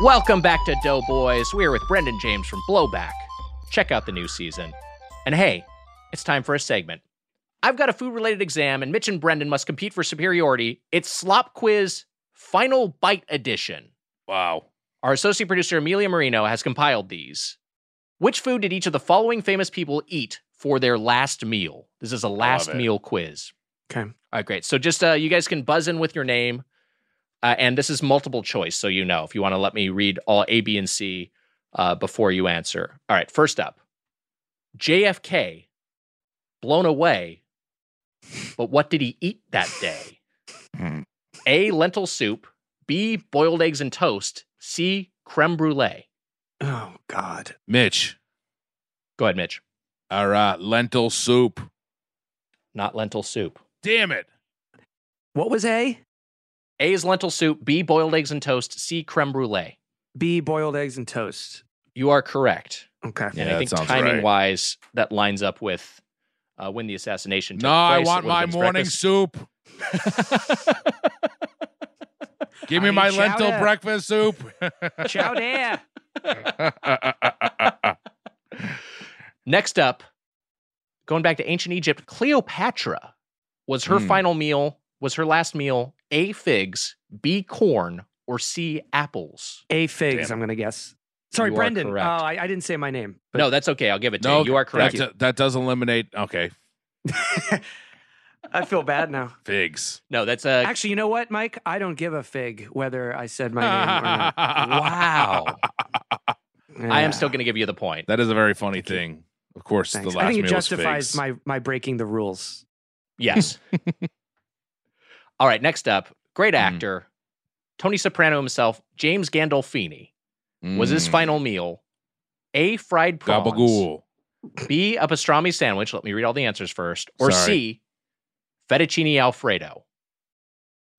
Speaker 2: Welcome back to Doughboys. We are with Brendan James from Blowback. Check out the new season. And hey, it's time for a segment. I've got a food related exam, and Mitch and Brendan must compete for superiority. It's Slop Quiz Final Bite Edition.
Speaker 3: Wow.
Speaker 2: Our associate producer, Amelia Marino, has compiled these. Which food did each of the following famous people eat for their last meal? This is a last meal quiz.
Speaker 5: Okay.
Speaker 2: All right, great. So just uh, you guys can buzz in with your name, uh, and this is multiple choice, so you know if you want to let me read all A, B, and C uh, before you answer. All right, first up, JFK, blown away, but what did he eat that day? A, lentil soup. B, boiled eggs and toast. C, creme brulee.
Speaker 5: Oh God.
Speaker 3: Mitch,
Speaker 2: Go ahead, Mitch.
Speaker 3: all right, lentil soup.
Speaker 2: Not lentil soup.
Speaker 3: Damn it.
Speaker 5: What was A?
Speaker 2: A is lentil soup. B, boiled eggs and toast. C, creme brulee.
Speaker 5: B. Boiled eggs and toast.
Speaker 2: You are correct.
Speaker 5: Okay.
Speaker 3: Yeah,
Speaker 2: and I think timing
Speaker 3: right.
Speaker 2: wise, that lines up with uh, when the assassination took place.
Speaker 3: No, I want my morning
Speaker 2: breakfast.
Speaker 3: soup. Give me
Speaker 5: I
Speaker 3: my lentil
Speaker 5: chowder.
Speaker 3: breakfast soup.
Speaker 5: Chow there.
Speaker 2: Next up, going back to ancient Egypt, Cleopatra was her
Speaker 3: Hmm.
Speaker 2: final meal, was her last meal A, figs, B, corn, or C, apples?
Speaker 5: A figs.
Speaker 3: Damn.
Speaker 5: I'm gonna guess. Sorry,
Speaker 2: You are
Speaker 5: Brendan. Oh,
Speaker 2: correct.
Speaker 5: I, I didn't say my name. but-
Speaker 2: no, that's okay. I'll give it to
Speaker 3: no,
Speaker 2: you. You are correct.
Speaker 3: That, that does eliminate. Okay,
Speaker 5: I feel bad now.
Speaker 3: figs.
Speaker 2: no, that's a.
Speaker 5: Actually, you know what, Mike? I don't give a fig whether I said my name or not.
Speaker 2: wow. I
Speaker 5: Yeah.
Speaker 2: am still going to give you the point.
Speaker 3: That is a very funny thing. Of course,
Speaker 5: Thanks.
Speaker 3: the last
Speaker 5: I think it
Speaker 3: meal was
Speaker 5: justifies
Speaker 3: figs.
Speaker 5: my my breaking the rules.
Speaker 2: Yes. All right, next up, great
Speaker 3: Hmm.
Speaker 2: actor, Tony Soprano himself, James Gandolfini. Was his
Speaker 3: Mm.
Speaker 2: final meal A, fried prawns,
Speaker 3: gabagool?
Speaker 2: B, a pastrami sandwich, let me read all the answers first, or
Speaker 3: Sorry.
Speaker 2: C, fettuccine alfredo?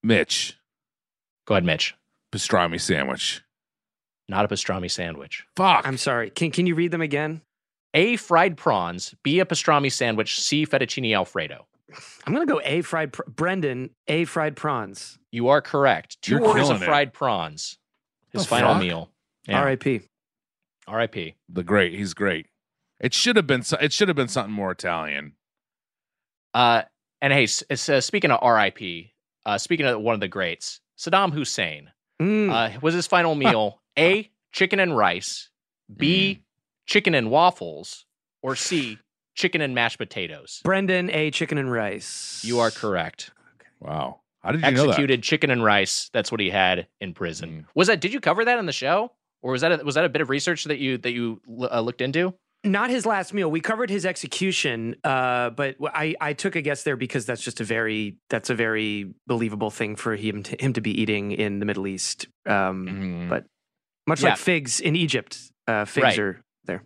Speaker 3: Mitch,
Speaker 2: Go ahead, Mitch.
Speaker 3: pastrami sandwich.
Speaker 2: Not a pastrami sandwich.
Speaker 3: Fuck.
Speaker 5: I'm sorry. Can can you read them again?
Speaker 2: A. Fried prawns. B. A pastrami sandwich. C. Fettuccine alfredo.
Speaker 5: I'm gonna go A fried pr- Brendan A fried prawns.
Speaker 2: You are correct. 2
Speaker 3: You're
Speaker 2: orders of
Speaker 3: killing it.
Speaker 2: fried prawns. His
Speaker 3: The
Speaker 2: final
Speaker 3: fuck?
Speaker 2: meal. Yeah.
Speaker 5: R.I.P.
Speaker 2: R.I.P.
Speaker 3: The great. He's great. It should have been. so- It should have been something more Italian.
Speaker 2: Uh, and hey, s- s- uh, speaking of R.I.P., uh, speaking of one of the greats, Saddam Hussein.
Speaker 5: Mm.
Speaker 2: Uh, was his final meal A. Chicken and rice, B.
Speaker 3: Mm.
Speaker 2: Chicken and waffles, or C. Chicken and mashed potatoes?
Speaker 5: Brendan A chicken and rice.
Speaker 2: You are correct.
Speaker 3: Wow. How did you know that?
Speaker 2: Executed chicken and rice. That's what he had in prison.
Speaker 3: Mm.
Speaker 2: Was that? Did you cover that in the show, or was that a, was that a bit of research that you that you uh, looked into?
Speaker 5: Not his last meal. We covered his execution, uh, but I took a guess there because that's just a very that's a very believable thing for him to, him to be eating in the Middle East. Um,
Speaker 3: Mhm.
Speaker 5: But much
Speaker 2: Yeah.
Speaker 5: like figs in Egypt, uh, figs
Speaker 2: Right.
Speaker 5: are there.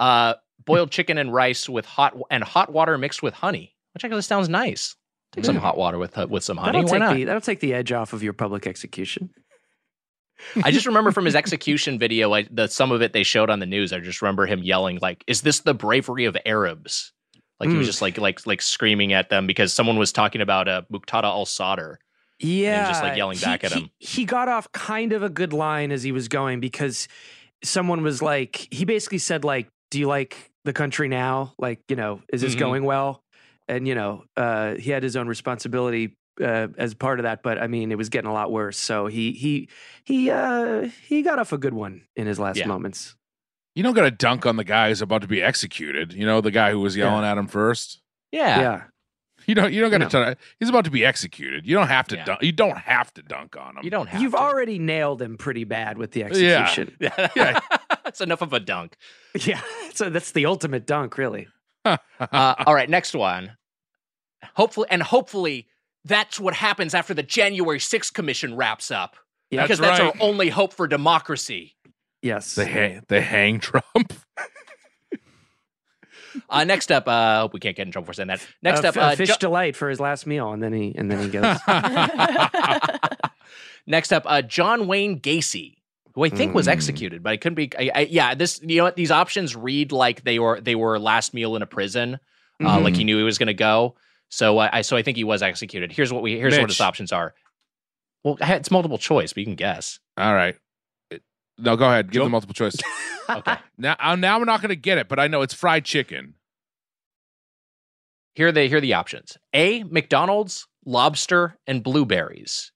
Speaker 2: Uh, boiled chicken and rice with hot and hot water mixed with honey, which actually sounds nice. Take some hot water with uh, with some honey.
Speaker 5: That'll
Speaker 2: Why
Speaker 5: take
Speaker 2: not?
Speaker 5: the that'll take the edge off of your public execution.
Speaker 2: I just remember from his execution video, I, the some of it they showed on the news. I just remember him yelling like, "Is this the bravery of Arabs?" Like he was
Speaker 5: Mm.
Speaker 2: just like like like screaming at them because someone was talking about uh, Muqtada al Sadr.
Speaker 5: Yeah, and
Speaker 2: just, like, yelling
Speaker 5: he-
Speaker 2: back at
Speaker 5: he-
Speaker 2: him.
Speaker 5: He got off kind of a good line as he was going because someone was like, he basically said like, "Do you like the country now? Like, you know, is this
Speaker 2: Mhm.
Speaker 5: going well?" And you know, uh, he had his own responsibility uh, as part of that, but I mean, it was getting a lot worse. So he he he uh, he got off a good one in his last
Speaker 2: Yeah.
Speaker 5: moments.
Speaker 3: You don't got to dunk on the guy who's about to be executed. You know the guy who was yelling at him first.
Speaker 2: Yeah,
Speaker 5: Yeah,
Speaker 3: You don't. You don't got to.
Speaker 5: No.
Speaker 3: He's about to be executed. You don't have to
Speaker 2: Yeah.
Speaker 3: dunk. You don't have to dunk on him.
Speaker 2: you don't have.
Speaker 5: you've
Speaker 2: to.
Speaker 5: already nailed him pretty bad with the execution.
Speaker 2: Yeah,
Speaker 3: Yeah.
Speaker 2: That's enough of a dunk.
Speaker 5: Yeah, so that's the ultimate dunk, really.
Speaker 2: Uh, all right, next one. Hopefully, and hopefully, that's what happens after the January 6th commission wraps up.
Speaker 5: Yeah.
Speaker 2: because
Speaker 3: That's
Speaker 2: that's our only hope for democracy.
Speaker 5: Yes.
Speaker 3: They hang. They hang Trump.
Speaker 2: Uh, next up, uh, I hope we can't get in trouble for saying that. Next
Speaker 5: Uh,
Speaker 2: up, uh,
Speaker 5: fish
Speaker 2: Jo-
Speaker 5: delight for his last meal, and then he and then he goes.
Speaker 2: next up, uh, John Wayne Gacy, who I think was
Speaker 5: Mm.
Speaker 2: executed, but I couldn't be. I, I, yeah, this you know what? These options read like they were they were last meal in a prison, uh,
Speaker 5: Mhm.
Speaker 2: like he knew he was going to go. So uh, I so I think he was executed. Here's what we here's what his options are. Well, it's multiple choice, but you can guess.
Speaker 3: All right. No, go ahead. Give
Speaker 2: Joe-
Speaker 3: the multiple choice.
Speaker 2: Okay.
Speaker 3: now, uh, now I'm not going to get it, but I know it's fried chicken.
Speaker 2: Here are the here are the options: A. McDonald's, lobster, and blueberries.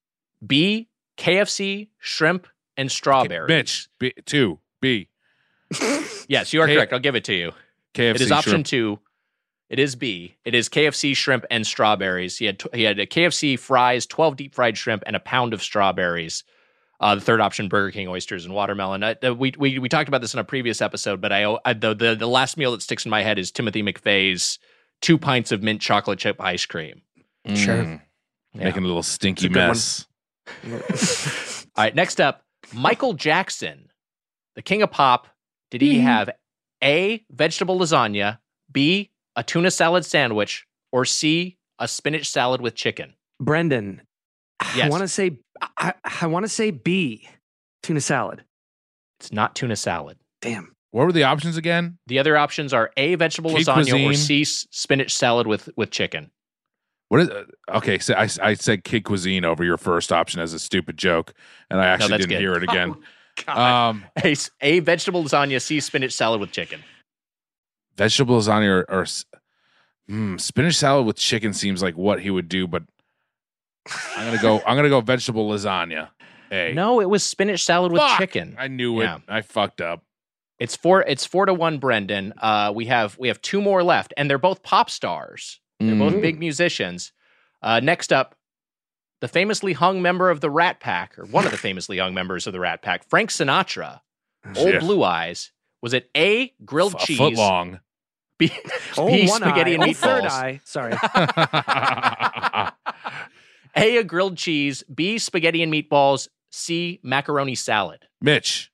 Speaker 2: B. KFC, shrimp, and strawberries.
Speaker 3: Mitch, B, two B.
Speaker 2: Yes, you are
Speaker 3: K-
Speaker 2: correct. I'll give it to you.
Speaker 3: KFC.
Speaker 2: it is option
Speaker 3: shrimp.
Speaker 2: two. It is B. It is KFC shrimp and strawberries. He had he had a KFC fries, twelve deep fried shrimp, and a pound of strawberries. Uh, the third option, Burger King oysters and watermelon. Uh, we, we we talked about this in a previous episode, but I, I the, the the last meal that sticks in my head is Timothy McVeigh's two pints of mint chocolate chip ice cream.
Speaker 5: Sure.
Speaker 3: Mm.
Speaker 2: Yeah.
Speaker 3: Making a little stinky
Speaker 5: a
Speaker 3: mess.
Speaker 2: All right, next up, Michael Jackson, the king of pop. Did he
Speaker 5: Mhm.
Speaker 2: have A, vegetable lasagna, B, a tuna salad sandwich, or C, a spinach salad with chicken?
Speaker 5: Brendan, I want to say I, I want to say B, tuna salad.
Speaker 2: It's not tuna salad.
Speaker 5: Damn.
Speaker 3: What were the options again?
Speaker 2: The other options are A, vegetable
Speaker 3: Kid
Speaker 2: lasagna, or C, spinach salad with, with chicken.
Speaker 3: What is? Uh, okay, so I, I said kid cuisine over your first option as a stupid joke, and I actually
Speaker 2: that's
Speaker 3: didn't
Speaker 2: good.
Speaker 3: hear it again.
Speaker 5: God.
Speaker 3: um,
Speaker 2: A, A, vegetable lasagna, C, spinach salad with chicken.
Speaker 3: vegetable lasagna or, or mm, spinach salad with chicken seems like what he would do, but I'm gonna go. I'm gonna go vegetable lasagna. A.
Speaker 2: No, it was spinach salad with
Speaker 3: Fuck!
Speaker 2: chicken.
Speaker 3: I knew
Speaker 2: Yeah.
Speaker 3: it. I fucked up.
Speaker 2: It's four. It's four to one, Brendan. Uh, we have we have two more left, and they're both pop stars. They're both
Speaker 3: Mm.
Speaker 2: big musicians. Uh, next up, the famously hung member of the Rat Pack, or one of the famously hung members of the Rat Pack, Frank Sinatra, Old
Speaker 3: Shit.
Speaker 2: Blue Eyes. Was it A grilled
Speaker 3: F- a
Speaker 2: cheese,
Speaker 3: foot long.
Speaker 2: B,
Speaker 5: Oh,
Speaker 2: B
Speaker 5: one
Speaker 2: spaghetti
Speaker 5: eye.
Speaker 2: and
Speaker 5: Oh, third
Speaker 2: meatballs,
Speaker 5: eye. Sorry.
Speaker 2: A a grilled cheese, B spaghetti and meatballs, C macaroni salad?
Speaker 3: Mitch,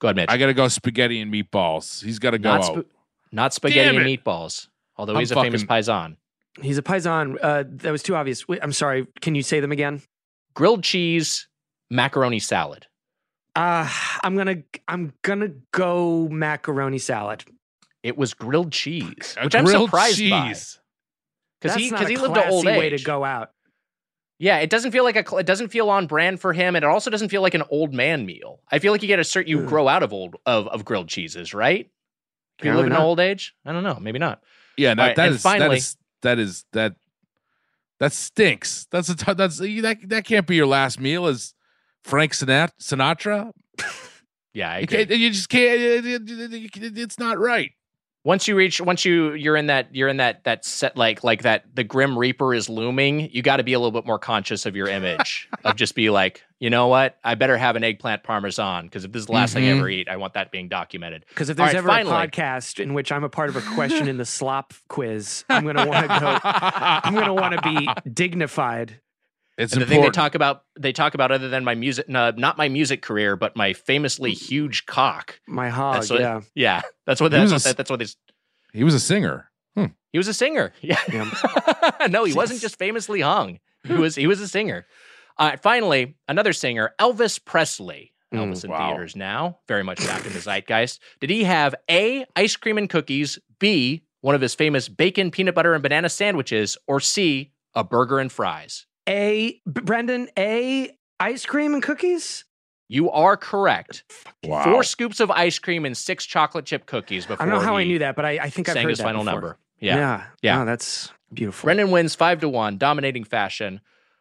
Speaker 2: Go ahead, Mitch.
Speaker 3: I gotta go spaghetti and meatballs. He's got to go
Speaker 2: not,
Speaker 3: out.
Speaker 2: sp- not spaghetti
Speaker 3: Damn
Speaker 2: and
Speaker 3: it.
Speaker 2: meatballs. Although
Speaker 3: I'm
Speaker 2: he's a famous
Speaker 3: fucking-
Speaker 2: paisan.
Speaker 5: He's a paisan. Uh, that was too obvious. Wait, I'm sorry. Can you say them again?
Speaker 2: grilled cheese, macaroni salad.
Speaker 5: Uh, I'm gonna I'm gonna go macaroni salad.
Speaker 2: It was grilled cheese,
Speaker 3: A
Speaker 2: which I'm surprised by. Because he because
Speaker 5: a
Speaker 2: he lived to old age.
Speaker 5: way to go out.
Speaker 2: Yeah, it doesn't feel like a it doesn't feel on brand for him, and it also doesn't feel like an old man meal. I feel like you get a certain you grow out of old of, of grilled cheeses, right? Can you live in old age? I don't know, maybe not.
Speaker 3: Yeah, that,
Speaker 2: right,
Speaker 3: that is that
Speaker 2: finally-
Speaker 3: is that is that that stinks. That's a t- that's that that can't be your last meal. Is Frank Sinat- Sinatra?
Speaker 2: Yeah, I
Speaker 3: You, can't, you just can't. it- it- it- It's not right.
Speaker 2: Once you reach once you you're in that you're in that that set like like that the grim reaper is looming you got to be a little bit more conscious of your image of just be like you know what i better have an eggplant parmesan because if this is the last thing i ever mm-hmm. eat i want that being documented
Speaker 5: Because if there's
Speaker 2: right,
Speaker 5: ever
Speaker 2: finally.
Speaker 5: a podcast in which I'm a part of a question in the slop quiz, I'm gonna want to go. I'm gonna want to be dignified.
Speaker 3: It's
Speaker 2: and the thing they talk about they talk about other than my music no, not my music career but my famously huge cock.
Speaker 5: My hog,
Speaker 2: what-
Speaker 5: yeah.
Speaker 2: yeah that's what that's what,
Speaker 3: s-
Speaker 2: that's what this
Speaker 3: he was a singer.
Speaker 2: he was a singer. Yeah. No he wasn't just famously hung. He was he was a singer. Uh, finally another singer elvis presley.
Speaker 5: Mm,
Speaker 2: elvis in
Speaker 3: wow.
Speaker 2: theaters now very much back in the zeitgeist. Did he have a ice cream and cookies b one of his famous bacon peanut butter and banana sandwiches or c a burger and fries
Speaker 5: A B- Brendan, a ice cream and cookies.
Speaker 2: you are correct
Speaker 3: Wow.
Speaker 2: four scoops of ice cream and six chocolate chip cookies before
Speaker 5: I don't know how I knew that, but I, I think I've
Speaker 2: sang
Speaker 5: heard
Speaker 2: his
Speaker 5: that
Speaker 2: final
Speaker 5: before.
Speaker 2: number yeah
Speaker 5: yeah,
Speaker 2: Yeah.
Speaker 5: Oh, that's beautiful.
Speaker 2: Brendan wins five to one, dominating fashion.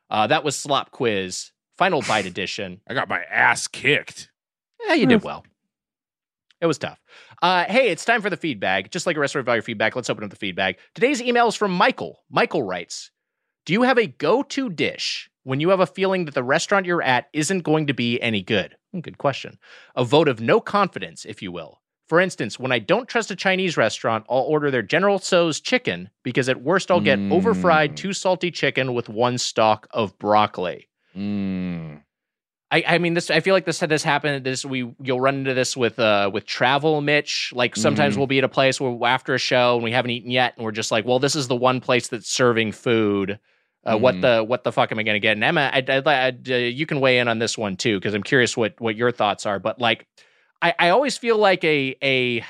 Speaker 2: Uh, that was Slop Quiz, final bite edition.
Speaker 3: I got my ass kicked.
Speaker 2: Yeah, you did well. It was tough. Uh, hey, it's time for the feedback. Just like a restaurant value feedback, let's open up the feedback. Today's email is from Michael. Michael writes Do you have a go to dish when you have a feeling that the restaurant you're at isn't going to be any good? Hmm, Good question. A vote of no confidence, if you will. For instance, when I don't trust a Chinese restaurant, I'll order their General Tso's chicken because at worst I'll get
Speaker 3: Mm.
Speaker 2: overfried, too salty chicken with one stalk of broccoli.
Speaker 3: Mm.
Speaker 2: I, I mean this I feel like this this happened this we you'll run into this with uh with travel Mitch like sometimes
Speaker 3: Mhm.
Speaker 2: we'll be at a place where after a show and we haven't eaten yet and we're just like well this is the one place that's serving food uh, what
Speaker 3: Mhm.
Speaker 2: the what the fuck am I going to get and Emma I, I, I, uh, you can weigh in on this one too because I'm curious what what your thoughts are but like I I always feel like a a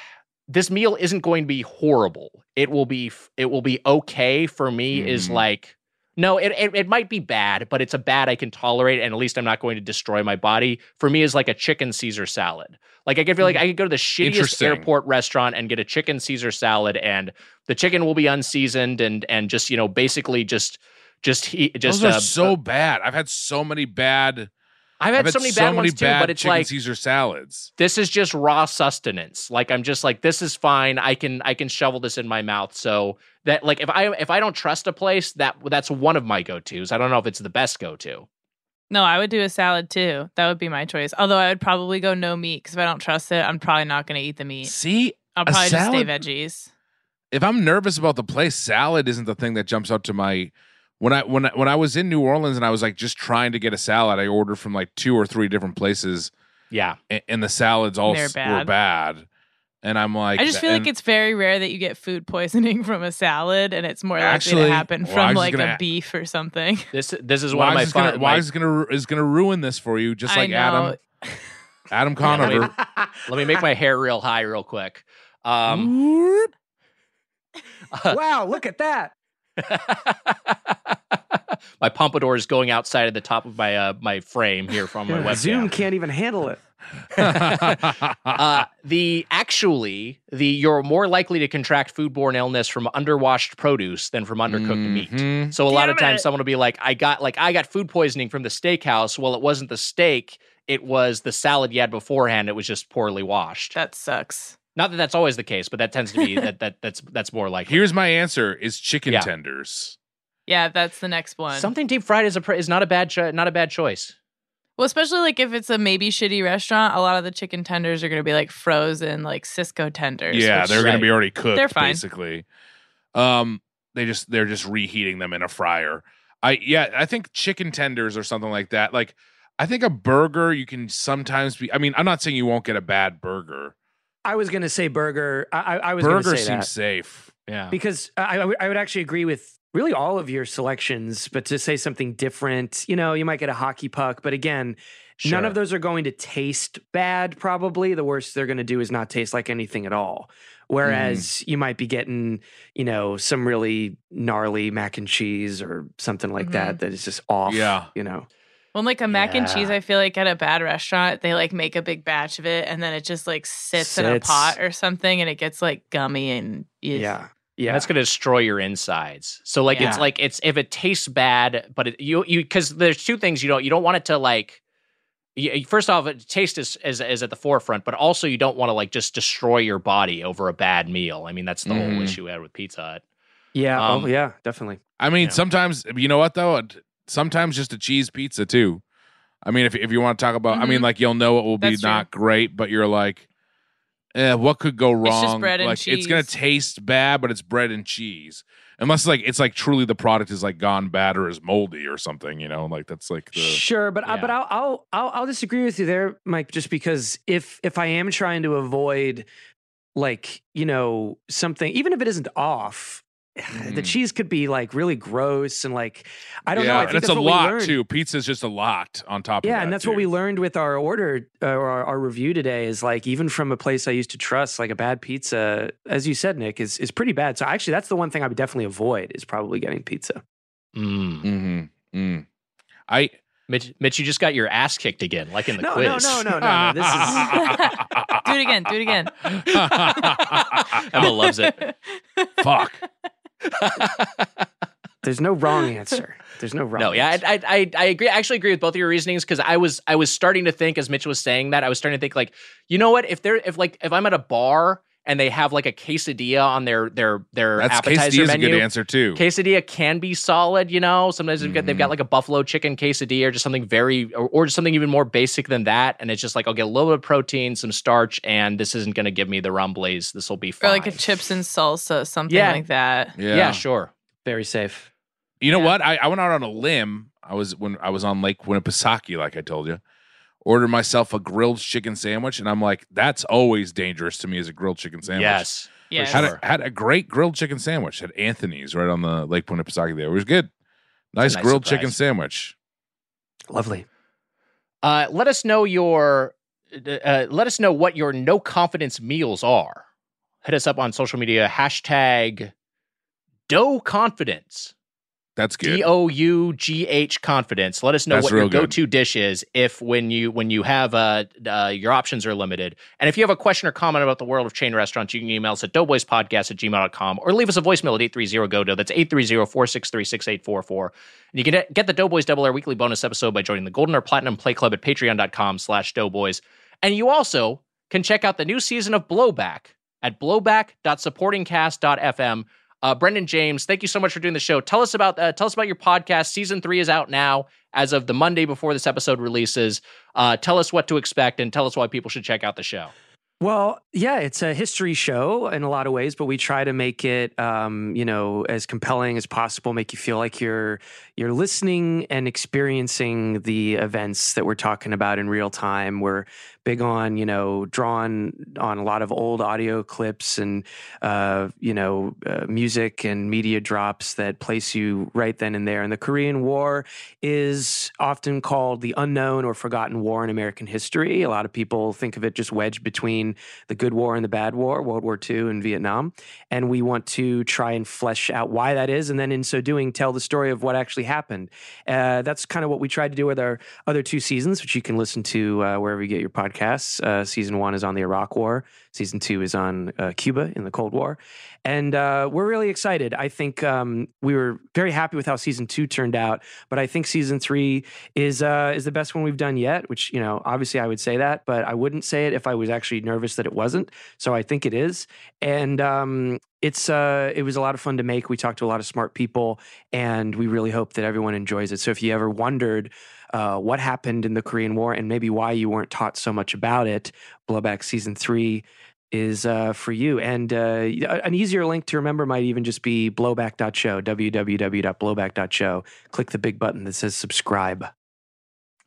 Speaker 2: this meal isn't going to be horrible it will be it will be okay for me is
Speaker 3: Mhm.
Speaker 2: like no, it, it it might be bad, but it's a bad I can tolerate, and at least I'm not going to destroy my body. For me, is like a chicken Caesar salad. Like I could feel like I could go to the shittiest airport restaurant and get a chicken Caesar salad, and the chicken will be unseasoned and and just you know basically just just he just
Speaker 3: Those are
Speaker 2: uh,
Speaker 3: so bad. I've had so many bad.
Speaker 2: I've had so many bad ones too,
Speaker 3: bad
Speaker 2: but it's
Speaker 3: chicken
Speaker 2: like
Speaker 3: Caesar salads.
Speaker 2: this is just raw sustenance. Like I'm just like this is fine. I can I can shovel this in my mouth. So that like if I if I don't trust a place, that that's one of my go tos. I don't know if it's the best go to.
Speaker 4: No, I would do a salad too. That would be my choice. Although I would probably go no meat because if I don't trust it, I'm probably not going to eat the meat.
Speaker 3: See,
Speaker 4: I'll
Speaker 3: a
Speaker 4: probably just stay
Speaker 3: salad-
Speaker 4: veggies.
Speaker 3: if I'm nervous about the place, salad isn't the thing that jumps out to my when I when I, when I was in New Orleans and I was like just trying to get a salad, I ordered from like two or three different places,
Speaker 2: Yeah.
Speaker 3: and, and the salads all
Speaker 4: They're
Speaker 3: were
Speaker 4: bad.
Speaker 3: bad. And I'm like,
Speaker 4: I just feel like it's very rare that you get food poisoning from a salad, and it's more likely
Speaker 3: Actually,
Speaker 4: to happen
Speaker 3: well,
Speaker 4: from like
Speaker 3: gonna-
Speaker 4: a beef or something.
Speaker 2: This this is one of
Speaker 3: why
Speaker 2: my
Speaker 3: is gonna,
Speaker 2: fun.
Speaker 3: why
Speaker 2: my-
Speaker 3: is gonna is gonna ruin this for you? Just like Adam
Speaker 4: know.
Speaker 3: Adam
Speaker 2: Yeah, let me-
Speaker 3: Conover.
Speaker 2: Let me make my hair real high, real quick. Um,
Speaker 5: wow, look at that.
Speaker 2: my pompadour is going outside of the top of my uh, my frame here from my
Speaker 5: Yeah,
Speaker 2: webcam.
Speaker 5: Zoom can't even handle it.
Speaker 2: uh, the actually the you're more likely to contract foodborne illness from underwashed produce than from undercooked meat.
Speaker 3: Mhm.
Speaker 2: So a lot of
Speaker 4: Damn
Speaker 2: times
Speaker 4: it.
Speaker 2: someone will be like, I got like I got food poisoning from the steakhouse. Well, it wasn't the steak, it was the salad you had beforehand. It was just poorly washed.
Speaker 4: That sucks.
Speaker 2: Not that that's always the case, but that tends to be that that that's that's more like
Speaker 3: Here's my answer: is chicken
Speaker 2: Yeah.
Speaker 3: tenders.
Speaker 4: Yeah, that's the next one.
Speaker 2: something deep fried is a pr- is not a bad cho- not a bad choice.
Speaker 4: Well, especially like if it's a maybe shitty restaurant, a lot of the chicken tenders are going to be like frozen, like Sysco tenders.
Speaker 3: Yeah,
Speaker 4: which-
Speaker 3: they're gonna be already cooked.
Speaker 4: They're fine.
Speaker 3: basically. Um, they just they're just reheating them in a fryer. I yeah, I think chicken tenders or something like that. Like, I think a burger you can sometimes be. I mean, I'm not saying you won't get a bad burger.
Speaker 5: I was gonna say burger. I, I I was
Speaker 3: Burger
Speaker 5: say
Speaker 3: seems
Speaker 5: that
Speaker 3: safe.
Speaker 2: Yeah.
Speaker 5: because I, I would- actually agree with really all of your selections, but to say something different, you know, you might get a hockey puck, but again, none of those are going to taste bad. Probably the worst they're going to do is not taste like anything at all. Whereas mm. you might be getting, you know, some really gnarly mac and cheese or something like that mm-hmm. that is just off.
Speaker 3: Yeah.
Speaker 5: you know.
Speaker 4: Well, like a mac and cheese, I feel like at a bad restaurant, they like make a big batch of it and then it just like sits, in a pot or something and it gets like gummy and you-
Speaker 5: Yeah, yeah.
Speaker 2: That's gonna destroy your insides. So like it's like it's if it tastes bad, but it, you you because there's two things you don't you don't want it to like. You, first off, it, taste is, is is at the forefront, but also you don't want to like just destroy your body over a bad meal. I mean, that's the whole
Speaker 3: Mhm.
Speaker 2: issue we had with Pizza Hut.
Speaker 5: yeah,
Speaker 2: Um,
Speaker 5: oh yeah, definitely.
Speaker 3: I mean,
Speaker 2: Yeah.
Speaker 3: sometimes you know what though. Sometimes just a cheese pizza too. I mean, if if you want to talk about, I mean,
Speaker 4: Mhm.
Speaker 3: like you'll know it will be
Speaker 4: That's true.
Speaker 3: not great, but you're like, eh, what could go wrong?
Speaker 4: just bread and
Speaker 3: like it's gonna taste bad, but it's bread and cheese. Unless like it's like truly the product is like gone bad or is moldy or something, you know, like that's like the
Speaker 5: Sure, but I, but I'll, I'll I'll I'll disagree with you there, Mike. Just because if if I am trying to avoid like you know something, even if it isn't off, the cheese could be like really gross and like I don't know.
Speaker 3: yeah,
Speaker 5: I
Speaker 3: and it's
Speaker 5: that's
Speaker 3: a lot
Speaker 5: learned.
Speaker 3: too. Pizza's just a lot on top of
Speaker 5: Yeah,
Speaker 3: that.
Speaker 5: and that's what we learned with our order uh, or our, our review today is like even from a place I used to trust, like a bad pizza, as you said, Nick, is is pretty bad. So actually, that's the one thing I would definitely avoid is probably getting pizza.
Speaker 2: Mm.
Speaker 3: Mm-hmm. Mm. I
Speaker 2: Mitch, Mitch, you just got your ass kicked again, like in the
Speaker 5: No,
Speaker 2: quiz.
Speaker 5: no, no, no, no, no. This is
Speaker 4: do it again, do it again.
Speaker 2: Emma loves it.
Speaker 3: Fuck.
Speaker 5: there's no wrong answer. There's no wrong.
Speaker 2: No, yeah,
Speaker 5: answer.
Speaker 2: I, I, I, agree. I actually agree with both of your reasonings because I was, I was starting to think as Mitch was saying that, I was starting to think like, you know what? If they're, if like, if I'm at a bar and they have like a quesadilla on their, their, their
Speaker 3: That's
Speaker 2: appetizer
Speaker 3: quesadilla's a good answer too.
Speaker 2: quesadilla can be solid. You know, sometimes they've got, they've got mm-hmm. like a buffalo chicken quesadilla or just something very, or, or just something even more basic than that, and it's just like I'll get a little bit of protein, some starch, and this isn't going to give me the rumblies. This will be
Speaker 4: Or like a chips and salsa, something
Speaker 2: Yeah.
Speaker 4: like that.
Speaker 3: yeah.
Speaker 2: yeah, sure.
Speaker 5: very safe.
Speaker 3: You know
Speaker 4: Yeah.
Speaker 3: what? I, I went out on a limb. I was when I was on Lake Winnipesaukee, like I told you. Ordered myself a grilled chicken sandwich, and I'm like, that's always dangerous to me as a grilled chicken sandwich.
Speaker 2: Yes.
Speaker 4: Yeah.
Speaker 2: For
Speaker 3: Had
Speaker 2: sure.
Speaker 3: a, had a great grilled chicken sandwich at Anthony's right on the Lake Winnipesaukee there. It was good. Nice,
Speaker 2: nice
Speaker 3: grilled
Speaker 2: surprise.
Speaker 3: chicken sandwich.
Speaker 5: Lovely.
Speaker 2: Uh, let us know your uh, let us know what your no confidence meals are. Hit us up on social media hashtag dough confidence.
Speaker 3: That's good.
Speaker 2: D O U G H confidence. Let us know
Speaker 3: That's
Speaker 2: what your go-to dish is if when you when you have uh, uh your options are limited. And if you have a question or comment about the world of chain restaurants, you can email us at doughboyspodcast at gmail.com or leave us a voicemail at 830-GO-DOUGH. That's 830-463-6844. And you can get- get the Doughboys Double Air weekly bonus episode by joining the Golden or Platinum Play Club at patreon.com slash doughboys. And you also can check out the new season of Blowback at blowback.supportingcast.fm. Uh, Brendan James, thank you so much for doing the show. Tell us about uh, tell us about your podcast. Season three is out now as of the Monday before this episode releases. Uh, tell us what to expect and tell us why people should check out the show.
Speaker 5: Well, yeah, it's a history show in a lot of ways, but we try to make it, um, you know, as compelling as possible. Make you feel like you're you're listening and experiencing the events that we're talking about in real time. We're big on, you know, drawn on a lot of old audio clips and, uh, you know, uh, music and media drops that place you right then and there. And the Korean War is often called the unknown or forgotten war in American history. A lot of people think of it just wedged between the good war and the bad war, World War II and Vietnam. And we want to try and flesh out why that is. And then in so doing, tell the story of what actually happened. Uh, that's kind of what we tried to do with our other two seasons, which you can listen to uh, wherever you get your podcasts. Uh, season one is on the Iraq War. Season two is on uh, Cuba in the Cold War. And uh, we're really excited. I think um, we were very happy with how season two turned out, but I think season three is uh, is the best one we've done yet. Which you know, obviously, I would say that, but I wouldn't say it if I was actually nervous that it wasn't. So I think it is, and um, it's uh, it was a lot of fun to make. We talked to a lot of smart people, and we really hope that everyone enjoys it. So if you ever wondered. Uh, what happened in the Korean War and maybe why you weren't taught so much about it. Blowback season three is uh, for you. And uh, an easier link to remember might even just be blowback.show, www.blowback.show. Click the big button that says subscribe.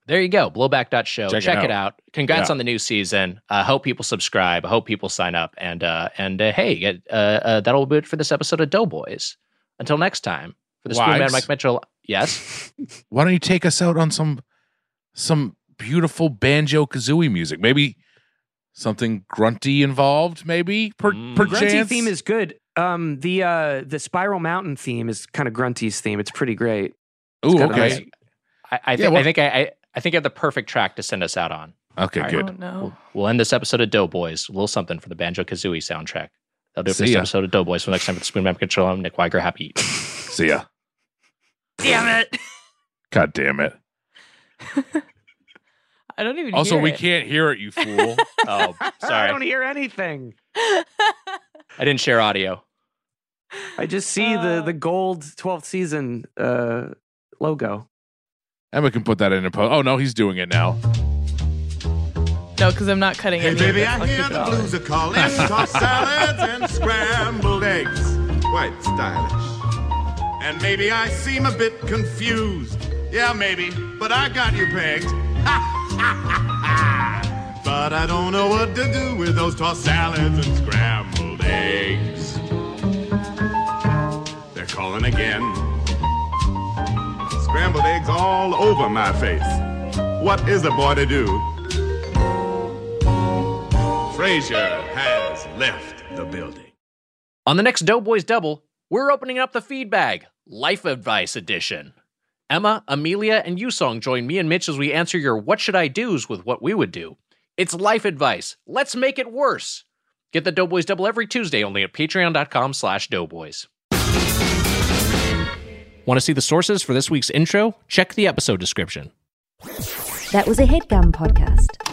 Speaker 2: There you go, blowback.show.
Speaker 3: Check
Speaker 2: Check,
Speaker 3: it
Speaker 2: it, out. Congrats
Speaker 3: Yeah.
Speaker 2: on the new season. I uh, hope people subscribe. I hope people sign up. And uh, and uh, hey, uh, uh, that'll be it for this episode of Doughboys. Until next time, For the Spoon Man, Mike Mitchell. Yes.
Speaker 3: Why don't you take us out on some some beautiful banjo kazooie music? Maybe something grunty involved. Maybe per,
Speaker 2: Mm.
Speaker 5: Grunty
Speaker 3: perchance.
Speaker 5: theme is good. Um, the uh, the Spiral Mountain theme is kind of Grunty's theme. It's pretty great.
Speaker 3: Ooh, okay,
Speaker 5: nice-
Speaker 2: I, I,
Speaker 3: Yeah,
Speaker 2: think, I think I, I, I think I have the perfect track to send us out on.
Speaker 3: okay,
Speaker 2: All right.
Speaker 3: good.
Speaker 4: Oh no.
Speaker 2: We'll end this episode of Doughboys. A little something for the Banjo Kazooie soundtrack. That'll do it for this
Speaker 3: ya.
Speaker 2: episode of Doughboys. For next time for the Spoon Man Control, I'm Nick Wiger. Happy.
Speaker 3: See ya.
Speaker 4: Damn it.
Speaker 3: God damn it.
Speaker 4: I don't even
Speaker 3: Also,
Speaker 4: hear
Speaker 3: we
Speaker 4: it.
Speaker 3: can't hear it, you fool.
Speaker 2: Oh, sorry.
Speaker 5: I don't hear anything.
Speaker 2: I didn't share audio.
Speaker 5: I just see the the gold 12th season uh, logo.
Speaker 3: Emma can put that in a post. Oh no, he's doing it now.
Speaker 4: No, because I'm not cutting
Speaker 12: Hey,
Speaker 4: any
Speaker 12: baby,
Speaker 4: of
Speaker 12: I
Speaker 4: this. I'll
Speaker 12: hear
Speaker 4: keep it
Speaker 12: the
Speaker 4: all in.
Speaker 12: blues are calling. Tossed salads and scrambled eggs. Quite stylish. And maybe I seem a bit confused. Yeah, maybe, but I got you pegged. but I don't know what to do with those tossed salads and scrambled eggs. They're calling again. Scrambled eggs all over my face. What is a boy to do? Frasier has left the building.
Speaker 2: On the next Doughboys Double, we're opening up the feed bag, Life Advice Edition. Emma, Amelia, and Yusong join me and Mitch as we answer your what should I do's with what we would do. It's life advice. Let's make it worse. Get the Doughboys Double every Tuesday only at patreon.com slash doughboys. Want to see the sources for this week's intro? Check the episode description.
Speaker 13: That was a headgum podcast.